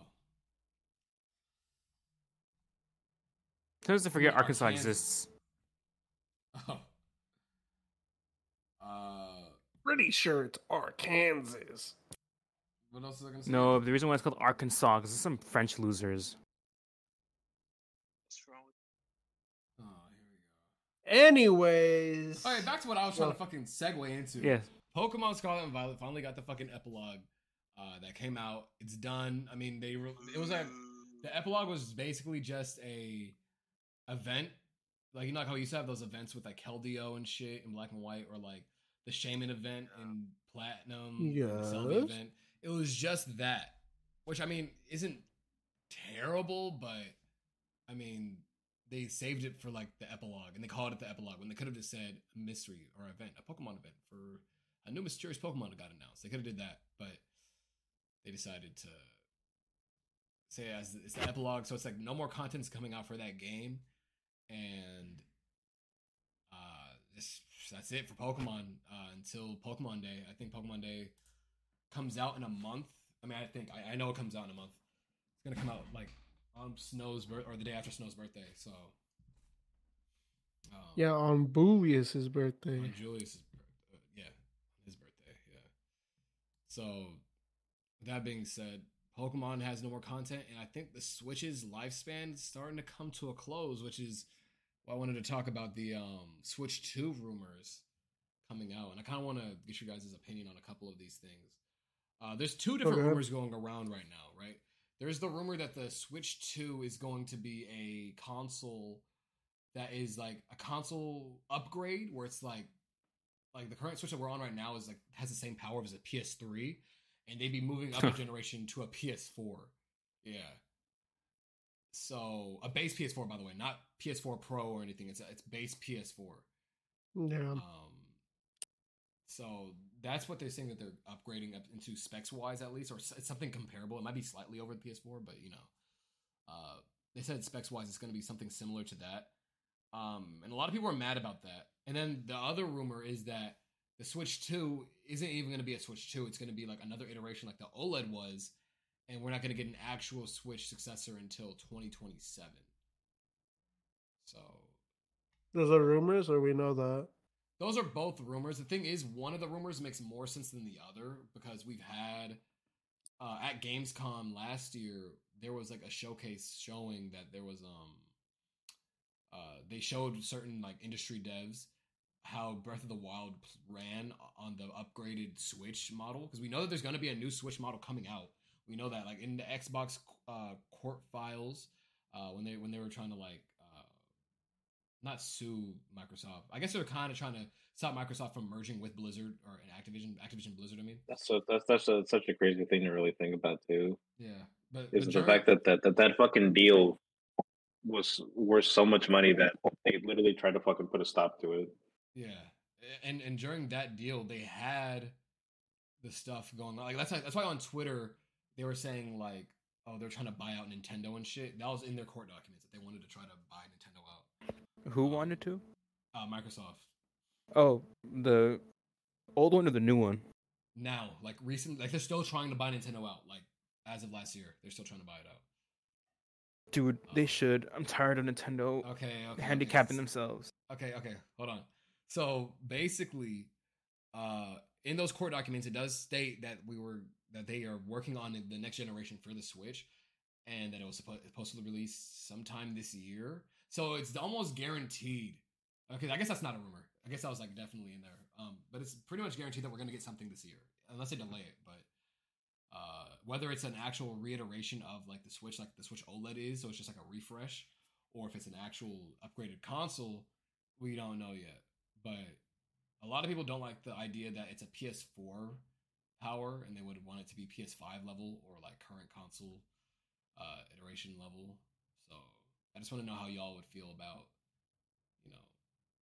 Sometimes I forget mean Arkansas Arkansas. exists. Oh. Uh, Pretty sure it's Arkansas. what else was I gonna say? No, the reason why it's called Arkansas because it's some French losers. What's wrong with Oh, here we go. Anyways. All right, back to what I was trying to fucking segue into. Yeah. Pokemon Scarlet and Violet finally got the fucking epilogue uh, that came out. It's done. I mean, they re- it was like the epilogue was basically just a event, like you know like how we used to have those events with like Keldeo and shit in black and white, or like the Shaymin event in platinum, and the Sylvie event. It was just that, which I mean isn't terrible, but I mean they saved it for like the epilogue, and they called it the epilogue when they could have just said mystery or event, a Pokemon event for a new mysterious Pokemon that got announced. They could have did that, but they decided to say as it's the epilogue, so it's like no more content's coming out for that game, and uh, this, that's it for Pokemon uh, until Pokemon Day. I think Pokemon Day comes out in a month. I mean, I think I, I know it comes out in a month. It's gonna come out like on Snow's birth or the day after Snow's birthday. So, um, Yeah, on Boolius's birthday. on Julius's birthday. Uh, yeah, his birthday. Yeah. So, that being said, Pokemon has no more content, and I think the Switch's lifespan is starting to come to a close, which is why I wanted to talk about the um, Switch 2 rumors coming out. And I kind of want to get your guys' opinion on a couple of these things. Uh, there's two different Okay. rumors going around right now, right? There's the rumor that the Switch 2 is going to be a console that is like a console upgrade where it's like like the current Switch that we're on right now is like has the same power as a PS3 and they'd be moving up a generation to a PS4. Yeah. So a base PS4 by the way, not PS4 Pro or anything. It's it's base PS4. Yeah. Um, so that's what they're saying that they're upgrading up into specs wise, at least, or it's something comparable. It might be slightly over the PS4, but you know, uh, they said specs wise, it's going to be something similar to that. Um, and a lot of people are mad about that. And then the other rumor is that the Switch 2 isn't even going to be a Switch 2. It's going to be like another iteration like the OLED was. And we're not going to get an actual Switch successor until 2027. So Those are rumors, or we know that. those are both rumors. The thing is, one of the rumors makes more sense than the other because we've had uh, at Gamescom last year there was like a showcase showing that there was um uh they showed certain like industry devs how Breath of the Wild ran on the upgraded Switch model because we know that there's going to be a new Switch model coming out. We know that like in the Xbox uh, court files uh, when they when they were trying to like uh, not sue Microsoft. I guess they're kind of trying to stop Microsoft from merging with Blizzard or an Activision Activision Blizzard. I mean, That's so that's that's a, such a crazy thing to really think about too. yeah, but Is the fact that that, that that fucking deal was worth so much money that they literally tried to fucking put a stop to it. Yeah, and and during that deal, they had the stuff going on. Like that's why, that's why on Twitter they were saying like, oh, they're trying to buy out Nintendo and shit. That was in their court documents that they wanted to try to buy Nintendo out. Who wanted to? Uh, Microsoft Oh, the old one or the new one? now, like recent, like they're still trying to buy Nintendo out. Like as of last year, they're still trying to buy it out. Dude, they should. I'm tired of Nintendo Okay, okay, handicapping okay. themselves. Okay, okay, hold on. So basically, uh, in those court documents, it does state that we were that they are working on the next generation for the Switch, and that it was supposed to release sometime this year. So it's almost guaranteed. Okay, I guess that's not a rumor. I guess that was like definitely in there. Um, but it's pretty much guaranteed that we're gonna get something this year, unless they delay it. But uh, whether it's an actual reiteration of like the Switch, like the Switch OLED is, so it's just like a refresh, or if it's an actual upgraded console, we don't know yet. But a lot of people don't like the idea that it's a PS4 power and they would want it to be PS5 level or like current console uh, iteration level. So I just want to know how y'all would feel about, you know,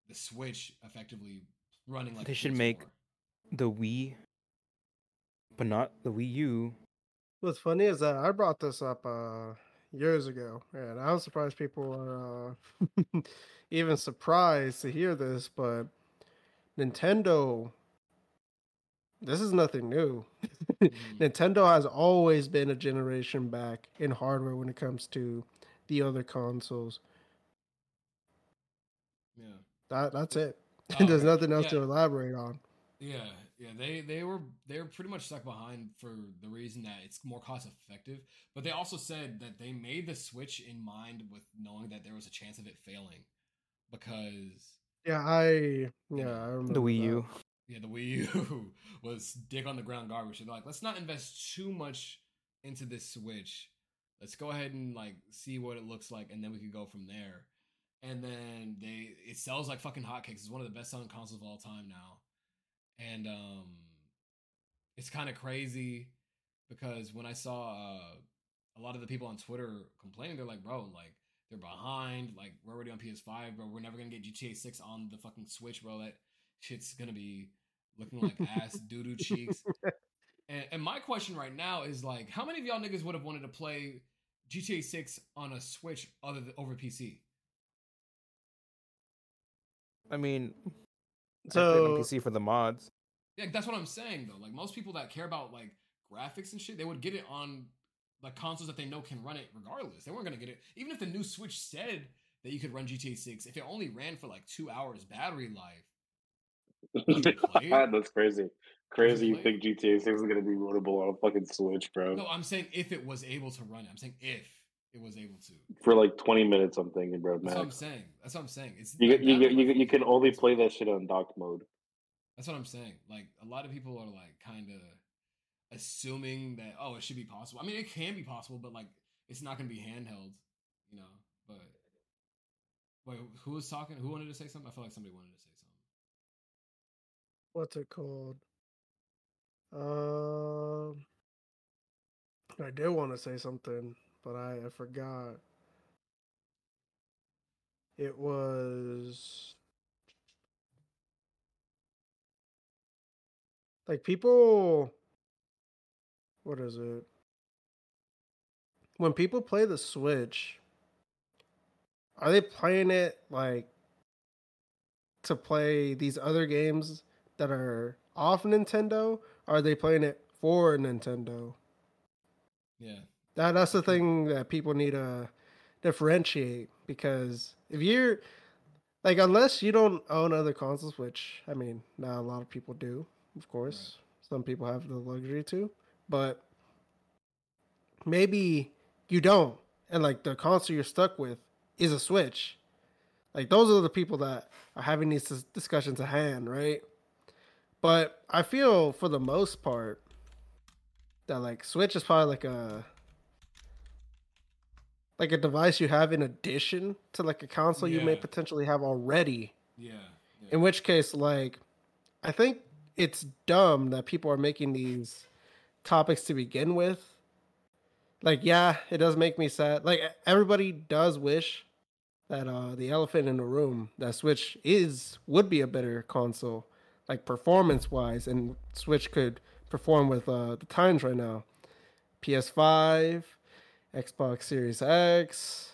the Switch effectively running like They a should make- PS4. The Wii, but not the Wii U. What's funny is that I brought this up uh years ago, and I'm surprised people are uh, even surprised to hear this. But Nintendo, this is nothing new. Mhm. Nintendo has always been a generation back in hardware when it comes to the other consoles. Yeah. That that's it. Oh, There's nothing else Yeah. to elaborate on. Yeah, yeah, they they were they were pretty much stuck behind for the reason that it's more cost effective. But they also said that they made the Switch in mind with knowing that there was a chance of it failing, because Yeah, I yeah I remember The Wii that. U. yeah, the Wii U was dick on the ground garbage. They're like, let's not invest too much into this Switch. Let's go ahead and like see what it looks like, and then we could go from there. And then they it sells like fucking hotcakes. It's one of the best selling consoles of all time now. And um it's kind of crazy because when I saw uh, a lot of the people on Twitter complaining, they're like, bro, like they're behind. Like we're already on PS5, bro. We're never gonna get GTA 6 on the fucking Switch, bro. That shit's gonna be looking like ass doo doo cheeks. And, and my question right now is like, how many of y'all niggas would have wanted to play GTA 6 on a Switch other than over PC? I mean, I played it So on PC for the mods. Yeah, that's what I'm saying though. Like most people that care about like graphics and shit, they would get it on like consoles that they know can run it regardless. They weren't gonna get it even if the new Switch said that you could run GTA 6. If it only ran for like two hours battery life, Would you play it? That's crazy. Crazy you think GTA 6 is gonna be loadable on a fucking Switch, bro. no, I'm saying if it was able to run it. I'm saying if it was able to. For like 20 minutes, I'm thinking, bro. That's what I'm saying. That's what I'm saying. It's You, like, get- you, get- you, you can only play that shit on dock mode. That's what I'm saying. Like a lot of people are like kind of assuming that oh it should be possible. I mean it can be possible, but like it's not going to be handheld, you know. But wait, who was talking? Who wanted to say something? I feel like somebody wanted to say something. what's it called? Um, I did want to say something, but I, I forgot. It was like people. What is it? When people play the Switch, are they playing it like to play these other games that are off Nintendo? Are they playing it for Nintendo? Yeah, That that's the thing that people need to differentiate because if you're like unless you don't own other consoles, which I mean, not a lot of people do, of course. Some people have the luxury to, but maybe you don't. And like the console you're stuck with is a Switch. Like those are the people that are having these discussions at hand, right? But I feel for the most part that like Switch is probably like a like a device you have in addition to like a console you may potentially have already. yeah, yeah. In which case, like, I think it's dumb that people are making these topics to begin with. Like, yeah, it does make me sad. Like, everybody does wish that uh the elephant in the room that Switch is would be a better console, like performance wise, and Switch could perform with uh the times right now. PS5, Xbox Series X,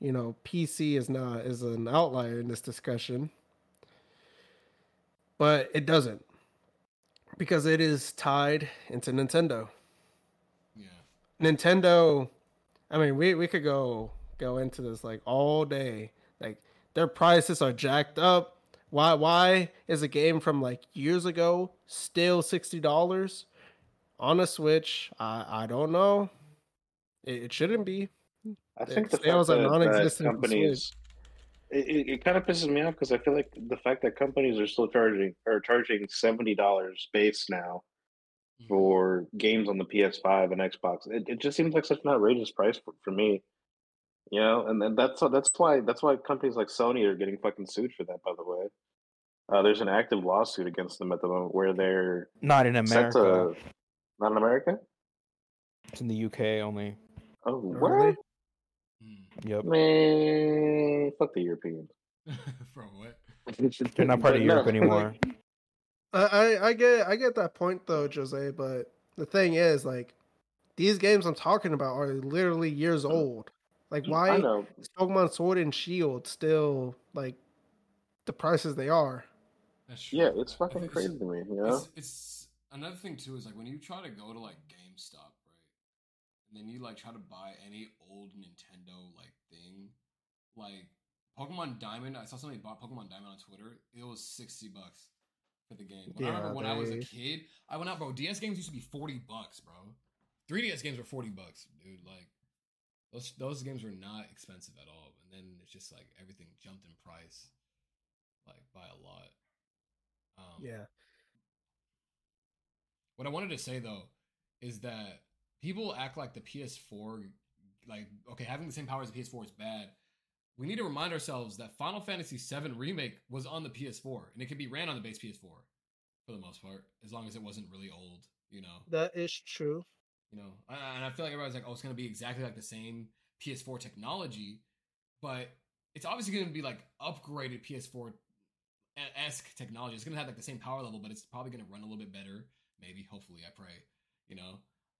you know, PC is not is an outlier in this discussion. But it doesn't. Because it is tied into Nintendo. Yeah. Nintendo, I mean, we, we could go go into this like all day. Like their prices are jacked up. Why why is a game from like years ago still sixty dollars on a Switch? I I don't know. It, it shouldn't be. I The think the sales fact are that, that non-existent for companies. It, it, it kind of pisses me off because I feel like the fact that companies are still charging are charging seventy dollars base now Mhm. for games on the PS5 and Xbox. It, it just seems like such an outrageous price for, for me. You know, and, and that's that's why that's why companies like Sony are getting fucking sued for that. By the way, uh, there's an active lawsuit against them at the moment where they're Not in America. to not in America. It's in the UK only. Oh, what? Mm. Yep. Man, fuck the Europeans. From what? They're not part of But no, Europe anymore. I, I I get I get that point though, Jose. But the thing is, like, these games I'm talking about are literally years old. Like, I why know. is Pokemon Sword and Shield still like the prices they are? That's true. Yeah, it's fucking think crazy to me. You know. It's, it's another thing too is like when you try to go to like GameStop, right? And then you like try to buy any old Nintendo like thing, like Pokemon Diamond. I saw somebody bought Pokemon Diamond on Twitter. It was sixty bucks for the game. When I remember when I was a kid, I went out, bro. DS games used to be forty bucks, bro. 3DS games were forty bucks, dude. Like those those games were not expensive at all. And then it's just like everything jumped in price, like by a lot. Um, Yeah, what I wanted to say though is that people act like the PS4, like okay, having the same power as the PS4 is bad. We need to remind ourselves that Final Fantasy VII remake was on the PS4 and it could be ran on the base PS4 for the most part, as long as it wasn't really old. You know, that is true. you know, I- and I feel like everybody's like, oh, it's gonna be exactly like the same PS4 technology, but it's obviously gonna be like upgraded PS4 esque technology. It's gonna have like the same power level, but it's probably gonna run a little bit better. Maybe, hopefully, I pray. You know,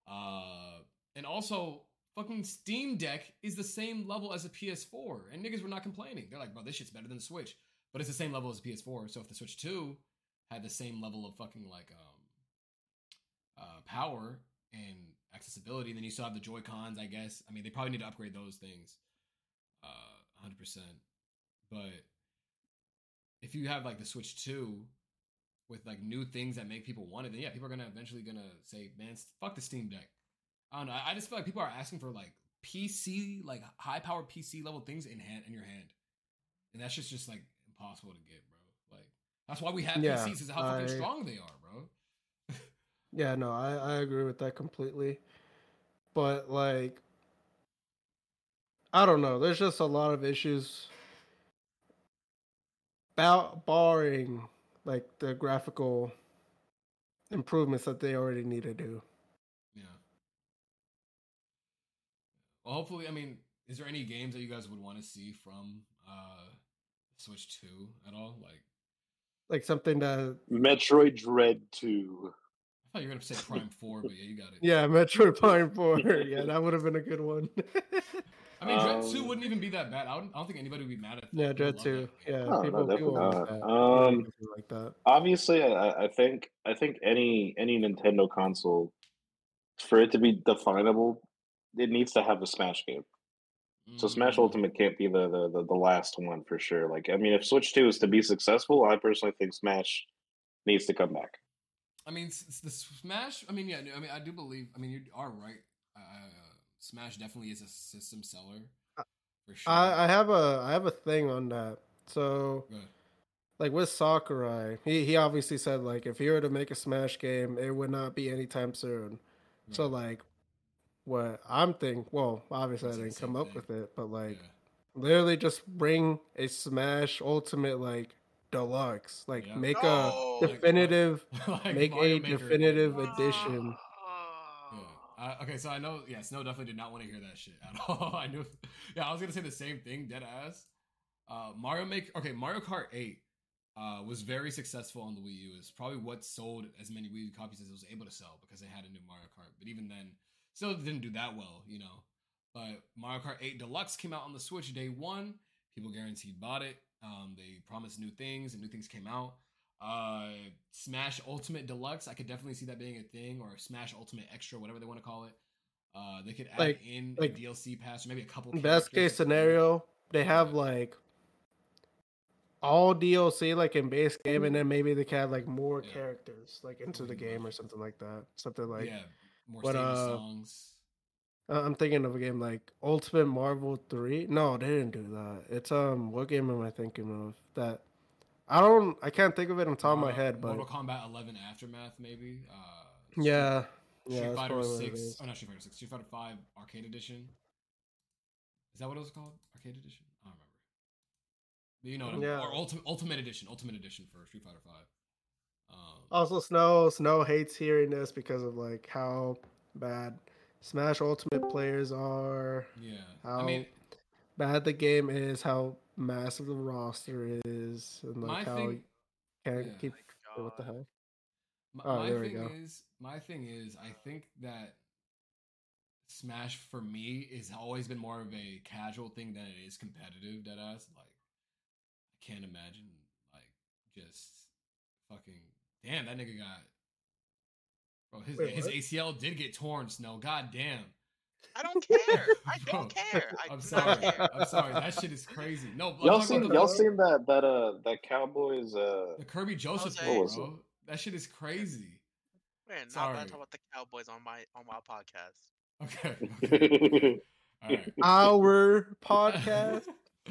uh, and also fucking Steam Deck is the same level as a PS4, and niggas were not complaining. They're like, bro, this shit's better than the Switch, but it's the same level as a PS4. So if the Switch Two had the same level of fucking like um uh power and accessibility, then you still have the Joy Cons, I guess. I mean, they probably need to upgrade those things, uh, hundred percent. But if you have like the Switch Two with like new things that make people want it, then yeah, people are gonna eventually gonna say, man, fuck the Steam Deck. I don't know. I I just feel like people are asking for like PC, like high powered PC level things in hand in your hand, and that's just just like impossible to get, bro. Like that's why we have Yeah, PCs is how fucking strong they are, bro. Yeah, no, I I agree with that completely. But like, I don't know. There's just a lot of issues. About barring like the graphical improvements that they already need to do. Yeah. Well, hopefully, I mean, is there any games that you guys would want to see from uh Switch Two at all? Like, Like something that Metroid Dread Two. I thought you were gonna say Prime Four, but yeah, you got it. yeah, Metroid Prime 4. yeah, that would have been a good one. I mean, Dread Two Um, wouldn't even be that bad. I, would, I don't think anybody would be mad at. that. yeah, People Dread 2. that. Yeah, No, no, people, definitely people want not. that. Um, like that. Obviously, I, I think I think any any Nintendo console, for it to be definable, it needs to have a Smash game. So Smash Mm, Ultimate can't be the, the the the last one for sure. Like I mean, if Switch Two is to be successful, I personally think Smash needs to come back. I mean, s- s- the Smash. I mean, yeah. I mean, I do believe. I mean, you are right. Uh, Smash definitely is a system seller uh, for sure. I, I have a I have a thing on that. So like with Sakurai, he he obviously said like if he were to make a Smash game, it would not be anytime soon. So like what I'm thinking, well, obviously I didn't same come up with it, but like Yeah. literally just bring a Smash Ultimate like deluxe, like Yeah. make No! a definitive, Like make Mario a Maker. definitive edition. Uh, okay, so I know, yeah, Snow definitely did not want to hear that shit at all. I knew, yeah, I was gonna say the same thing, dead ass. Uh, Mario make okay. Mario Kart Eight uh, was very successful on the Wii U. It's probably what sold as many Wii U copies as it was able to sell because they had a new Mario Kart. But even then, still didn't do that well, you know. But Mario Kart 8 Deluxe came out on the Switch day one. People guaranteed bought it. Um, they promised new things, and new things came out. Uh, Smash Ultimate Deluxe, I could definitely see that being a thing, or Smash Ultimate Extra, whatever they want to call it. Uh, they could add Like- in like, a DLC pass, or maybe a couple. Best case scenario, they have like all DLC like in base game, and then maybe they can add like more Yeah. characters like into the game or something like that. Something like yeah, more stage uh, songs. I'm thinking of a game like Ultimate Marvel 3. No, they didn't do that. It's um what game am I thinking of? That I don't I can't think of it on top of my head, but Mortal Kombat 11 Aftermath, maybe. Uh, yeah. Street Yeah, Fighter probably what it Six. Oh, not Street Fighter Six. Street Fighter Five Arcade Edition. Is that what it was called? Arcade Edition. I don't remember. But you know what I mean. Yeah. Or Ultimate Ultimate Edition. Ultimate Edition for Street Fighter Five. Um, Also Snow Snow hates hearing this because of like how bad Smash Ultimate players are, yeah. how I mean, bad the game is, how massive the roster is, and my like how thing. can't yeah. keep My what the God. hell. My, Oh, my there we thing go. is, my thing is, I think that Smash for me has always been more of a casual thing than it is competitive. Dead ass, like I can't imagine like just fucking damn that nigga got. Bro, his Wait, his what? ACL did get torn. Snow, god damn. I don't care. I don't care. I I'm do sorry. care. I'm sorry. That shit is crazy. No, Y'all seen y'all seen that that uh that Cowboys uh the Kerby Joseph Jose. thing, What was bro. That shit is crazy. Man, not Sorry. bad talk about the Cowboys on my on my podcast. Okay. okay. All right. Our podcast.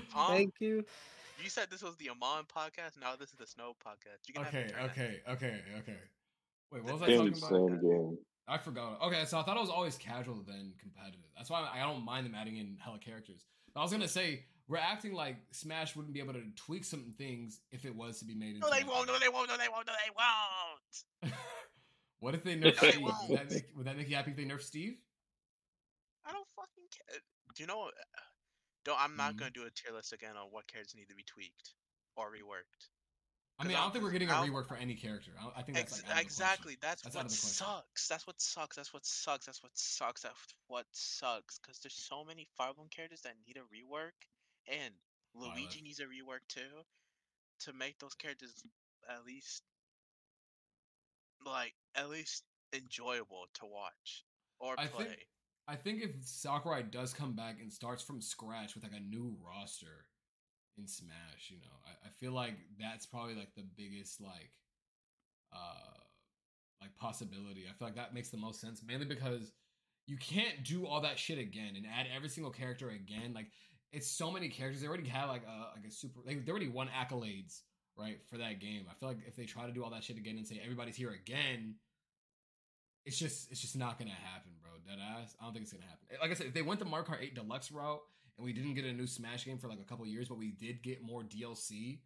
Huh? Thank you. You said this was the Amon podcast. Now this is the Snow podcast. You can have Okay, me turn okay, okay, okay. Wait, what was I Same- talking insane about? game. I forgot. Okay, so I thought it was always casual then competitive. That's why I don't mind them adding in hella characters. But I was gonna say we're acting like Smash wouldn't be able to tweak some things if it was to be made. No, into they won't. No, they won't. No, they won't. No, they won't. what if they nerf No, Steve? Would that, make, would that make you happy if they nerf Steve? I don't fucking care. Do you know? Don't. I'm not Mhm. gonna do a tier list again on what characters need to be tweaked or reworked. I mean, I don't think we're getting a rework for any character. I, I think that's Ex- like out of the exactly. That's, That's what of the question. sucks. That's what sucks. That's what sucks. That's what sucks. That's what sucks. Because there's so many Fire Emblem characters that need a rework, and oh, Violet. Luigi needs a rework too, to make those characters at least like at least enjoyable to watch or I play. think- I think if Sakurai does come back and starts from scratch with like a new roster in Smash, you know, I, I feel like that's probably like the biggest like uh like possibility. I feel like that makes the most sense, mainly because you can't do all that shit again and add every single character again. Like it's so many characters. They already have like a like a super they, they already won accolades, right, for that game. I feel like if they try to do all that shit again and say everybody's here again, it's just it's just not gonna happen, bro. Dead ass. I don't think it's gonna happen. Like I said, if they went the Mario Kart 8 Deluxe route and we didn't get a new Smash game for like a couple years, but we did get more DLC,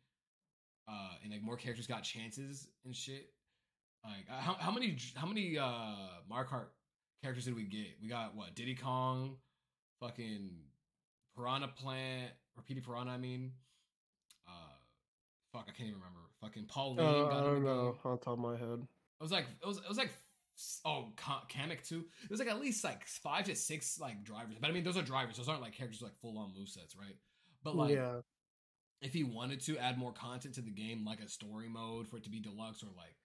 uh, and like more characters got chances and shit. Like uh, how how many how many uh Mario Kart characters did we get? We got what Diddy Kong, fucking Piranha Plant or Petey Piranha. I mean, uh, fuck, I can't even remember. Fucking Pauline. Uh, got I don't know on top of my head. It was like it was it was like oh Ka- Kamek too. Was like at least like five to six like drivers. But I mean, those are drivers. Those aren't like characters like full on movesets, right? But like, yeah, if he wanted to add more content to the game, like a story mode for it to be deluxe, or like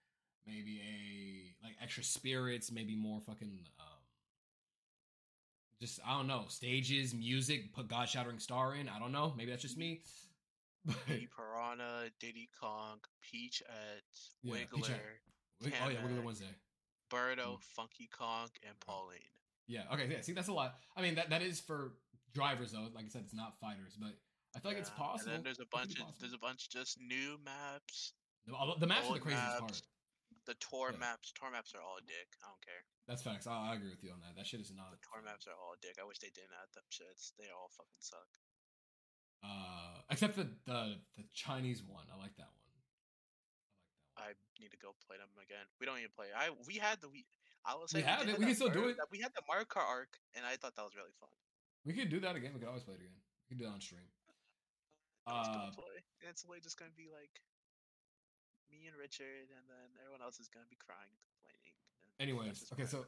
maybe a like extra spirits, maybe more fucking um, just I don't know stages, music, put God Shattering Star in. I don't know. Maybe that's just me. But Diddy Piranha, Diddy Kong, Peach at Yeah, Wiggler, Peach Wig- oh yeah, Wiggler. Wednesday. Birdo, Mm. Funky Kong, and Pauline. Yeah. Okay. Yeah. See, that's a lot. I mean, that that is for drivers though. Like I said, it's not fighters, but I feel like it's possible. And then there's a bunch of there's a bunch just new maps. the, the maps are the craziest part. The tour Yeah. maps, tour maps are all dick. I don't care. That's facts. I, I agree with you on that. That shit is not. The tour maps are all dick. I wish they didn't add them shits. They all fucking suck. Uh, except the the the Chinese one. I like that one. I like that one. I need to go play them again. We don't even play. I we had the we. I will We say have did it. We can still do it. that- We had the Mario Kart arc, and I thought that was really fun. We could do that again. We could always play it again. We could do it on stream. Uh? It's literally just gonna be like me and Richard, and then everyone else is gonna be crying complaining. Anyways, okay, so-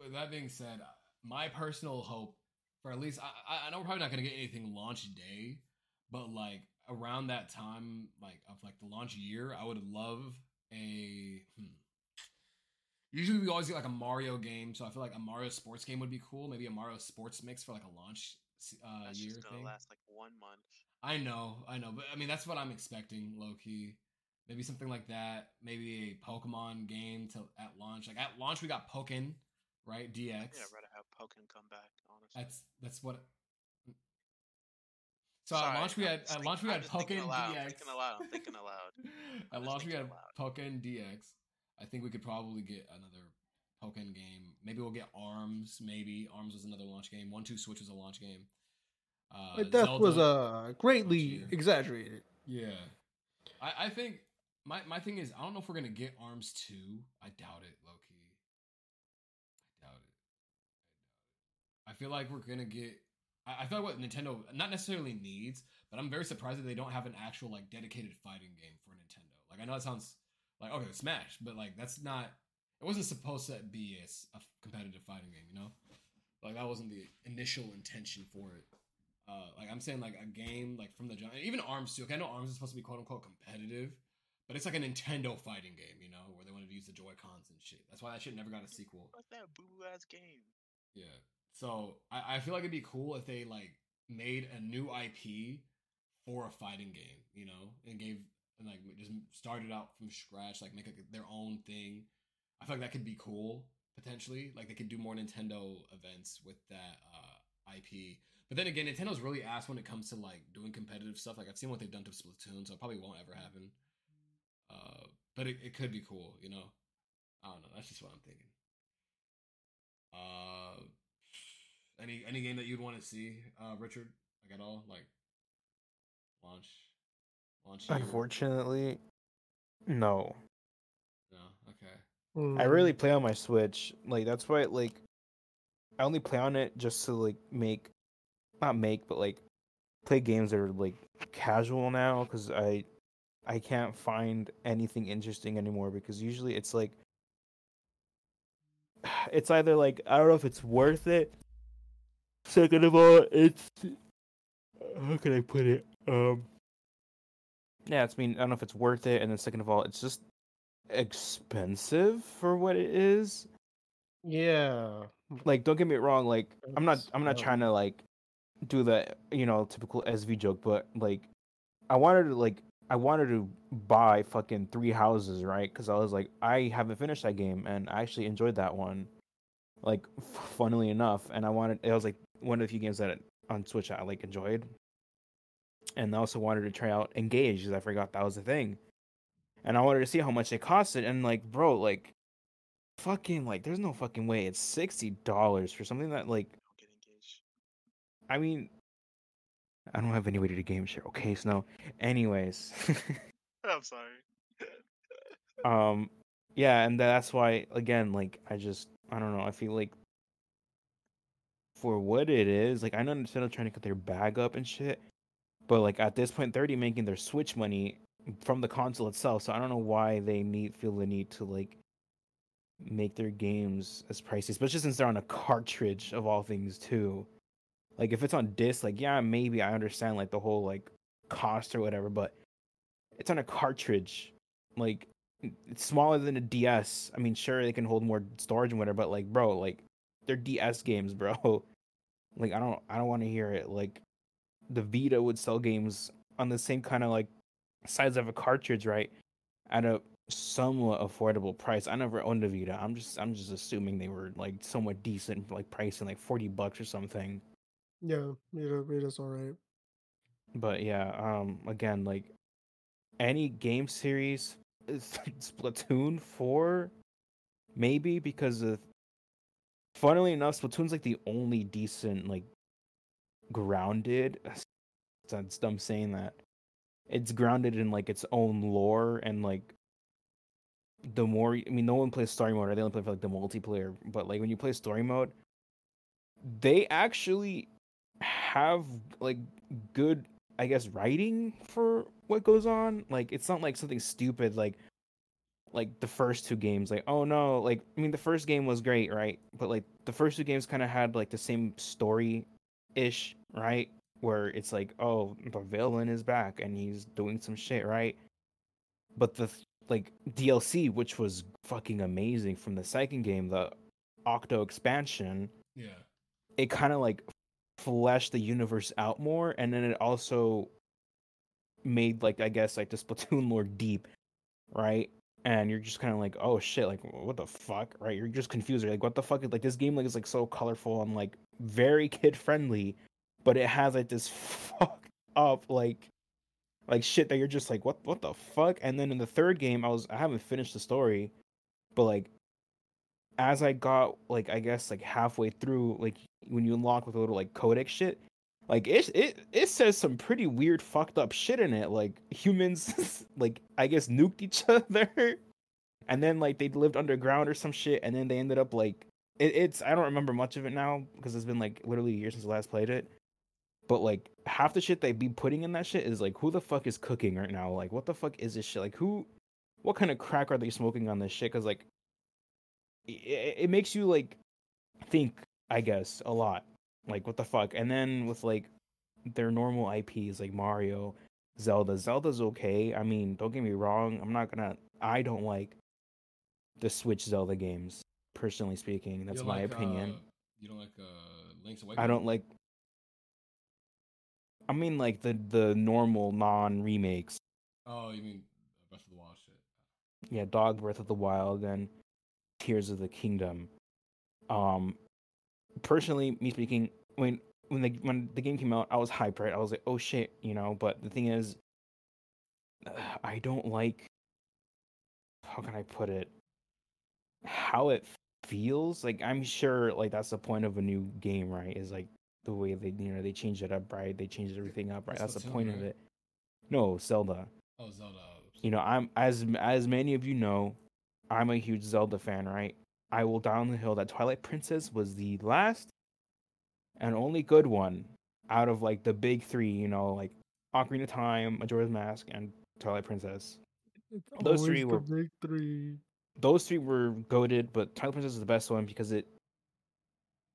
with that being said, my personal hope for at least I, I- I know we're probably not gonna get anything launch day, but like around that time, like of like the launch year, I would love a. Hmm. Usually we always get like a Mario game, so I feel like a Mario sports game would be cool. Maybe a Mario sports mix for like a launch uh, That's year just gonna thing. last like one month. I know, I know, but I mean that's what I'm expecting, low key. Maybe something like that. Maybe a Pokemon game to at launch. Like at launch, we got Pokken, right? DX. Yeah, I'd rather have Pokemon come back. Honestly, That's that's what. So Sorry, at launch we I'm had at think- launch we had just thinking Pokken aloud, I'm DX. thinking aloud, I'm thinking aloud. at launch we had thinking aloud. Pokken DX. I think we could probably get another Pokken game. Maybe we'll get Arms. Maybe Arms was another launch game. One Two Switch was a launch game. Uh, My death was Zelda- uh greatly exaggerated. Yeah. I, I think my, my thing is I don't know if we're gonna get Arms 2. I doubt it, low key. I doubt it. I doubt it. I feel like we're gonna get I, I feel like what Nintendo not necessarily needs, but I'm very surprised that they don't have an actual like dedicated fighting game for Nintendo. Like I know it sounds like okay, Smash, but like that's not it wasn't supposed to be a competitive fighting game, you know? Like that wasn't the initial intention for it. Uh, like I'm saying, like a game like from the even Arms too. Okay, I know Arms is supposed to be quote unquote competitive, but it's like a Nintendo fighting game, you know, where they wanted to use the Joy Cons and shit. That's why that shit never got a sequel. Fuck that boo ass game. Yeah. So I, I feel like it'd be cool if they like made a new IP for a fighting game, you know, and gave and like just started out from scratch, like make their own thing. I feel like that could be cool potentially. Like they could do more Nintendo events with that uh, IP. But then again, Nintendo's really ass when it comes to like doing competitive stuff. Like I've seen what they've done to Splatoon, so it probably won't ever happen. Uh, but it, it could be cool, you know. I don't know. That's just what I'm thinking. Uh, any any game that you'd want to see, uh, Richard, like at all, like launch, launch. year? Unfortunately, no. No. Okay. I Mm. really play on my Switch. Like that's why like I only play on it just to like make not make but like play games that are like casual now cuz I I can't find anything interesting anymore because usually it's like it's either like I don't know if it's worth it. Second of all, it's how can I put it? Um yeah, it's I mean I don't know if it's worth it and then second of all, it's just expensive for what it is. Yeah. Like, don't get me wrong. Like, I'm not, I'm not trying to like do the you know typical SV joke, but like, I wanted to like, I wanted to buy fucking three houses, right? Because I was like, I haven't finished that game, and I actually enjoyed that one. Like, funnily enough, and I wanted, I was like one of the few games that on Switch I like enjoyed, and I also wanted to try out Engage because I forgot that was a thing and I wanted to see how much it costed. And like, bro, like, fucking, like, there's no fucking way it's sixty dollars for something that, like, Don't get engaged. I mean, I don't have any way to do game share. Okay, so no. Anyways, I'm sorry. um, yeah, and that's why again, like, I just, I don't know. I feel like for what it is, like, I know Nintendo trying to get their bag up and shit, but like at this point, they're already making their Switch money from the console itself. So I don't know why they need feel the need to like make their games as pricey, especially since they're on a cartridge of all things too. Like if it's on disc, like yeah, maybe I understand like the whole like cost or whatever, but it's on a cartridge. Like it's smaller than a DS. I mean, sure they can hold more storage and whatever, but like bro, like they're DS games, bro. Like I don't I don't want to hear it. Like the Vita would sell games on the same kind of like size of a cartridge, right? At a somewhat affordable price. I never owned a Vita. I'm just I'm just assuming they were like somewhat decent, like pricing like forty bucks or something. Yeah. It, it is all right. But yeah, um, again, like any game series, Splatoon four, maybe because of. Funnily enough, Splatoon's like the only decent like grounded. That's dumb saying that. It's grounded in like its own lore and like the more I mean, no one plays story mode. They only play for like the multiplayer. But like when you play story mode, they actually have like good I guess writing for what goes on. Like it's not like something stupid like like the first two games like oh no like I mean the first game was great, right? But like the first two games kind of had like the same story ish, right? Where it's like oh the villain is back and he's doing some shit, right? But the like DLC which was fucking amazing from the second game, the Octo expansion, Yeah. it kind of like fleshed the universe out more and then it also made like i guess like the splatoon lore deep right and you're just kind of like oh shit like what the fuck? Right? You're just confused. You're like what the fuck? Like this game like is like so colorful and like very kid friendly but it has like this fucked up like like shit that you're just like what what the fuck? And then in the third game i was i haven't finished the story but like as I got like I guess like halfway through, like when you unlock with a little like codex shit, like it it it says some pretty weird fucked up shit in it. Like humans like I guess nuked each other, and then like they lived underground or some shit, and then they ended up like it, it's I don't remember much of it now because it's been like literally years since I last played it. But like half the shit they be putting in that shit is like who the fuck is cooking right now? Like what the fuck is this shit? Like who, what kind of crack are they smoking on this shit? Because like it, it makes you like think i guess a lot like what the fuck and then with like their normal ips like mario zelda zelda's okay i mean don't get me wrong i'm not gonna i don't like the switch zelda games personally speaking that's my like, opinion Uh, you don't like uh, Link's Awakening? i don't like i mean like the the normal non remakes Oh, you mean Breath of the Wild shit? yeah, Dog Breath of the Wild and Tears of the Kingdom. Um, personally, me speaking, when when the when the game came out, I was hyped, right? I was like, oh shit, you know. But the thing is, I don't like. How can I put it? How it feels like I'm sure like that's the point of a new game, right? Is like the way they you know they changed it up, right? They changed everything up, right? That's That's the point of it. No, Zelda Oh, Zelda. you know i'm as as many of you know i'm a huge zelda fan right i will down the hill that twilight princess was the last and only good one out of like the big three you know like ocarina of time majora's mask and twilight princess. Those three were- big three. those three were goaded but twilight princess is the best one because it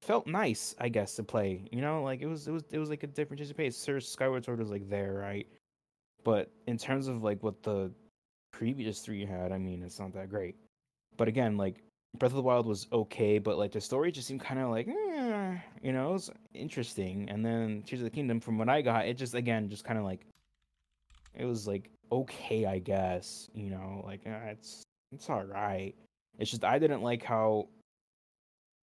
felt nice i guess to play you know? Like it was it was it was like a different change of pace. Sir skyward sword was like there right? But in terms of like what the previous three had i mean it's not that great. But again like breath of the wild was okay but like the story just seemed kind of like eh, you know it was interesting and then tears of the kingdom from what i got it just again just kind of like it was like okay i guess you know like eh, it's it's all right. It's just i didn't like how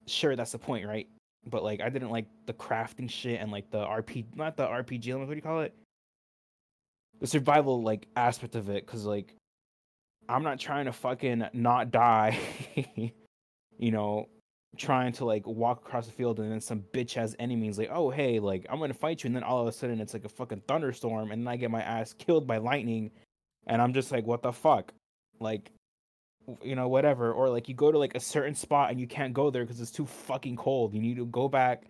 sure that's the point right? But like i didn't like the crafting shit and like the rp not the rpg element what do you call it? The survival like aspect of it because like i'm not trying to fucking not die you know trying to like walk across the field and then some bitch has enemies like oh hey like i'm gonna fight you and then all of a sudden it's like a fucking thunderstorm and then i get my ass killed by lightning and i'm just like what the fuck? Like you know whatever. Or like you go to like a certain spot and you can't go there because it's too fucking cold. You need to go back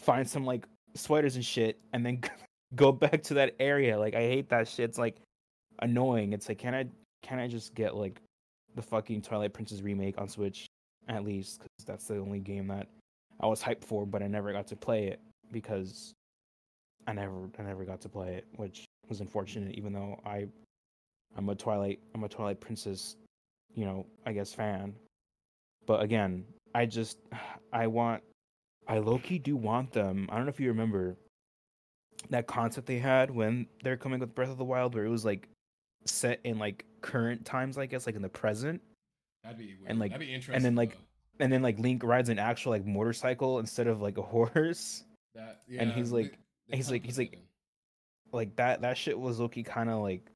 find some like sweaters and shit and then go back to that area. Like i hate that shit. It's like annoying. It's like can i can i just get like the fucking twilight princess remake on switch at least? Because that's the only game that i was hyped for but i never got to play it because i never i never got to play it which was unfortunate even though i i'm a twilight i'm a twilight princess you know i guess fan. But again i just i want i low-key do want them. I don't know if you remember that concept they had when they're coming with breath of the wild where it was like set in like current times i guess like in the present That'd be weird. And, like- That'd be interesting. and then, like, though. and then like link rides an actual like motorcycle instead of like a horse that, and he's like- they he's like- he's like- like that that shit was low-key kind of like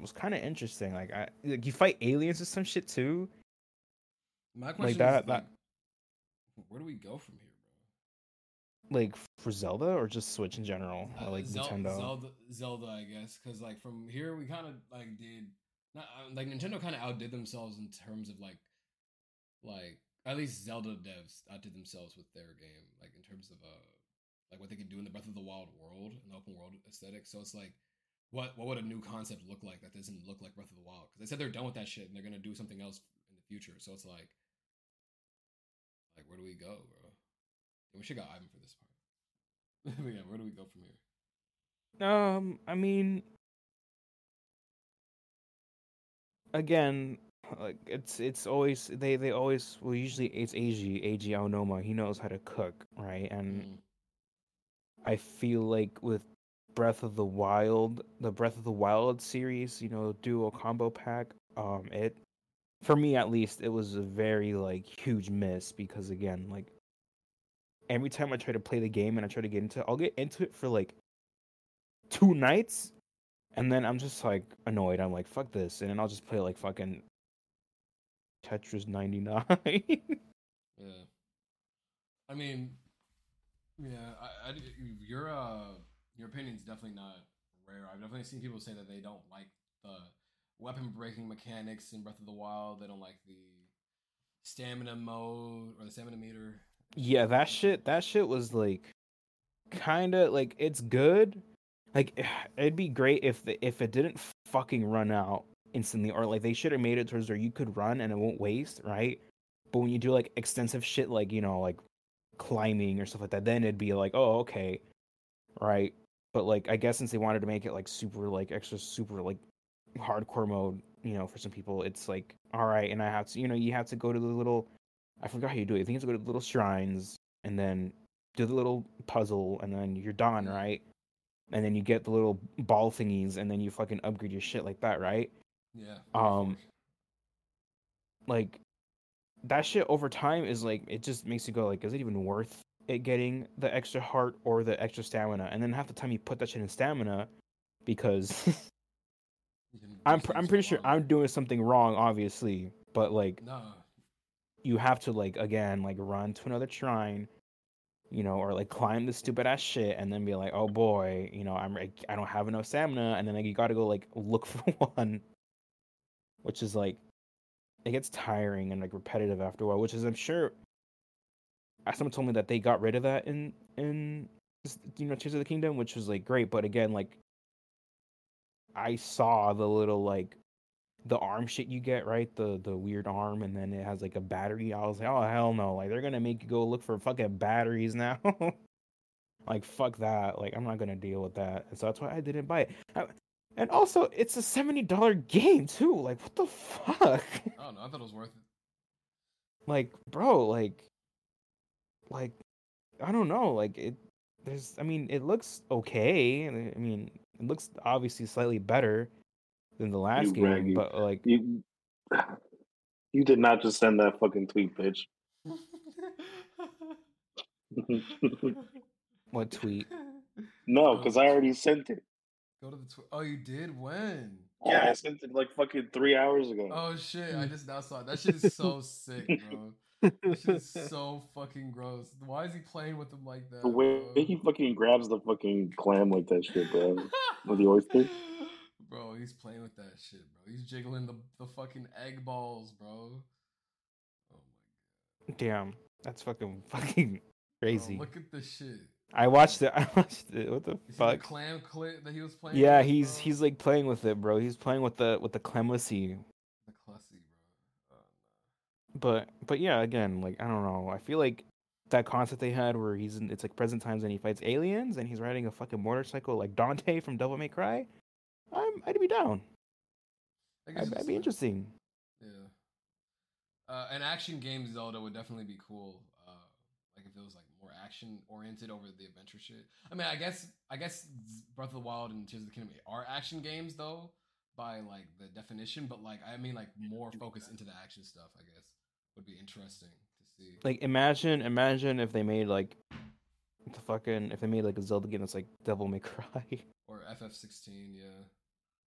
was kind of interesting like i like you fight aliens or some shit too My question that- is, that- like, where do we go from here? Like for zelda or just switch in general Uh, like Zel- nintendo Zelda, Zelda, I guess, because like from here we kind of like did not uh, like Nintendo kind of outdid themselves in terms of like like at least Zelda devs outdid themselves with their game, like in terms of uh like what they could do in the Breath of the Wild world and the open world aesthetic. So it's like, what what would a new concept look like that doesn't look like Breath of the Wild? Because they said they're done with that shit and they're gonna do something else in the future. So it's like, like where do we go, bro? We should got Ivan for this part. but yeah, where do we go from here? Um, I mean, again, like it's it's always they they always well usually it's Eiji Eiji Aonuma he knows how to cook right and Mm. I feel like with Breath of the Wild the Breath of the Wild series you know duo combo pack um it for me at least it was a very like huge miss because again like every time I try to play the game and I try to get into it I'll get into it for like two nights and then I'm just like annoyed. I'm like, fuck this. And then I'll just play like fucking Tetris 99. Yeah. I mean, yeah, I, I, your uh, your opinion's definitely not rare. I've definitely seen people say that they don't like the weapon breaking mechanics in Breath of the Wild. They don't like the stamina mode or the stamina meter. Yeah, that shit, that shit was like kind of like it's good. Like it'd be great if the, if it didn't fucking run out instantly or like they should have made it towards where you could run and it won't waste, right? But when you do like extensive shit like, you know, like climbing or stuff like that, then it'd be like, "Oh, okay." Right? But like I guess since they wanted to make it like super like extra super like hardcore mode, you know, for some people it's like, "All right, and I have to, you know, you have to go to the little I forgot how you do it. I think it's go to little shrines and then do the little puzzle and then you're done, right? And then you get the little ball thingies and then you fucking upgrade your shit like that, right? Yeah. Um, Like that shit over time is like it just makes you go like, is it even worth it getting the extra heart or the extra stamina? And then half the time you put that shit in stamina because I'm pr- I'm so pretty sure. I'm doing something wrong, obviously, but like No. You have to like again like run to another shrine you know or like climb the stupid ass shit and then be like oh boy you know i'm like i don't have enough stamina and then like you gotta go like look for one which is like it gets tiring and like repetitive after a while which is i'm sure uh, someone told me that they got rid of that in in you know tears of the kingdom which was like great but again like i saw the little like the arm shit you get, right? The the weird arm, and then it has like a battery. I was like, oh hell no! Like they're gonna make you go look for fucking batteries now. like fuck that! Like I'm not gonna deal with that. And so that's why I didn't buy it. Uh, And also, it's a seventy dollar game too. Like what the fuck? I don't know. I thought it was worth it. like bro, like, like I don't know. Like it. There's. I mean, it looks okay. I mean, it looks obviously slightly better than the last You game, raggy. but like. You, you did not just send that fucking tweet, bitch. What tweet? no, because I already sent it. Go to the tw- Oh, you did when? Yeah, I sent it like fucking three hours ago. Oh shit! I just now saw it. That shit is so sick, bro. That shit is so fucking gross. Why is he playing with them like that? the way bro? he fucking grabs the fucking clam like that shit, bro. With the oyster? Bro, he's playing with that shit, bro. He's jiggling the, the fucking egg balls, bro. Oh my god. Damn, that's fucking fucking crazy. Bro, look at this shit. I watched it. I watched it. What the You see the fuck? clam clip that he was playing? Yeah, with, he's bro? he's like playing with it, bro. He's playing with the with the clemency. the clussy, bro. Oh, But but yeah, again, like I don't know. I feel like that concept they had where he's in it's like present times and he fights aliens and he's riding a fucking motorcycle like Dante from Devil May Cry. I'm I'd be down. I guess I'd, I'd be interesting. Yeah. Uh, an action game Zelda would definitely be cool. Uh, like if it was like more action oriented over the adventure shit. I mean, I guess I guess Breath of the Wild and Tears of the Kingdom are action games though, by like the definition. But like I mean, like more focus into the action stuff. I guess would be interesting to see. Like imagine imagine if they made like the fucking if they made like a Zelda game that's like Devil May Cry. Or FF16, yeah,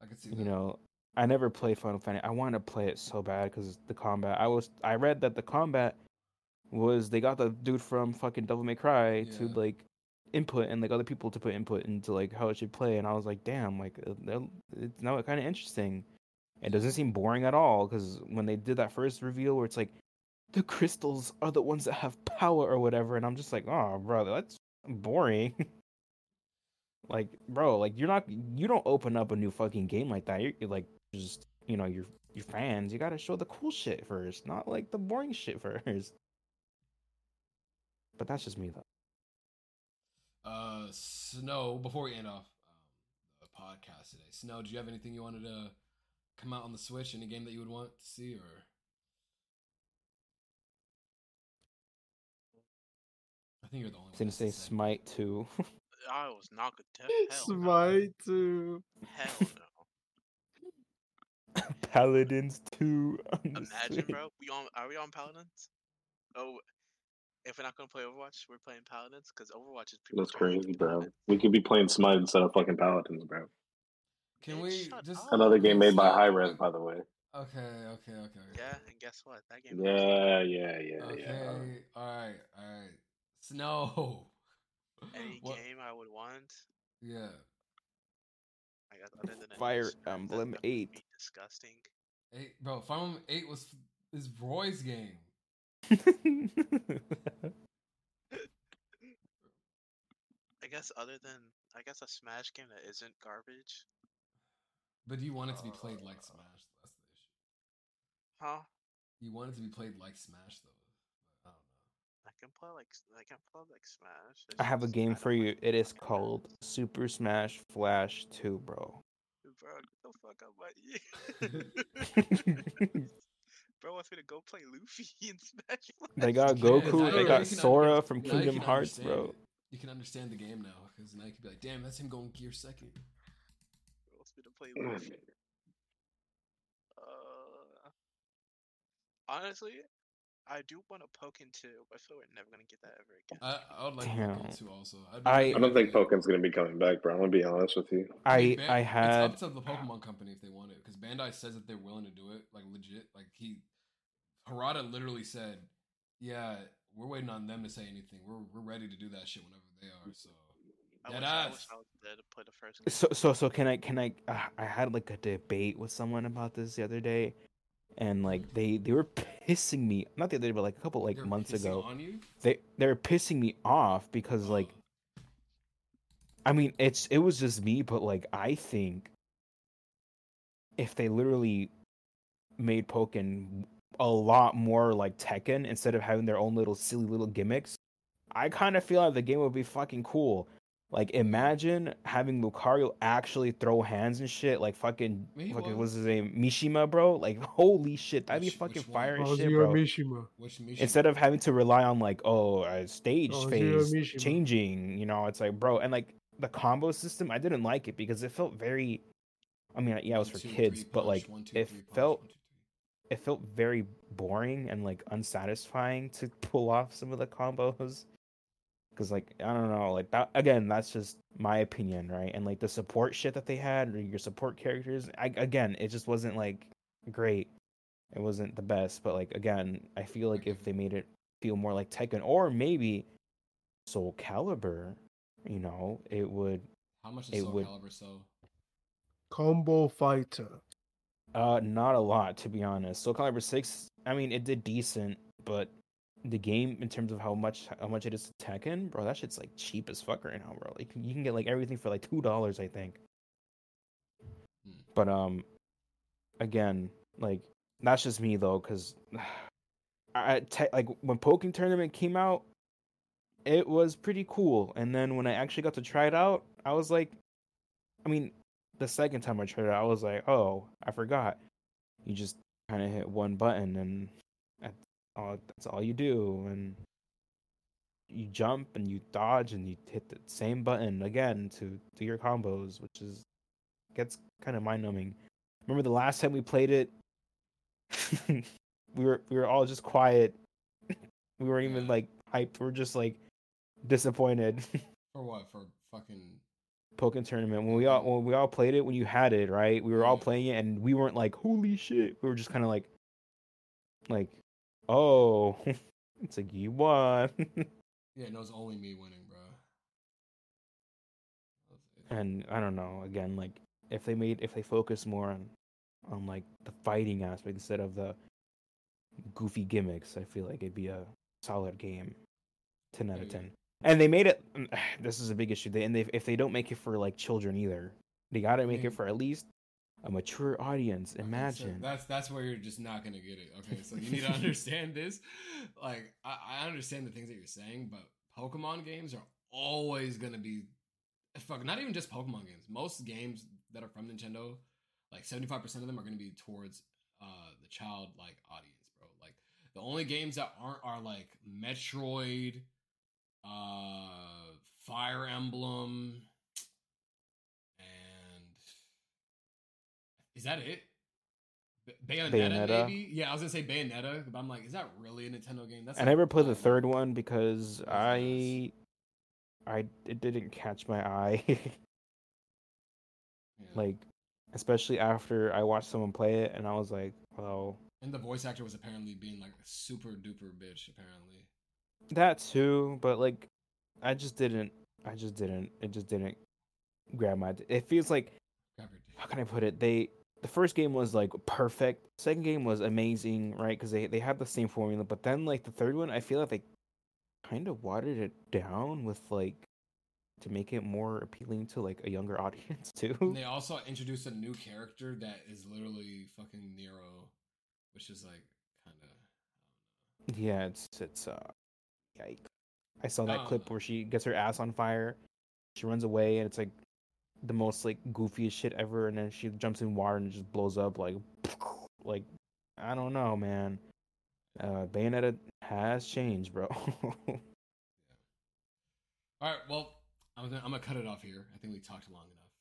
I could see that. you know i never played final fantasy i want to play it so bad because the combat i was i read that the combat was they got the dude from fucking devil may cry to like input and like other people to put input into like how it should play and i was like damn like uh, it's now kind of interesting it doesn't seem boring at all because when they did that first reveal where it's like the crystals are the ones that have power or whatever and i'm just like oh brother that's boring. like, bro, like you're not you don't open up a new fucking game like that. You're, you're like just you know your your fans. You gotta show the cool shit first, not like the boring shit first. But that's just me though. Uh, Snow. Before we end off um, the podcast today, Snow, do you have anything you wanted to come out on the Switch? Any game that you would want to see, or I think you're the only I one. was gonna say Smite two. I was not good. To hell no. Smite too. Hell no. Paladins two. Imagine, bro. We on? Are we on Paladins? Oh, if we're not gonna play Overwatch, we're playing Paladins because Overwatch is people. That's crazy, bro. Paladins. We could be playing Smite instead of fucking Paladins, bro. Can Bitch, we just up. Another game made by Hi-Rez, by the way. Okay, okay, okay. okay. Yeah, and guess what? That game. Yeah, yeah, yeah, yeah. Okay. yeah. All right. All right. Snow. Any What- game I would want, Yeah. I guess, other than Fire Smash, that- Emblem that would be 8. Disgusting. Eight, bro. Fire Emblem Eight was is Roy's game. I guess other than I guess a Smash game that isn't garbage. But do you want it to be played like Uh, Smash? That's the issue. Huh? You want it to be played like Smash though. But I don't know. I can play like s- I can play like Smash. it's I have a just- game I for don't you. like It is called Super Smash Flash 2, bro. Bro, get the fuck out my ear. Bro wants me to go play Luffy in Smash. They got You can, Goku, now they you got can Sora from now you Kingdom can Hearts, understand bro. it. You can understand the game now because now you can be like, damn, that's him going gear second. Bro wants me to play Luffy. Uh, honestly, I do want a Pokken too, but I feel like we're never gonna get that ever again. I, I would like Damn. Pokemon too. Also, I'd I- don't think good. Pokemon's gonna be coming back, bro. I'm gonna be honest with you. I mean, Ban- I had It's up to the Pokemon company if they want it, because Bandai says that they're willing to do it, like legit. Like he, Harada literally said, "Yeah, we're waiting on them to say anything. We're we're ready to do that shit whenever they are." So I dead wish, I wish. I was there to play the first game. so so so can I can I uh, I had like a debate with someone about this the other day and mm-hmm. like they they were pissing me not the other day but like a couple like They're months pissing ago on you. they they were pissing me off because like I mean, it's it was just me, but like I think if they literally made Pokken a lot more like Tekken instead of having their own little silly little gimmicks, I kind of feel like the game would be fucking cool. Like imagine having Lucario actually throw hands and shit, like fucking I mean, he fucking was. what's his name, Mishima, bro. Like holy shit, that'd Which- be fucking which one? fire as oh, shit, bro Mishima. Which Misha? instead of having to rely on like oh a stage Oh, Zero phase changing you know it's like bro and like the combo system i didn't like it because it felt very i mean yeah it was One, for two, kids three, but like one, two, it punch, felt one, two, three. it felt very boring and like unsatisfying to pull off some of the combos because like i don't know like that again that's just my opinion right and like the support shit that they had or your support characters I, again it just wasn't like great it wasn't the best but like again i feel like if they made it feel more like tekken or maybe Soul Calibur you know it would How much it Soul would- Calibur sell? Combo fighter. Uh, not a lot to be honest. Soul Calibur Six, I mean, it did decent, but the game in terms of how much how much it is to Tekken, bro, that shit's like cheap as fuck right now, bro. Like you can get like everything for like two dollars, I think. Hmm. But um, again, like that's just me though, cause I te- like when Pokken Tournament came out, it was pretty cool, and then when I actually got to try it out, I was like, I mean, the second time I tried it, I was like, oh, I forgot. You just kind of hit one button, and all. That's all you do, and you jump and you dodge and you hit the same button again to do your combos, which is gets kind of mind numbing. Remember the last time we played it? we were we were all just quiet. we weren't even like hyped. We are just like disappointed. For what? For fucking. Pokken tournament when we all when we all played it when you had it right we were all playing it and we weren't like holy shit we were just kind of like like oh it's like you won Yeah, no, it's only me winning, bro. And I don't know again like if they made if they focus more on on like the fighting aspect instead of the goofy gimmicks I feel like it'd be a solid game ten out of Yeah. ten And they made it. This is a big issue. They and they, if they don't make it for like children either, they got to make it for at least a mature audience. Okay, so Imagine. that's that's where you're just not gonna get it. Okay, so you need to understand this. Like I, I understand the things that you're saying, but Pokemon games are always gonna be fuck. Not even just Pokemon games. Most games that are from Nintendo, like 75 percent of them are gonna be towards uh the childlike audience, bro. Like the only games that aren't are like Metroid, uh, Fire Emblem, is that it? Bayonetta, Bayonetta. maybe? Yeah, I was gonna say Bayonetta, but I'm like, is that really a Nintendo game? That's I never played the third one because I, I it didn't catch my eye. Yeah. like, especially after I watched someone play it, and I was like, well, and the voice actor was apparently being like a super duper bitch. Apparently, that too. But like, I just didn't. I just didn't. It just didn't grab my. It feels like Grab your dick. how can I put it? They the first game was like perfect. Second game was amazing, right? Because they they had the same formula. But then like the third one, I feel like they kind of watered it down with like to make it more appealing to like a younger audience too. And they also introduced a new character that is literally fucking Nero, which is like kind of. Yeah, it's it's uh, yike. I saw that Um, clip where she gets her ass on fire. She runs away, and it's like the most like goofiest shit ever. And then she jumps in water and just blows up like, like I don't know, man. Uh, Bayonetta has changed, bro. yeah. All right, well, I'm gonna, I'm gonna cut it off here. I think we talked long enough.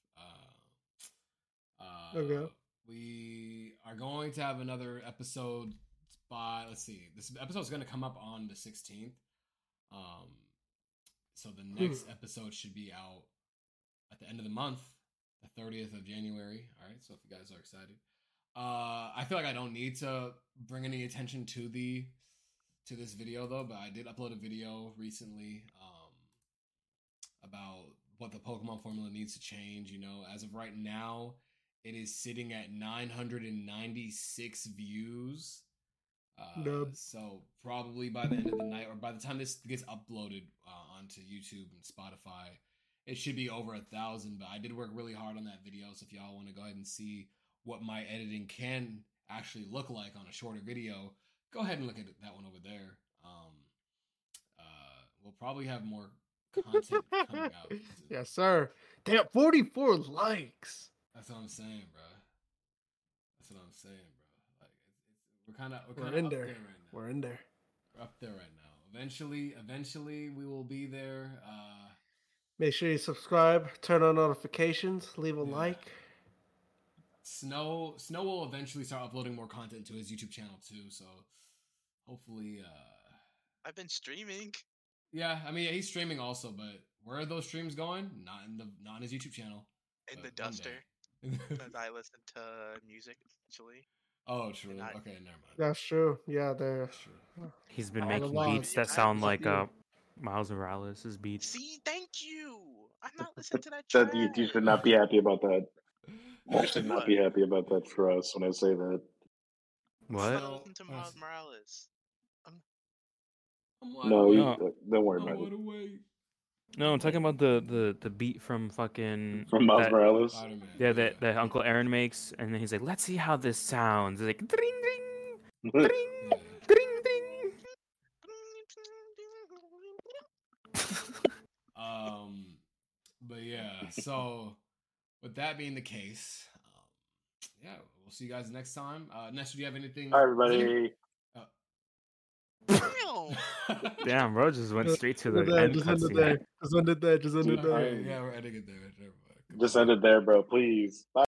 Uh, uh, Okay. We are going to have another episode by. Let's see. This episode is going to come up on the 16th. Um, so the next episode should be out at the end of the month, the 30th of January. All right. So if you guys are excited, uh, I feel like I don't need to bring any attention to the to this video though, but I did upload a video recently um, about what the Pokemon formula needs to change. You know, as of right now, it is sitting at 996 views. Uh, Dub. so probably by the end of the night, or by the time this gets uploaded uh, onto YouTube and Spotify, it should be over a thousand. But I did work really hard on that video, so if y'all want to go ahead and see what my editing can actually look like on a shorter video, go ahead and look at that one over there. Um, uh, we'll probably have more content coming out. yes, sir. Damn, 44 likes. That's what I'm saying, bro. That's what I'm saying, bro. Like it's, it's, we're kind of we're, We're in up there. right now. We're in there. We're up there right now. Eventually, eventually, we will be there. Uh, Make sure you subscribe, turn on notifications, leave a Yeah. like. Snow Snow will eventually start uploading more content to his YouTube channel too. So hopefully, uh, I've been streaming. yeah. I mean, he's streaming also, but where are those streams going? Not in the not on his YouTube channel. in the duster day. because I listen to music essentially. oh, true. And I- okay, never mind. That's true. Yeah, there. That's true. He's been making beats that sound like to- uh, Miles Morales' beats. See, thank you. I'm not listening to that. That you, you should not be happy about that. You should not be happy about that for us when I say that. What? I'm What? not listening to Miles Morales. I'm wide No, you, No. don't worry I'm about it. awake. No, I'm talking about the the the beat from fucking From Miles that- Morales. Yeah, that that Uncle Aaron makes, and then he's like, "Let's see how this sounds." It's like, ding, ding, Yeah. ding, Um, but yeah. So, with that being the case, um, yeah, we'll see you guys next time. Uh, Nestor, do you have anything? Hi, everybody. Damn. Damn, bro, just went straight to the Just end it end there, just end it cutscene. there. Just end it there. Just end it Dude, there. Yeah, we're ending it there. Just end it there, bro. Please. Bye.